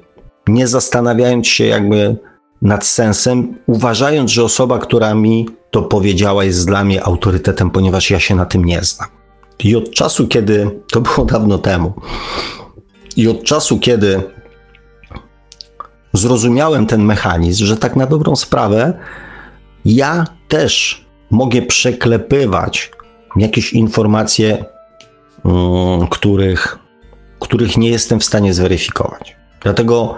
nie zastanawiając się jakby nad sensem, uważając, że osoba, która mi to powiedziała, jest dla mnie autorytetem, ponieważ ja się na tym nie znam. I od czasu, kiedy to było dawno temu, i od czasu, kiedy zrozumiałem ten mechanizm, że tak na dobrą sprawę, ja też mogę przeklepywać jakieś informacje, um, których, których nie jestem w stanie zweryfikować. Dlatego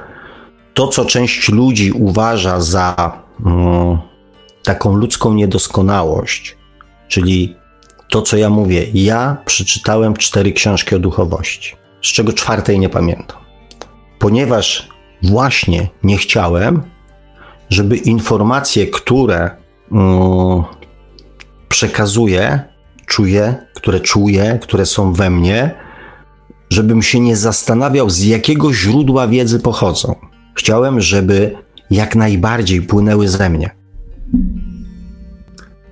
to, co część ludzi uważa za um, taką ludzką niedoskonałość, czyli to, co ja mówię, ja przeczytałem cztery książki o duchowości, z czego czwartej nie pamiętam. Ponieważ właśnie nie chciałem, żeby informacje, które um, przekazuję, czuję, które czuję, które są we mnie, żebym się nie zastanawiał, z jakiego źródła wiedzy pochodzą. Chciałem, żeby jak najbardziej płynęły ze mnie.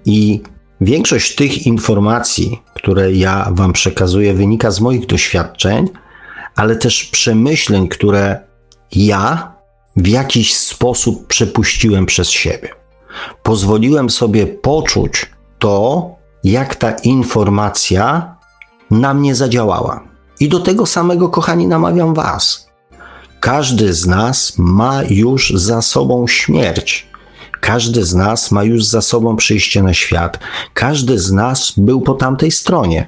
I większość tych informacji, które ja Wam przekazuję, wynika z moich doświadczeń, ale też przemyśleń, które ja w jakiś sposób przepuściłem przez siebie. Pozwoliłem sobie poczuć to, jak ta informacja na mnie zadziałała. I do tego samego, kochani, namawiam Was. Każdy z nas ma już za sobą śmierć. Każdy z nas ma już za sobą przyjście na świat. Każdy z nas był po tamtej stronie.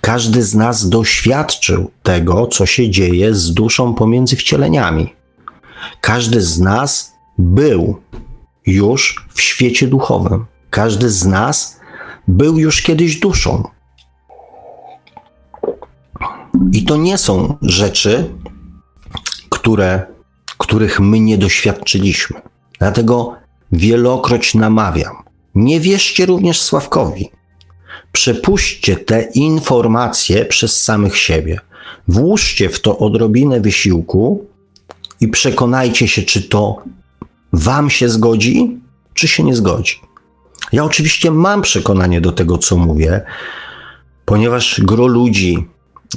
Każdy z nas doświadczył tego, co się dzieje z duszą pomiędzy wcieleniami. Każdy z nas był już w świecie duchowym. Każdy z nas był już kiedyś duszą. I to nie są rzeczy, które, których my nie doświadczyliśmy. Dlatego wielokroć namawiam. Nie wierzcie również Sławkowi. Przepuśćcie te informacje przez samych siebie. Włóżcie w to odrobinę wysiłku i przekonajcie się, czy to Wam się zgodzi, czy się nie zgodzi. Ja oczywiście mam przekonanie do tego, co mówię, ponieważ gro ludzi,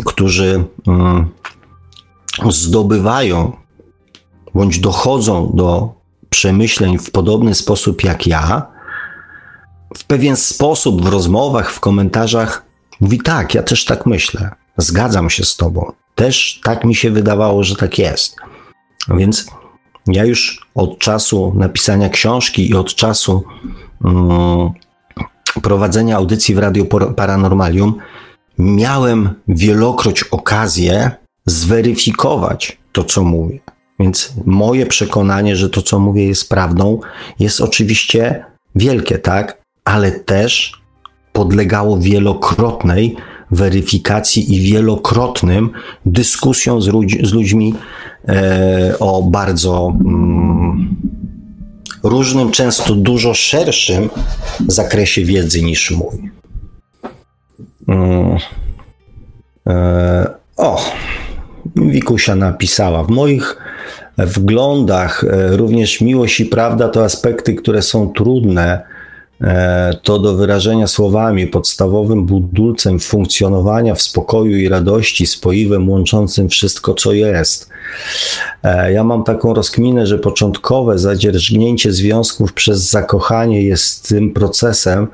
którzy mm, zdobywają bądź dochodzą do przemyśleń w podobny sposób jak ja, w pewien sposób w rozmowach, w komentarzach mówi tak, ja też tak myślę, zgadzam się z tobą, też tak mi się wydawało, że tak jest. Więc ja już od czasu napisania książki i od czasu um, prowadzenia audycji w Radio Paranormalium miałem wielokroć okazję zweryfikować to, co mówię. Więc moje przekonanie, że to, co mówię, jest prawdą, jest oczywiście wielkie, tak? Ale też podlegało wielokrotnej weryfikacji i wielokrotnym dyskusjom z, ludź, z ludźmi e, o bardzo mm, różnym, często dużo szerszym zakresie wiedzy niż mój. Mm, e, o, Wikusia napisała. W moich wglądach e, również miłość i prawda to aspekty, które są trudne to do wyrażenia słowami podstawowym budulcem funkcjonowania w spokoju i radości, spoiwem łączącym wszystko, co jest. E, ja mam taką rozkminę, że początkowe zadzierżnięcie związków przez zakochanie jest tym procesem,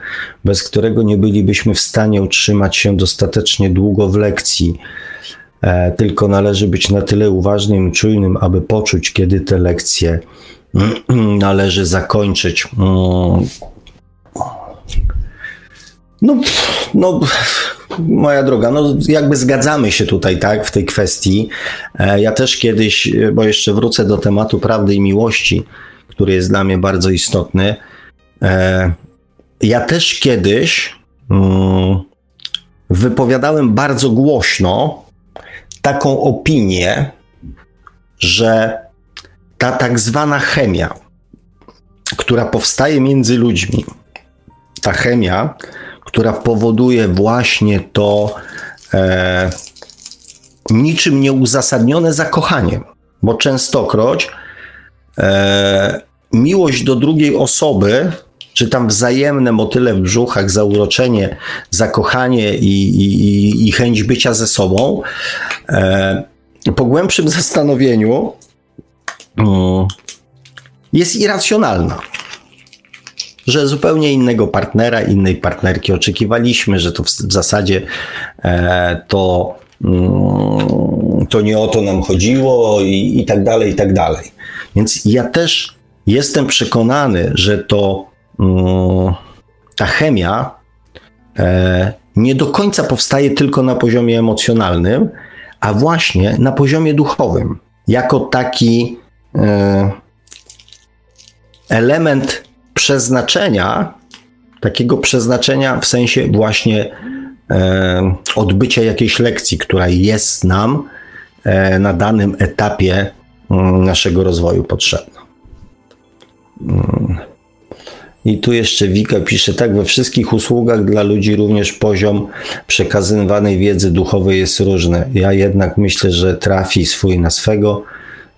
bez którego nie bylibyśmy w stanie utrzymać się dostatecznie długo w lekcji. E, tylko należy być na tyle uważnym i czujnym, aby poczuć, kiedy te lekcje [CLEARS THROAT] należy zakończyć. No, no, moja droga, no jakby zgadzamy się tutaj, tak, w tej kwestii. E, ja też kiedyś, bo jeszcze wrócę do tematu prawdy i miłości, który jest dla mnie bardzo istotny. E, ja też kiedyś mm, wypowiadałem bardzo głośno taką opinię, że ta tak zwana chemia, która powstaje między ludźmi, ta chemia, która powoduje właśnie to e, niczym nieuzasadnione zakochanie, bo częstokroć e, miłość do drugiej osoby, czy tam wzajemne motyle w brzuchach, zauroczenie, zakochanie i, i, i chęć bycia ze sobą, e, po głębszym [LAUGHS] zastanowieniu mm, jest irracjonalna. Że zupełnie innego partnera, innej partnerki oczekiwaliśmy, że to w, w zasadzie e, to, mm, to nie o to nam chodziło i, i tak dalej, i tak dalej. Więc ja też jestem przekonany, że to mm, ta chemia e, nie do końca powstaje tylko na poziomie emocjonalnym, a właśnie na poziomie duchowym, jako taki e, element przeznaczenia, takiego przeznaczenia w sensie właśnie e, odbycia jakiejś lekcji, która jest nam e, na danym etapie mm, naszego rozwoju potrzebna. Mm. I tu jeszcze Wika pisze, tak, we wszystkich usługach dla ludzi również poziom przekazywanej wiedzy duchowej jest różny. Ja jednak myślę, że trafi swój na swego,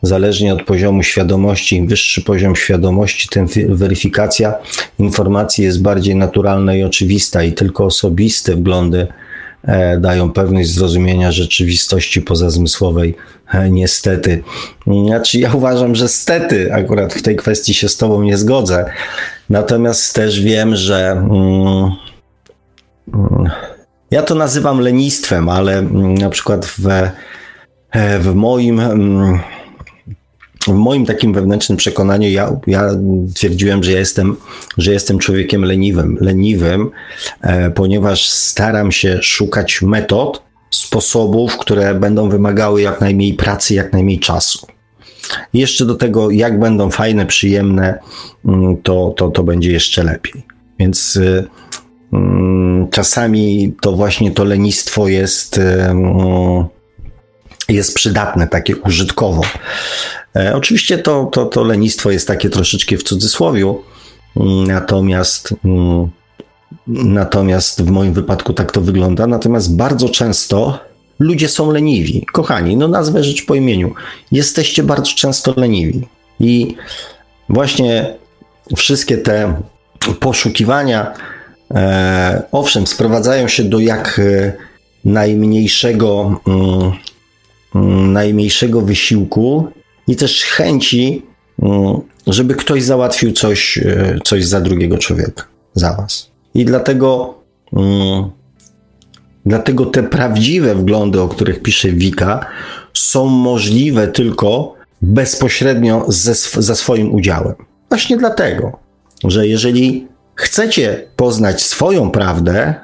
zależnie od poziomu świadomości. Im wyższy poziom świadomości, tym weryfikacja informacji jest bardziej naturalna i oczywista i tylko osobiste wglądy e, dają pewność zrozumienia rzeczywistości pozazmysłowej. E, niestety. Znaczy, ja uważam, że stety akurat w tej kwestii się z Tobą nie zgodzę. Natomiast też wiem, że mm, mm, ja to nazywam lenistwem, ale mm, na przykład w, e, w moim. W moim takim wewnętrznym przekonaniu ja, ja twierdziłem, że ja jestem, że jestem człowiekiem leniwym. Leniwym, e, ponieważ staram się szukać metod, sposobów, które będą wymagały jak najmniej pracy, jak najmniej czasu. Jeszcze do tego, jak będą fajne, przyjemne, mm, to, to, to będzie jeszcze lepiej. Więc y, mm, czasami to właśnie to lenistwo jest, y, mm, jest przydatne, takie użytkowo. E, oczywiście to, to, to lenistwo jest takie troszeczkę w cudzysłowiu, natomiast, natomiast w moim wypadku tak to wygląda. Natomiast bardzo często ludzie są leniwi. Kochani, no nazwę rzecz po imieniu. Jesteście bardzo często leniwi. I właśnie wszystkie te poszukiwania, e, owszem, sprowadzają się do jak e, najmniejszego, mm, mm, najmniejszego wysiłku i też chęci, mm, żeby ktoś załatwił coś, e, coś za drugiego człowieka, za was. I dlatego mm, Dlatego te prawdziwe wglądy, o których pisze Wika, są możliwe tylko bezpośrednio ze, ze swoim udziałem. Właśnie dlatego, że jeżeli chcecie poznać swoją prawdę,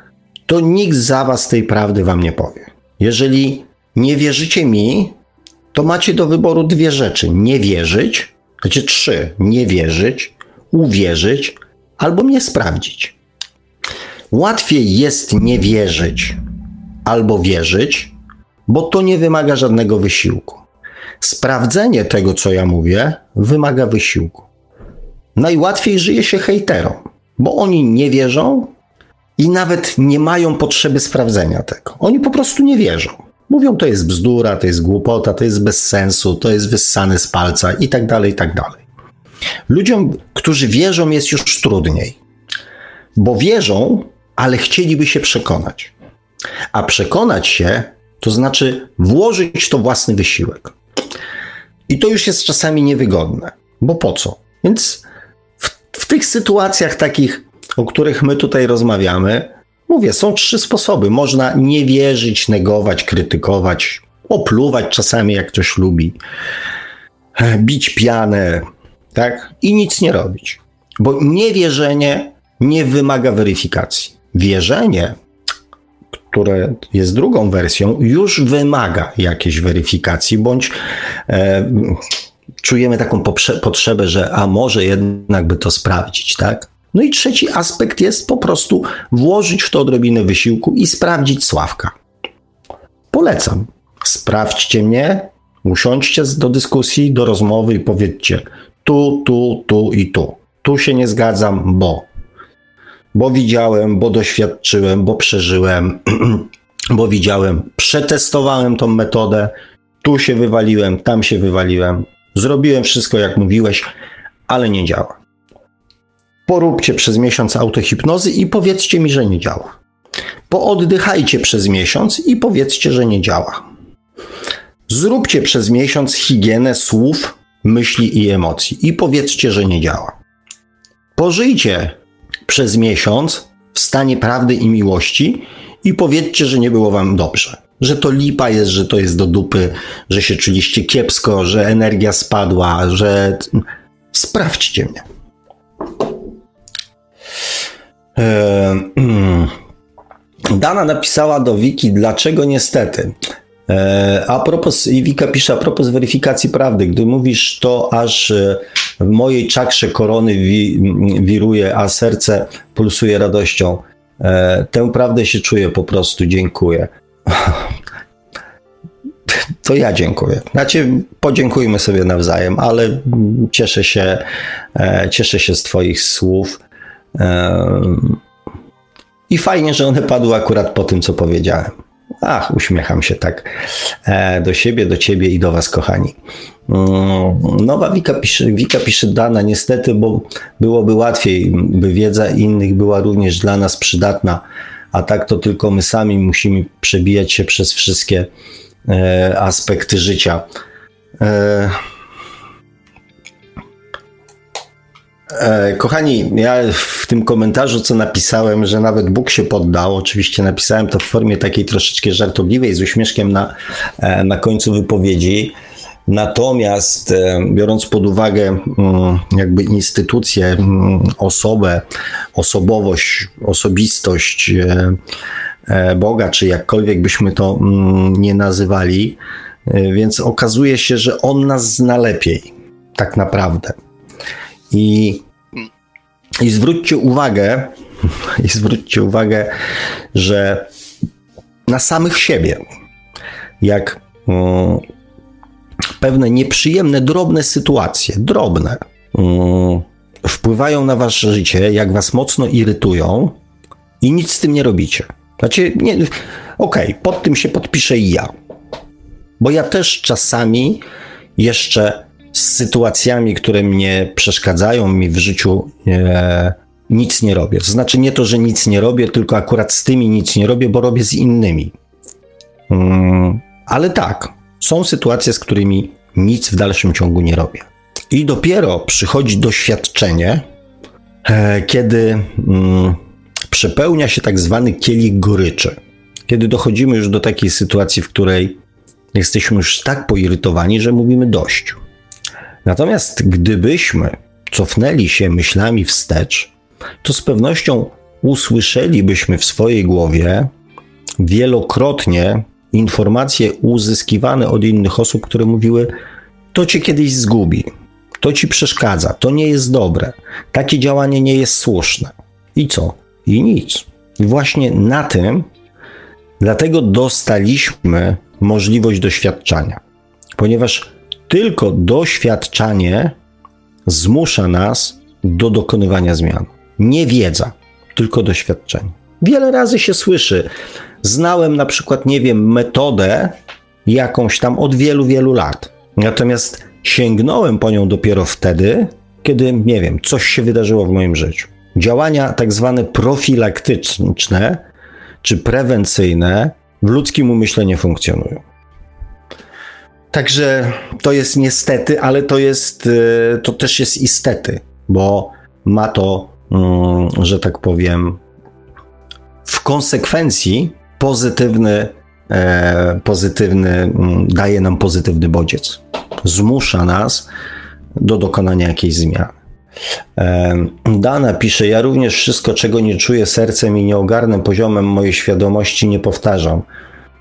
to nikt za was tej prawdy wam nie powie. Jeżeli nie wierzycie mi, to macie do wyboru dwie rzeczy: nie wierzyć, znaczy trzy: nie wierzyć, uwierzyć albo mnie sprawdzić. Łatwiej jest nie wierzyć, albo wierzyć, bo to nie wymaga żadnego wysiłku. Sprawdzenie tego, co ja mówię, wymaga wysiłku. Najłatwiej żyje się hejterom, bo oni nie wierzą i nawet nie mają potrzeby sprawdzenia tego. Oni po prostu nie wierzą. Mówią, to jest bzdura, to jest głupota, to jest bez sensu, to jest wyssane z palca i tak dalej, i tak dalej. Ludziom, którzy wierzą, jest już trudniej, bo wierzą, ale chcieliby się przekonać. A przekonać się, to znaczy włożyć to własny wysiłek. I to już jest czasami niewygodne, bo po co? Więc w, w tych sytuacjach takich, o których my tutaj rozmawiamy, mówię, są trzy sposoby. Można nie wierzyć, negować, krytykować, opluwać czasami, jak ktoś lubi, bić pianę, tak? I nic nie robić. Bo niewierzenie nie wymaga weryfikacji. Wierzenie które jest drugą wersją, już wymaga jakiejś weryfikacji, bądź e, czujemy taką potrzebę, że a może jednak by to sprawdzić, tak? No i trzeci aspekt jest po prostu włożyć w to odrobinę wysiłku i sprawdzić Sławka. Polecam. Sprawdźcie mnie, usiądźcie do dyskusji, do rozmowy i powiedzcie tu, tu, tu i tu. Tu się nie zgadzam, bo. Bo widziałem, bo doświadczyłem, bo przeżyłem, [CLEARS THROAT] bo widziałem, przetestowałem tą metodę. Tu się wywaliłem, tam się wywaliłem. Zrobiłem wszystko, jak mówiłeś, ale nie działa. Poróbcie przez miesiąc autohipnozy i powiedzcie mi, że nie działa. Pooddychajcie przez miesiąc i powiedzcie, że nie działa. Zróbcie przez miesiąc higienę słów, myśli i emocji i powiedzcie, że nie działa. Pożyjcie przez miesiąc w stanie prawdy i miłości i powiedzcie, że nie było wam dobrze. Że to lipa jest, że to jest do dupy, że się czuliście kiepsko, że energia spadła, że. Sprawdźcie mnie. [CLEARS THROAT] Dana napisała do Wiki, dlaczego niestety. E, a propos, Wika pisze, a propos weryfikacji prawdy, gdy mówisz to, aż e, w mojej czakrze korony wi, wiruje, a serce pulsuje radością. E, tę prawdę się czuję po prostu, dziękuję. [LAUGHS] To ja dziękuję. Znaczy, podziękujmy sobie nawzajem, ale cieszę się, cieszę się z Twoich słów. I fajnie, że one padły akurat po tym, co powiedziałem. Ach, uśmiecham się tak e, do siebie, do ciebie i do was, kochani. Mm, nowa Wika pisze, Wika pisze dana, niestety, bo byłoby łatwiej, by wiedza innych była również dla nas przydatna, a tak to tylko my sami musimy przebijać się przez wszystkie e, aspekty życia. E, kochani, ja w tym komentarzu, co napisałem, że nawet Bóg się poddał, oczywiście napisałem to w formie takiej troszeczkę żartobliwej, z uśmieszkiem na, e, na końcu wypowiedzi. Natomiast e, biorąc pod uwagę mm, jakby instytucję, mm, osobę, osobowość, osobistość Boga, czy jakkolwiek byśmy to mm, nie nazywali, więc okazuje się, że On nas zna lepiej, tak naprawdę. I, i zwróćcie uwagę, [LAUGHS] i zwróćcie uwagę, że na samych siebie, jak um, pewne nieprzyjemne, drobne sytuacje, drobne, um, wpływają na wasze życie, jak was mocno irytują i nic z tym nie robicie. Znaczy, nie, okej, okay, pod tym się podpiszę i ja. Bo ja też czasami jeszcze z sytuacjami, które mnie przeszkadzają mi w życiu, e, nic nie robię. To znaczy nie to, że nic nie robię, tylko akurat z tymi nic nie robię, bo robię z innymi. Mm, ale tak, są sytuacje, z którymi nic w dalszym ciągu nie robię. I dopiero przychodzi doświadczenie, e, kiedy mm, przepełnia się tak zwany kielich goryczy. Kiedy dochodzimy już do takiej sytuacji, w której jesteśmy już tak poirytowani, że mówimy dość. Natomiast gdybyśmy cofnęli się myślami wstecz, to z pewnością usłyszelibyśmy w swojej głowie wielokrotnie informacje uzyskiwane od innych osób, które mówiły: To cię kiedyś zgubi, to ci przeszkadza, to nie jest dobre, takie działanie nie jest słuszne. I co? I nic. I właśnie na tym, dlatego dostaliśmy możliwość doświadczania, ponieważ tylko doświadczanie zmusza nas do dokonywania zmian. Nie wiedza, tylko doświadczenie. Wiele razy się słyszy. Znałem na przykład, nie wiem, metodę jakąś tam od wielu, wielu lat. Natomiast sięgnąłem po nią dopiero wtedy, kiedy, nie wiem, coś się wydarzyło w moim życiu. Działania tak zwane profilaktyczne czy prewencyjne w ludzkim umyśle nie funkcjonują. Także to jest niestety, ale to jest, e, to też jest istety, bo ma to, mm, że tak powiem, w konsekwencji pozytywny, e, pozytywny, mm, daje nam pozytywny bodziec. Zmusza nas do dokonania jakiejś zmiany. E, Dana pisze, ja również wszystko, czego nie czuję sercem i nie ogarnę poziomem mojej świadomości, nie powtarzam.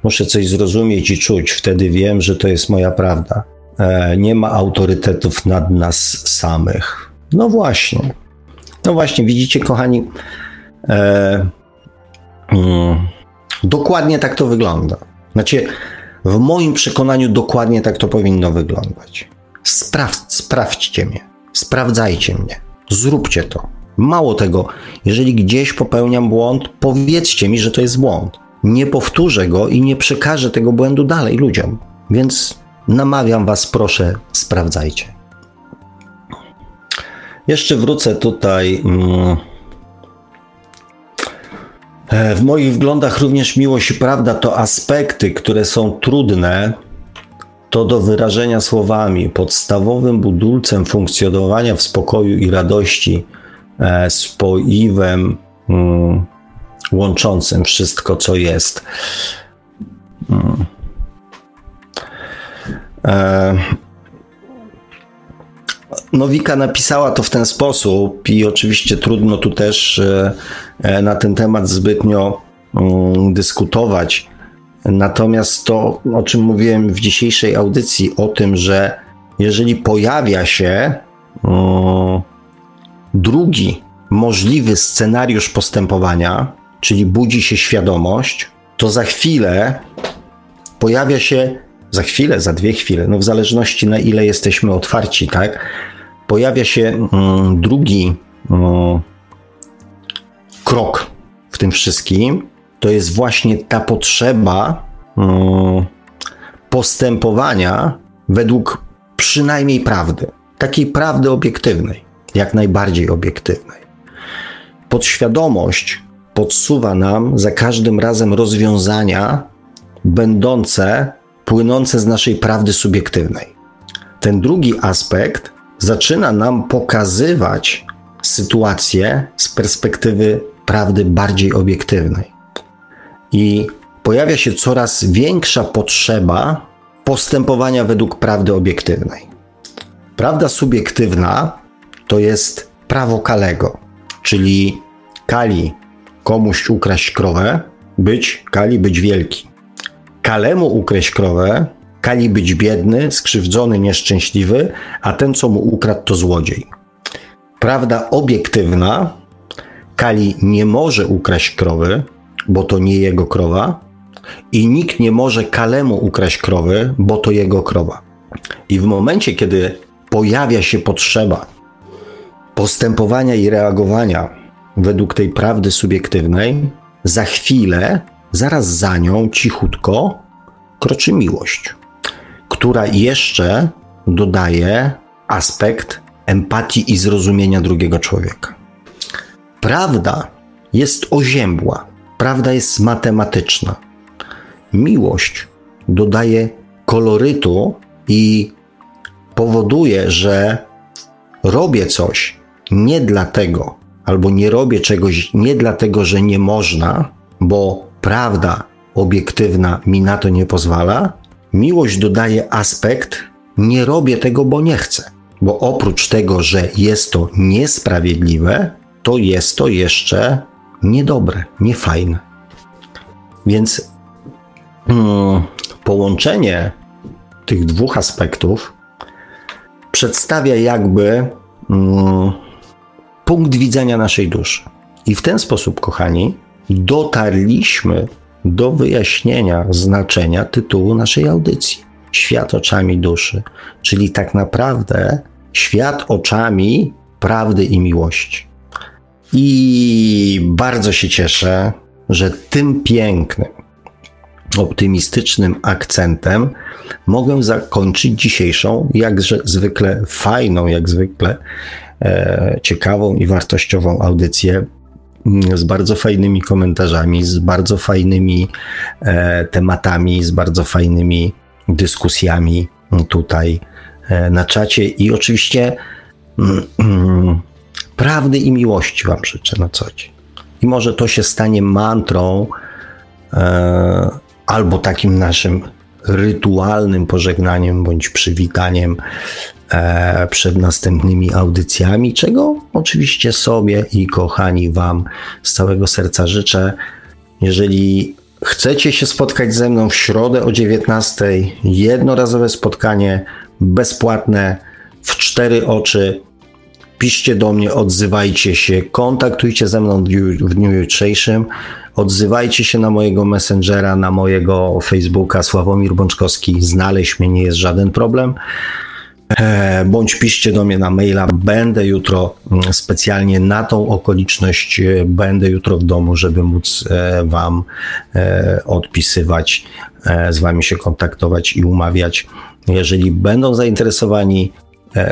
Muszę coś zrozumieć i czuć, wtedy wiem, że to jest moja prawda. E, nie ma autorytetów nad nas samych. No właśnie. No właśnie, widzicie, kochani, e, mm, dokładnie tak to wygląda. Znaczy, w moim przekonaniu dokładnie tak to powinno wyglądać. Spraw, sprawdźcie mnie, sprawdzajcie mnie, zróbcie to. Mało tego, jeżeli gdzieś popełniam błąd, powiedzcie mi, że to jest błąd. Nie powtórzę go i nie przekażę tego błędu dalej ludziom. Więc namawiam Was, proszę, sprawdzajcie. Jeszcze wrócę tutaj. Mm, e, w moich wglądach również miłość i prawda to aspekty, które są trudne to do wyrażenia słowami. Podstawowym budulcem funkcjonowania w spokoju i radości, e, spoiwem mm, łączącym wszystko, co jest. Mm. E, Nowika napisała to w ten sposób i oczywiście trudno tu też e, e, na ten temat zbytnio mm, dyskutować. Natomiast to, o czym mówiłem w dzisiejszej audycji, o tym, że jeżeli pojawia się mm, drugi możliwy scenariusz postępowania, czyli budzi się świadomość, to za chwilę pojawia się, za chwilę, za dwie chwile, no w zależności na ile jesteśmy otwarci, tak? Pojawia się mm, drugi mm, krok w tym wszystkim, to jest właśnie ta potrzeba mm, postępowania według przynajmniej prawdy, takiej prawdy obiektywnej, jak najbardziej obiektywnej. Podświadomość podsuwa nam za każdym razem rozwiązania będące, płynące z naszej prawdy subiektywnej. Ten drugi aspekt zaczyna nam pokazywać sytuację z perspektywy prawdy bardziej obiektywnej. I pojawia się coraz większa potrzeba postępowania według prawdy obiektywnej. Prawda subiektywna to jest prawo Kalego, czyli Kali komuś ukraść krowę, być Kali być wielki. Kalemu ukraść krowę, Kali być biedny, skrzywdzony, nieszczęśliwy, a ten, co mu ukradł, to złodziej. Prawda obiektywna, Kali nie może ukraść krowy, bo to nie jego krowa, i nikt nie może Kalemu ukraść krowy, bo to jego krowa. I w momencie, kiedy pojawia się potrzeba postępowania i reagowania według tej prawdy subiektywnej, za chwilę, zaraz za nią, cichutko, kroczy miłość, która jeszcze dodaje aspekt empatii i zrozumienia drugiego człowieka. Prawda jest oziębła, prawda jest matematyczna. Miłość dodaje kolorytu i powoduje, że robię coś nie dlatego, albo nie robię czegoś nie dlatego, że nie można, bo prawda obiektywna mi na to nie pozwala. Miłość dodaje aspekt, nie robię tego, bo nie chcę. Bo oprócz tego, że jest to niesprawiedliwe, to jest to jeszcze niedobre, niefajne. Więc hmm, połączenie tych dwóch aspektów przedstawia jakby hmm, punkt widzenia naszej duszy. I w ten sposób, kochani, dotarliśmy do wyjaśnienia znaczenia tytułu naszej audycji. Świat oczami duszy, czyli tak naprawdę świat oczami prawdy i miłości. I bardzo się cieszę, że tym pięknym, optymistycznym akcentem mogę zakończyć dzisiejszą, jakże zwykle fajną, jak zwykle ciekawą i wartościową audycję mm, z bardzo fajnymi komentarzami, z bardzo fajnymi e, tematami, z bardzo fajnymi dyskusjami tutaj e, na czacie i oczywiście mm, [CLEARS THROAT] prawdy i miłości Wam życzę na co dzień. I może to się stanie mantrą e, albo takim naszym rytualnym pożegnaniem bądź przywitaniem e, przed następnymi audycjami, czego oczywiście sobie i kochani Wam z całego serca życzę. Jeżeli chcecie się spotkać ze mną w środę o 19, jednorazowe spotkanie bezpłatne w cztery oczy piszcie do mnie, odzywajcie się, kontaktujcie ze mną w dniu, w dniu jutrzejszym, odzywajcie się na mojego messengera, na mojego Facebooka Sławomir Bączkowski, znaleźć mnie nie jest żaden problem. E, bądź piszcie do mnie na maila. Będę jutro mm, specjalnie na tą okoliczność, e, będę jutro w domu, żeby móc e, Wam odpisywać, z Wami się kontaktować i umawiać. Jeżeli będą zainteresowani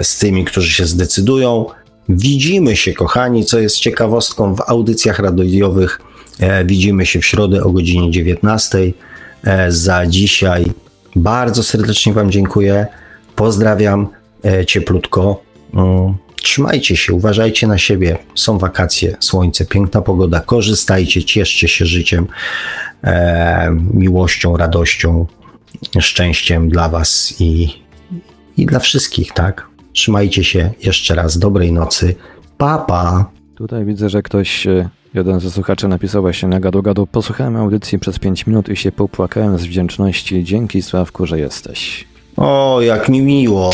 z tymi, którzy się zdecydują, widzimy się, kochani, co jest ciekawostką w audycjach radiowych. Widzimy się w środę o godzinie 19. Za dzisiaj bardzo serdecznie Wam dziękuję. Pozdrawiam e, cieplutko. Mm, trzymajcie się, uważajcie na siebie. Są wakacje, słońce, piękna pogoda. Korzystajcie, cieszcie się życiem, e, miłością, radością, szczęściem dla Was i, i dla wszystkich, tak? Trzymajcie się jeszcze raz. Dobrej nocy. Papa. Pa. Tutaj widzę, że ktoś, e, jeden ze słuchaczy napisał właśnie na gadu gadu. Posłuchałem audycji przez 5 minut i się popłakałem z wdzięczności. Dzięki Sławku, że jesteś. O, jak mi miło.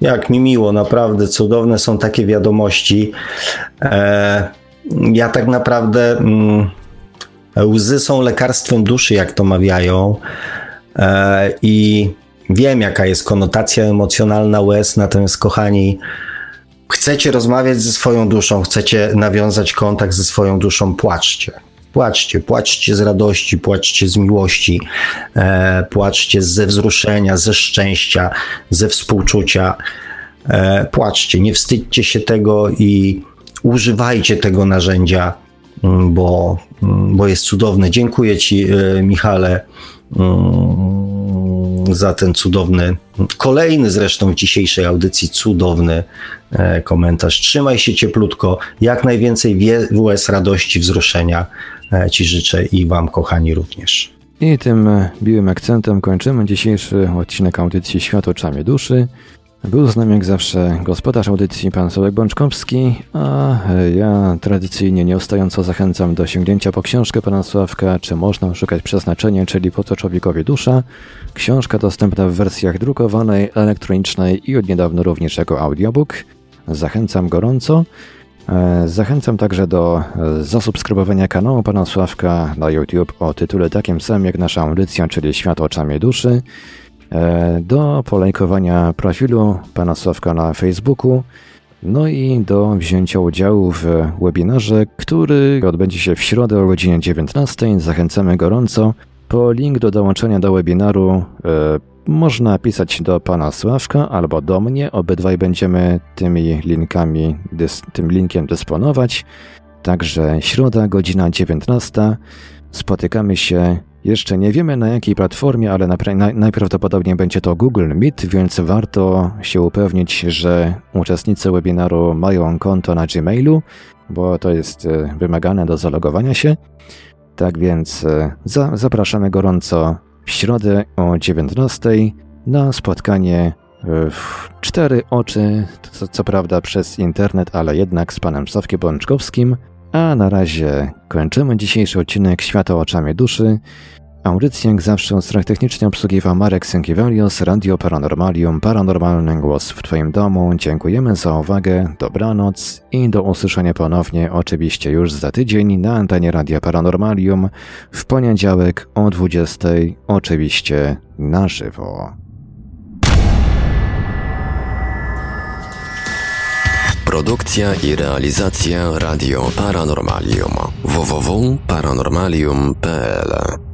Jak mi miło, naprawdę cudowne są takie wiadomości. E, ja tak naprawdę mm, łzy są lekarstwem duszy, jak to mawiają. E, I wiem, jaka jest konotacja emocjonalna łez, natomiast kochani, chcecie rozmawiać ze swoją duszą, chcecie nawiązać kontakt ze swoją duszą, płaczcie. Płaczcie, płaczcie z radości, płaczcie z miłości, e, płaczcie ze wzruszenia, ze szczęścia, ze współczucia. E, płaczcie, nie wstydźcie się tego i używajcie tego narzędzia, mm, bo, mm, bo jest cudowne. Dziękuję Ci, e, Michale, mm, za ten cudowny, kolejny zresztą w dzisiejszej audycji cudowny e, komentarz. Trzymaj się cieplutko, jak najwięcej łez radości, wzruszenia ci życzę i Wam, kochani, również. I tym e, miłym akcentem kończymy dzisiejszy odcinek audycji Świat oczami duszy. Był z nami jak zawsze gospodarz audycji pan Sławek Bączkowski, a ja tradycyjnie nieustająco zachęcam do sięgnięcia po książkę pana Sławka, czy można szukać przeznaczenie, czyli po co człowiekowi dusza. Książka dostępna w wersjach drukowanej, elektronicznej i od niedawna również jako audiobook. Zachęcam gorąco. E, zachęcam także do e, zasubskrybowania kanału Pana Sławka na YouTube o tytule takim samym jak nasza audycja, czyli Świat oczami duszy, e, do polajkowania profilu Pana Sławka na Facebooku, no i do wzięcia udziału w webinarze, który odbędzie się w środę o godzinie 19. Zachęcamy gorąco. Po link do dołączenia do webinaru można pisać do pana Sławka albo do mnie. Obydwaj będziemy tymi linkami, tym linkiem dysponować. Także środa, godzina 19. Spotykamy się. Jeszcze nie wiemy na jakiej platformie, ale najprawdopodobniej będzie to Google Meet, więc warto się upewnić, że uczestnicy webinaru mają konto na Gmailu, bo to jest e, wymagane do zalogowania się. Tak więc e, za, zapraszamy gorąco w środę o 19 na spotkanie w cztery oczy, co, co, prawda przez internet, ale jednak z panem Sławkiem Bączkowskim. A na razie kończymy dzisiejszy odcinek Świata oczami duszy. Audycję jak zawsze od strony technicznie obsługiwał Marek Sękiewelios, Radio Paranormalium, Paranormalny Głos w Twoim domu. Dziękujemy za uwagę, dobranoc i do usłyszenia ponownie oczywiście już za tydzień na antenie Radia Paranormalium w poniedziałek o 20, oczywiście na żywo. Produkcja i realizacja Radio Paranormalium www.paranormalium.pl